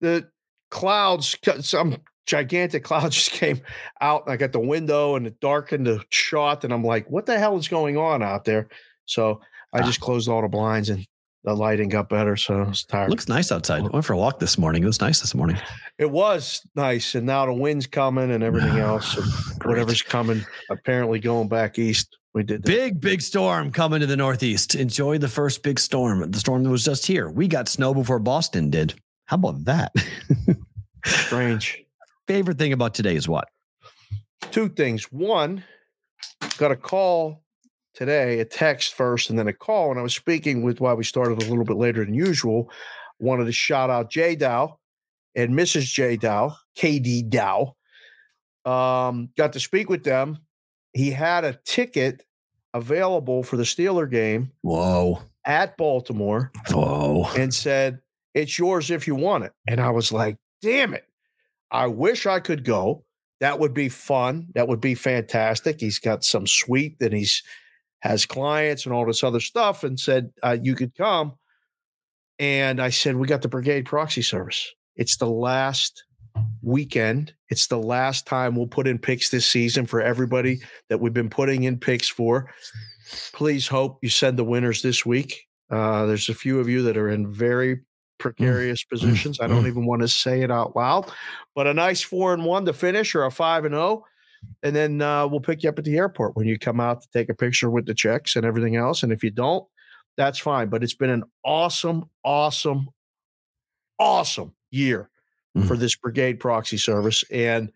B: The clouds, some gigantic cloud just came out. And I got the window and it darkened the shot. And I'm like, what the hell is going on out there? So I
A: Ah.
B: just closed all the blinds and the lighting got better. So I was tired.
A: Looks nice outside. Oh. I went for a walk this morning. It was nice this morning.
B: it was nice. And now the wind's coming and everything else. And whatever's coming, apparently going back east We did that.
A: Big, big storm coming to the Northeast. Enjoy the first big storm. The storm that was just here. We got snow before Boston did. How about that?
B: strange.
A: Favorite thing about today is what?
B: Two things. One, got a call today, a text first, and then a call. And I was speaking with why we started a little bit later than usual. Wanted to shout out J Dow and Mrs. J Dow, KD Dow. Um, got to speak with them. He had a ticket available for the Steeler game
A: Whoa.
B: at Baltimore
A: Whoa.
B: and said, It's yours if you want it. And I was like, Damn it. I wish I could go. That would be fun. That would be fantastic. He's got some suite that he's has clients and all this other stuff and said, uh, You could come. And I said, We got the Brigade Proxy Service. It's the last weekend. It's the last time we'll put in picks this season for everybody that we've been putting in picks for. Please hope you send the winners this week. Uh, there's a few of you that are in very precarious positions. I don't even want to say it out loud, but a nice four and one to finish or a five and oh. And then uh, we'll pick you up at the airport when you come out to take a picture with the checks and everything else. And if you don't, that's fine. But it's been an awesome, awesome, awesome year
A: Mhm.
B: for this brigade proxy service. And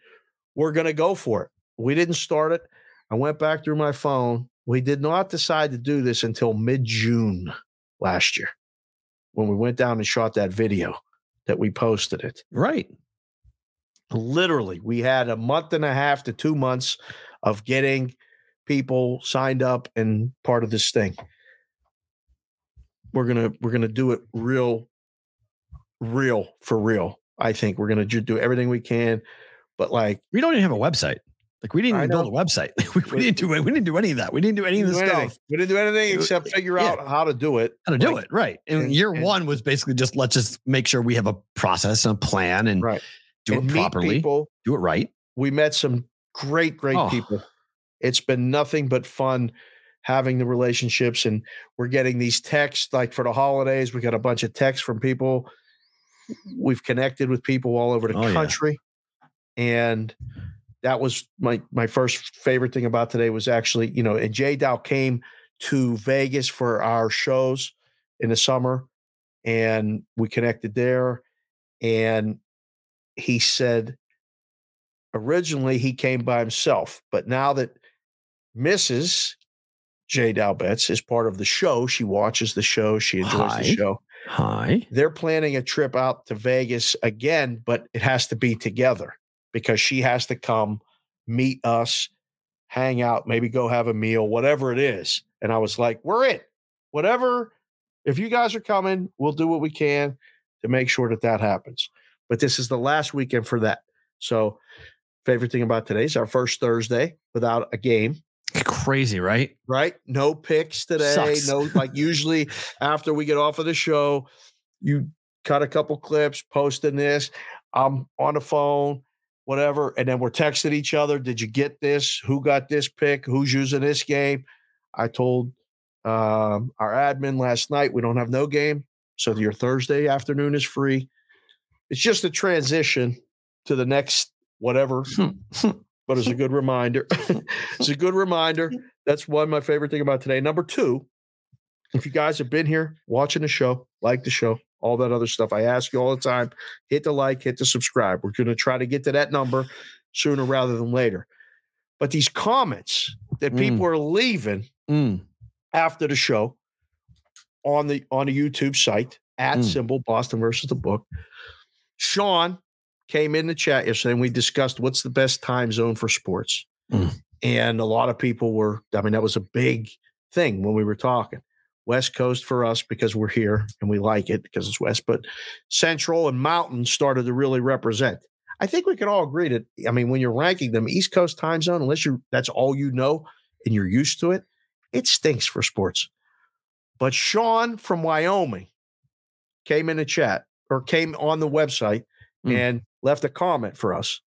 B: we're going to go for it. We didn't start it. I went back through my phone. We did not decide to do this until mid June last year when we went down and shot that video that we posted it.
A: Right.
B: Literally, we had a month and a half to two months of getting people signed up and part of this thing. We're gonna we're gonna do it real, real for real. I think we're gonna do everything we can, but like
A: We don't even have a website. Like we didn't even build a website. we, we didn't do it. We didn't do any of that. We didn't do any of the
B: anything.
A: stuff.
B: We didn't do anything except figure
A: yeah.
B: out how to do it.
A: How to do
B: Like,
A: it. Right. And,
B: and-
A: year
B: and-
A: one was basically just let's just make sure we have a process and a plan and
B: Right.
A: Do it properly.
B: People.
A: Do it right.
B: We met some great, great
A: Oh.
B: people. It's been nothing but fun having the relationships, and we're getting these texts like for the holidays. We got a bunch of texts from people. We've connected with people all over the
A: Oh, yeah.
B: country, and that was my my first favorite thing about today was actually you know and Jay Dow came to Vegas for our shows in the summer, and we connected there, and he said originally he came by himself, but now that Mrs. Jay Betts is part of the show, she watches the show, she enjoys
A: Hi.
B: the show.
A: Hi.
B: They're planning a trip out to Vegas again, but it has to be together because she has to come meet us, hang out, maybe go have a meal, whatever it is. And I was like, we're in. Whatever. If you guys are coming, we'll do what we can to make sure that that happens. But this is the last weekend for that. So, favorite thing about today is our first Thursday without a game
A: Crazy, right?
B: right? No picks today.
A: Sucks.
B: No, like usually after we get off of the show, you cut a couple clips, posting this. I'm on the phone, whatever, and then we're texting each other. Did you get this? Who got this pick? Who's using this game? I told um, our admin last night we don't have no game, so your Thursday afternoon is free. It's just a transition to the next whatever but it's a good reminder. it's a good reminder. That's one my favorite thing about today. Number two, if you guys have been here watching the show, like the show, all that other stuff, I ask you all the time, hit the like, hit the subscribe. We're going to try to get to that number sooner rather than later. But these comments that
A: Mm.
B: people are leaving
A: Mm.
B: after the show on the on the YouTube site at
A: Mm.
B: symbol Boston versus the book. Sean came in the chat yesterday and we discussed what's the best time zone for sports.
A: Mm.
B: And a lot of people were, I mean, that was a big thing when we were talking. West Coast for us because we're here and we like it because it's West, but Central and Mountain started to really represent. I think we could all agree that, I mean, when you're ranking them, East Coast time zone, unless you that's all you know and you're used to it, it stinks for sports. But Sean from Wyoming came in the chat or came on the website
A: Mm.
B: and left a comment for us.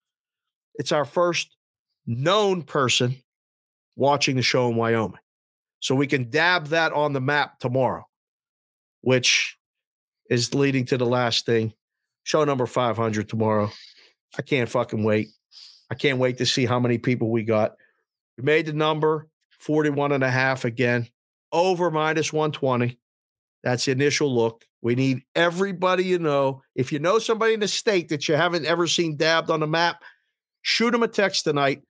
B: It's our first known person watching the show in Wyoming. So we can dab that on the map tomorrow, which is leading to the last thing. Show number 500 tomorrow. I can't fucking wait. I can't wait to see how many people we got. We made the number 41 and a half again, over minus 120. That's the initial look. We need everybody you know. If you know somebody in the state that you haven't ever seen dabbed on the map, shoot them a text tonight,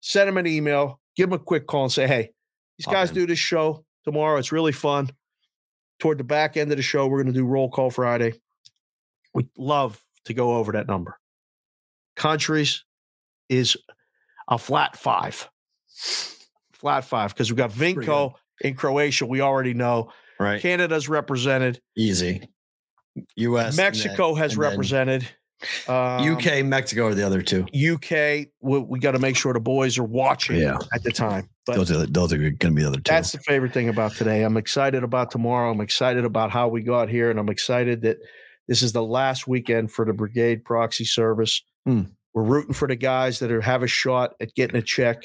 B: send them an email, give them a quick call and say, hey, these
A: Pop
B: guys
A: in.
B: do this show tomorrow. It's really fun. Toward the back end of the show, we're going to do roll call Friday. We'd love to go over that number. Countries is a flat five. Flat five, because we've got Vinko in Croatia. We already know.
A: Right.
B: Canada's represented.
A: Easy. US. and then-
B: Mexico has represented. Um,
A: UK, Mexico are the other two.
B: UK. We, we got to make sure the boys are watching
A: Yeah.
B: at the time. But
A: Those are those are going to be the other two.
B: that's the favorite thing about today. I'm excited about tomorrow. I'm excited about how we got here, and I'm excited that this is the last weekend for the Brigade Proxy Service.
A: Hmm.
B: We're rooting for the guys that are have a shot at getting a check.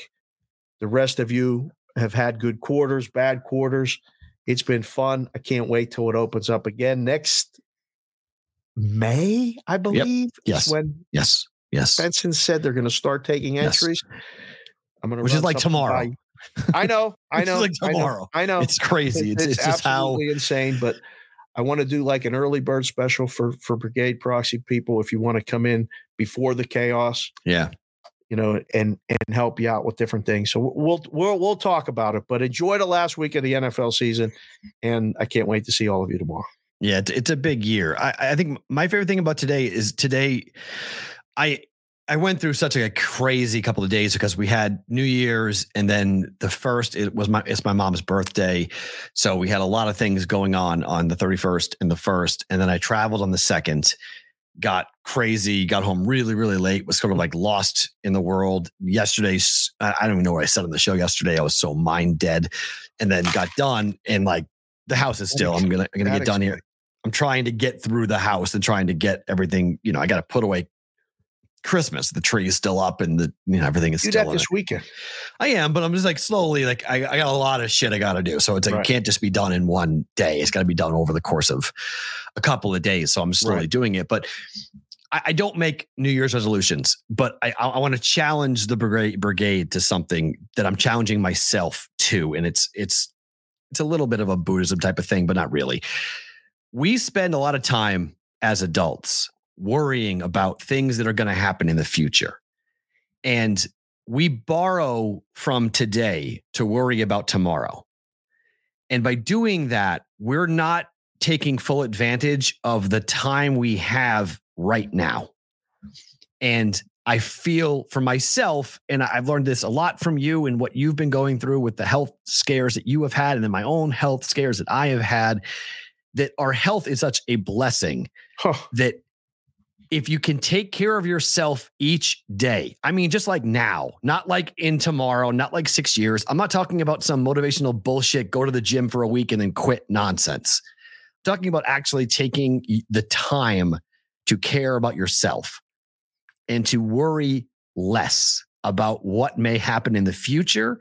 B: The rest of you have had good quarters, bad quarters. It's been fun. I can't wait till it opens up again next May, I believe. is
A: Yes.
B: when
A: yes. Yes.
B: Benson said they're going to start taking
A: Yes.
B: entries. I'm going to,
A: Which is like tomorrow.
B: I know, I know,
A: like
B: I know,
A: tomorrow.
B: I know.
A: It's crazy. It's, it's, just how.
B: absolutely insane. But I want to do like an early bird special for for Brigade Proxy people. If you want to come in before the chaos,
A: Yeah.
B: You know, and and help you out with different things. So we'll we'll we'll talk about it. But enjoy the last week of the NFL season, and I can't wait to see all of you tomorrow.
A: Yeah, it's, a big year. I, I think my favorite thing about today is today, I I went through such a crazy couple of days because we had New Year's and then the first it was my it's my mom's birthday, so we had a lot of things going on on the thirty first and the first, and then I traveled on the second. Got crazy, got home really, really late, was sort of like lost in the world. Yesterday's, I don't even know what I said on the show yesterday. I was so mind dead. And then got done and like the house is still, I'm gonna, I'm gonna
B: That
A: get done here. I'm trying to get through the house and trying to get everything, you know, I got to put away Christmas. The tree is still up and the, you know, everything is
B: Do
A: still
B: that
A: in
B: this
A: it.
B: weekend.
A: I am, but I'm just like slowly, like I, I got a lot of shit I got to do. So it's like,
B: Right.
A: it can't just be done in one day. It's got to be done over the course of a couple of days. So I'm slowly
B: Right.
A: doing it, but I, I don't make New Year's resolutions, but I, I, I want to challenge the brigade, brigade to something that I'm challenging myself to. And it's, it's, it's a little bit of a Buddhism type of thing, but not really. We spend a lot of time as adults worrying about things that are going to happen in the future. And we borrow from today to worry about tomorrow. And by doing that, we're not taking full advantage of the time we have right now. And I feel for myself, and I've learned this a lot from you and what you've been going through with the health scares that you have had, and then my own health scares that I have had, that our health is such a blessing
B: Huh.
A: that if you can take care of yourself each day, I mean, just like now, not like in tomorrow, not like six years. I'm not talking about some motivational bullshit, go to the gym for a week and then quit nonsense. I'm talking about actually taking the time to care about yourself and to worry less about what may happen in the future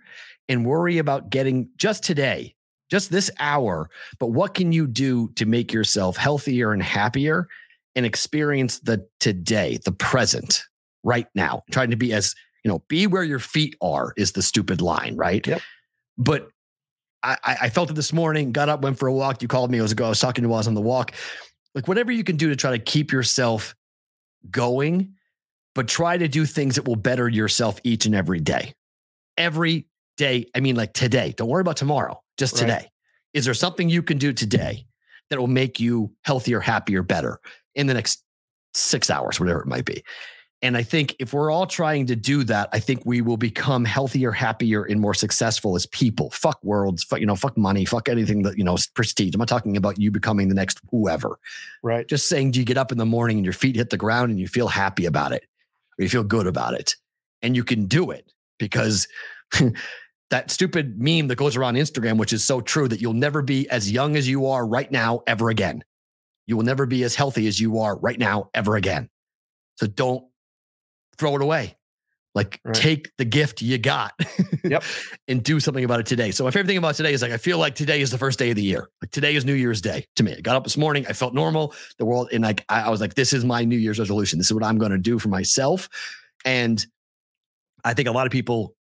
A: and worry about getting just today, just this hour. But what can you do to make yourself healthier and happier and experience the today, the present, right now? Trying to be as, you know, be where your feet are is the stupid line, right?
B: Yep.
A: But I, I felt it this morning, got up, went for a walk. You called me. I was, ago. I was talking to you while I was on the walk. Like whatever you can do to try to keep yourself going, but try to do things that will better yourself each and every day. Every day. I mean, like today. Don't worry about tomorrow, just
B: Right.
A: today. Is there something you can do today that will make you healthier, happier, better in the next six hours, whatever it might be? And I think if we're all trying to do that, I think we will become healthier, happier, and more successful as people. Fuck worlds, fuck, you know, fuck money, fuck anything that, you know, prestige. I'm not talking about you becoming the next whoever
B: Right.
A: just saying, do you get up in the morning and your feet hit the ground and you feel happy about it or you feel good about it? And you can do it because that stupid meme that goes around Instagram, which is so true that you'll never be as young as you are right now ever again. You will never be as healthy as you are right now ever again. So don't throw it away. Like
B: Right.
A: take the gift you got
B: Yep.
A: and do something about it today. So my favorite thing about today is like I feel like today is the first day of the year. Like today is New Year's Day to me. I got up this morning, I felt normal. The world and like I, I was like, this is my New Year's resolution. This is what I'm going to do for myself. And I think a lot of people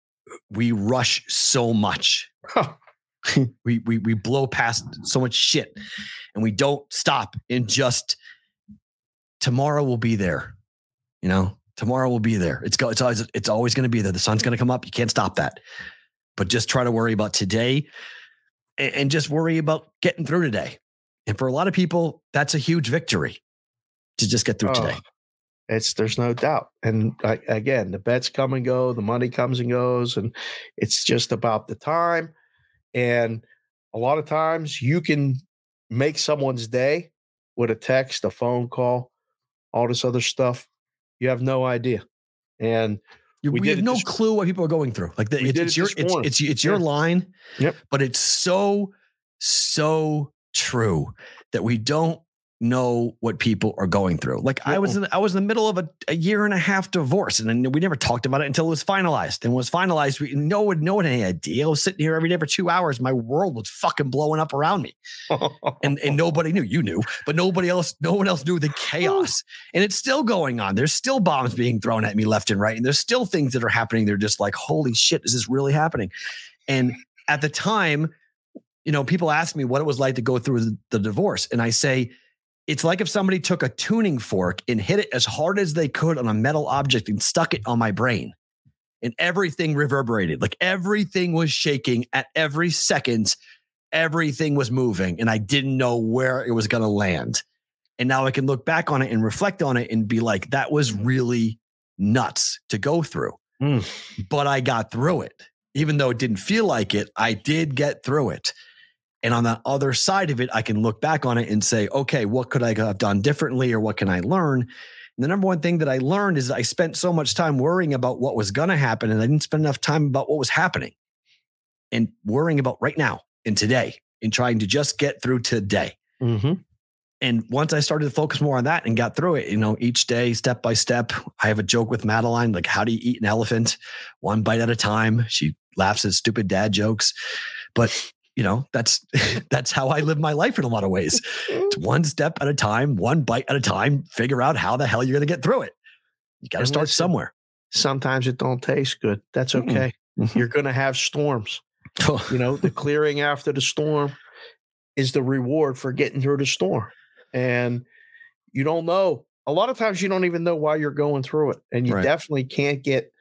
A: we rush so much. we, we we blow past so much shit and we don't stop and just tomorrow will be there. You know, tomorrow will be there. It's go it's always it's always going to be there. The sun's going to come up. You can't stop that. But just try to worry about today and, and just worry about getting through today. And for a lot of people, that's a huge victory to just get through today.
B: Oh, it's there's no doubt. And I, again, the bets come and go, the money comes and goes, and it's just about the time. And a lot of times you can make someone's day with a text, a phone call, all this other stuff. You have no idea. And We
A: we, have no clue what people are going through. Like the, it's, it's
B: it
A: your it's, it's it's your
B: Yeah.
A: line.
B: Yep.
A: But it's so so true that we don't know what people are going through. Like I was in, I was in the middle of a, a year and a half divorce, and then we never talked about it until it was finalized. And when it was finalized, we no one no one had any idea. I was sitting here every day for two hours. My world was fucking blowing up around me and and nobody knew. You knew, but nobody else, no one else knew the chaos. And it's still going on. There's still bombs being thrown at me left and right, and there's still things that are happening. They're just like, holy shit, is this really happening? And at the time, you know, people ask me what it was like to go through the, the divorce, and I say. It's like if somebody took a tuning fork and hit it as hard as they could on a metal object and stuck it on my brain. And everything reverberated. Like everything was shaking at every second everything was moving and I didn't know where it was going to land. And now I can look back on it and reflect on it and be like, that was really nuts to go through.
B: Mm.
A: But I got through it. Even though it didn't feel like it, I did get through it. And on the other side of it, I can look back on it and say, okay, what could I have done differently or what can I learn? And the number one thing that I learned is I spent so much time worrying about what was going to happen and I didn't spend enough time about what was happening and worrying about right now and today and trying to just get through today.
B: hmm
A: And once I started to focus more on that and got through it, you know, each day, step by step, I have a joke with Madeline, like, how do you eat an elephant? One bite at a time. She laughs at stupid dad jokes. But you know, that's that's how I live my life in a lot of ways. It's one step at a time, one bite at a time, figure out how the hell you're gonna get through it. You gotta start
B: listen,
A: somewhere.
B: Sometimes it don't taste good. That's
A: Mm-mm.
B: okay.
A: Mhm.
B: You're going to have storms. You know, the clearing after the storm is the reward for getting through the storm. And you don't know. A lot of times you don't even know why you're going through it. And you
A: Right.
B: definitely can't get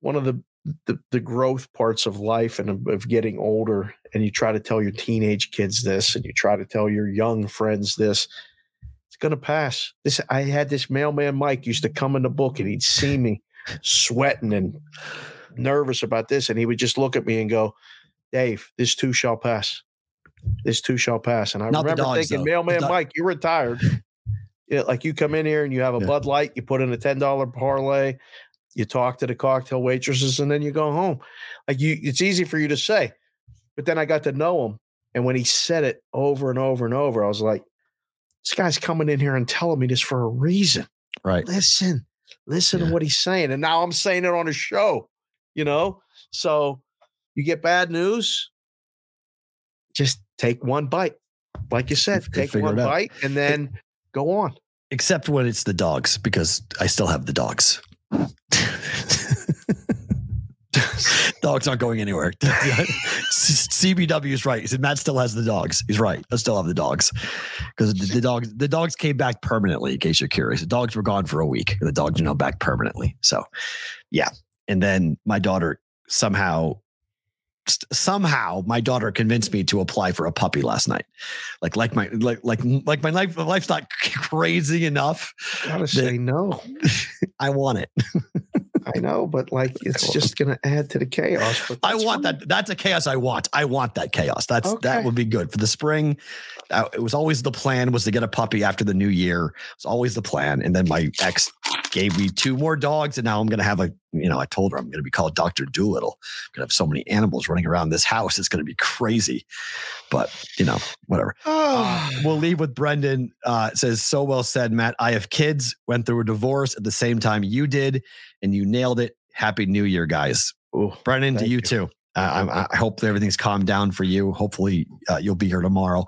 B: one of the, the the growth parts of life and of, of getting older. And you try to tell your teenage kids this and you try to tell your young friends this. It's gonna pass. This I had this mailman Mike used to come in the book and he'd see me sweating and nervous about this, and he would just look at me and go, "Dave, this too shall pass. This too shall pass." And I
A: Not
B: remember
A: dogs,
B: thinking,
A: though.
B: "Mailman Mike, you're retired. Yeah, like you come in here and you have a
A: Yeah.
B: Bud Light, you put in a ten dollar parlay, you talk to the cocktail waitresses, and then you go home. Like you, it's easy for you to say, but then I got to know him, and when he said it over and over and over, I was like, "This guy's coming in here and telling me this for a reason."
A: Right.
B: listen, listen
A: Yeah.
B: to what he's saying. And now I'm saying it on a show, you know? So you get bad news, just take one bite. Like you said, take one bite and then go on.
A: Except when it's the dogs, because I still have the dogs. dogs aren't going anywhere. CBW is right. He said Matt still has the dogs. He's right. I still have the dogs because the, the dogs the dogs came back permanently. In case you're curious, the dogs were gone for a week. and The dogs are now back permanently. So, yeah. And then my daughter somehow somehow my daughter convinced me to apply for a puppy last night. Like like my like like like my life life's not crazy enough.
B: Gotta say no.
A: I want it.
B: I know, but like it's just gonna add to the chaos.
A: I want
B: fine.
A: that. That's a chaos I want. I want that chaos. That's that would be good for the spring. It was always the plan was to get a puppy after the new year. It's always the plan. And then my ex gave me two more dogs, and now I'm gonna have a. You know, I told her I'm gonna be called Doctor Dolittle. I'm gonna have so many animals running around this house. It's gonna be crazy. But you know, whatever. Uh, we'll leave with Brendan. Uh, it says, so well said, Matt. I have kids, went through a divorce at the same time you did, and you nailed it. Happy New Year, guys.
B: Ooh,
A: Brendan, to you,
B: you.
A: too. I, I hope that everything's calmed down for you. Hopefully, uh, you'll be here tomorrow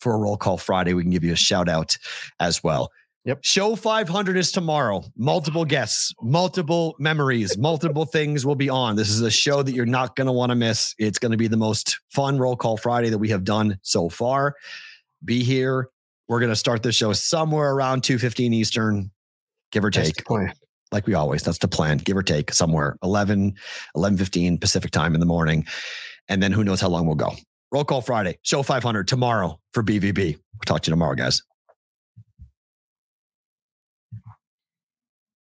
A: for a roll call Friday. We can give you a shout out as well.
B: Yep.
A: Show 500 is tomorrow. Multiple guests, multiple memories, multiple things will be on. This is a show that you're not going to want to miss. It's going to be the most fun roll call Friday that we have done so far. Be here. We're going to start this show somewhere around 2:15 Eastern, give or take
B: the.
A: Like we always that's the plan give or take somewhere 11 11 15 pacific time in the morning. And then who knows how long we'll go. Roll call friday show 500 tomorrow for bvb we'll talk to you tomorrow guys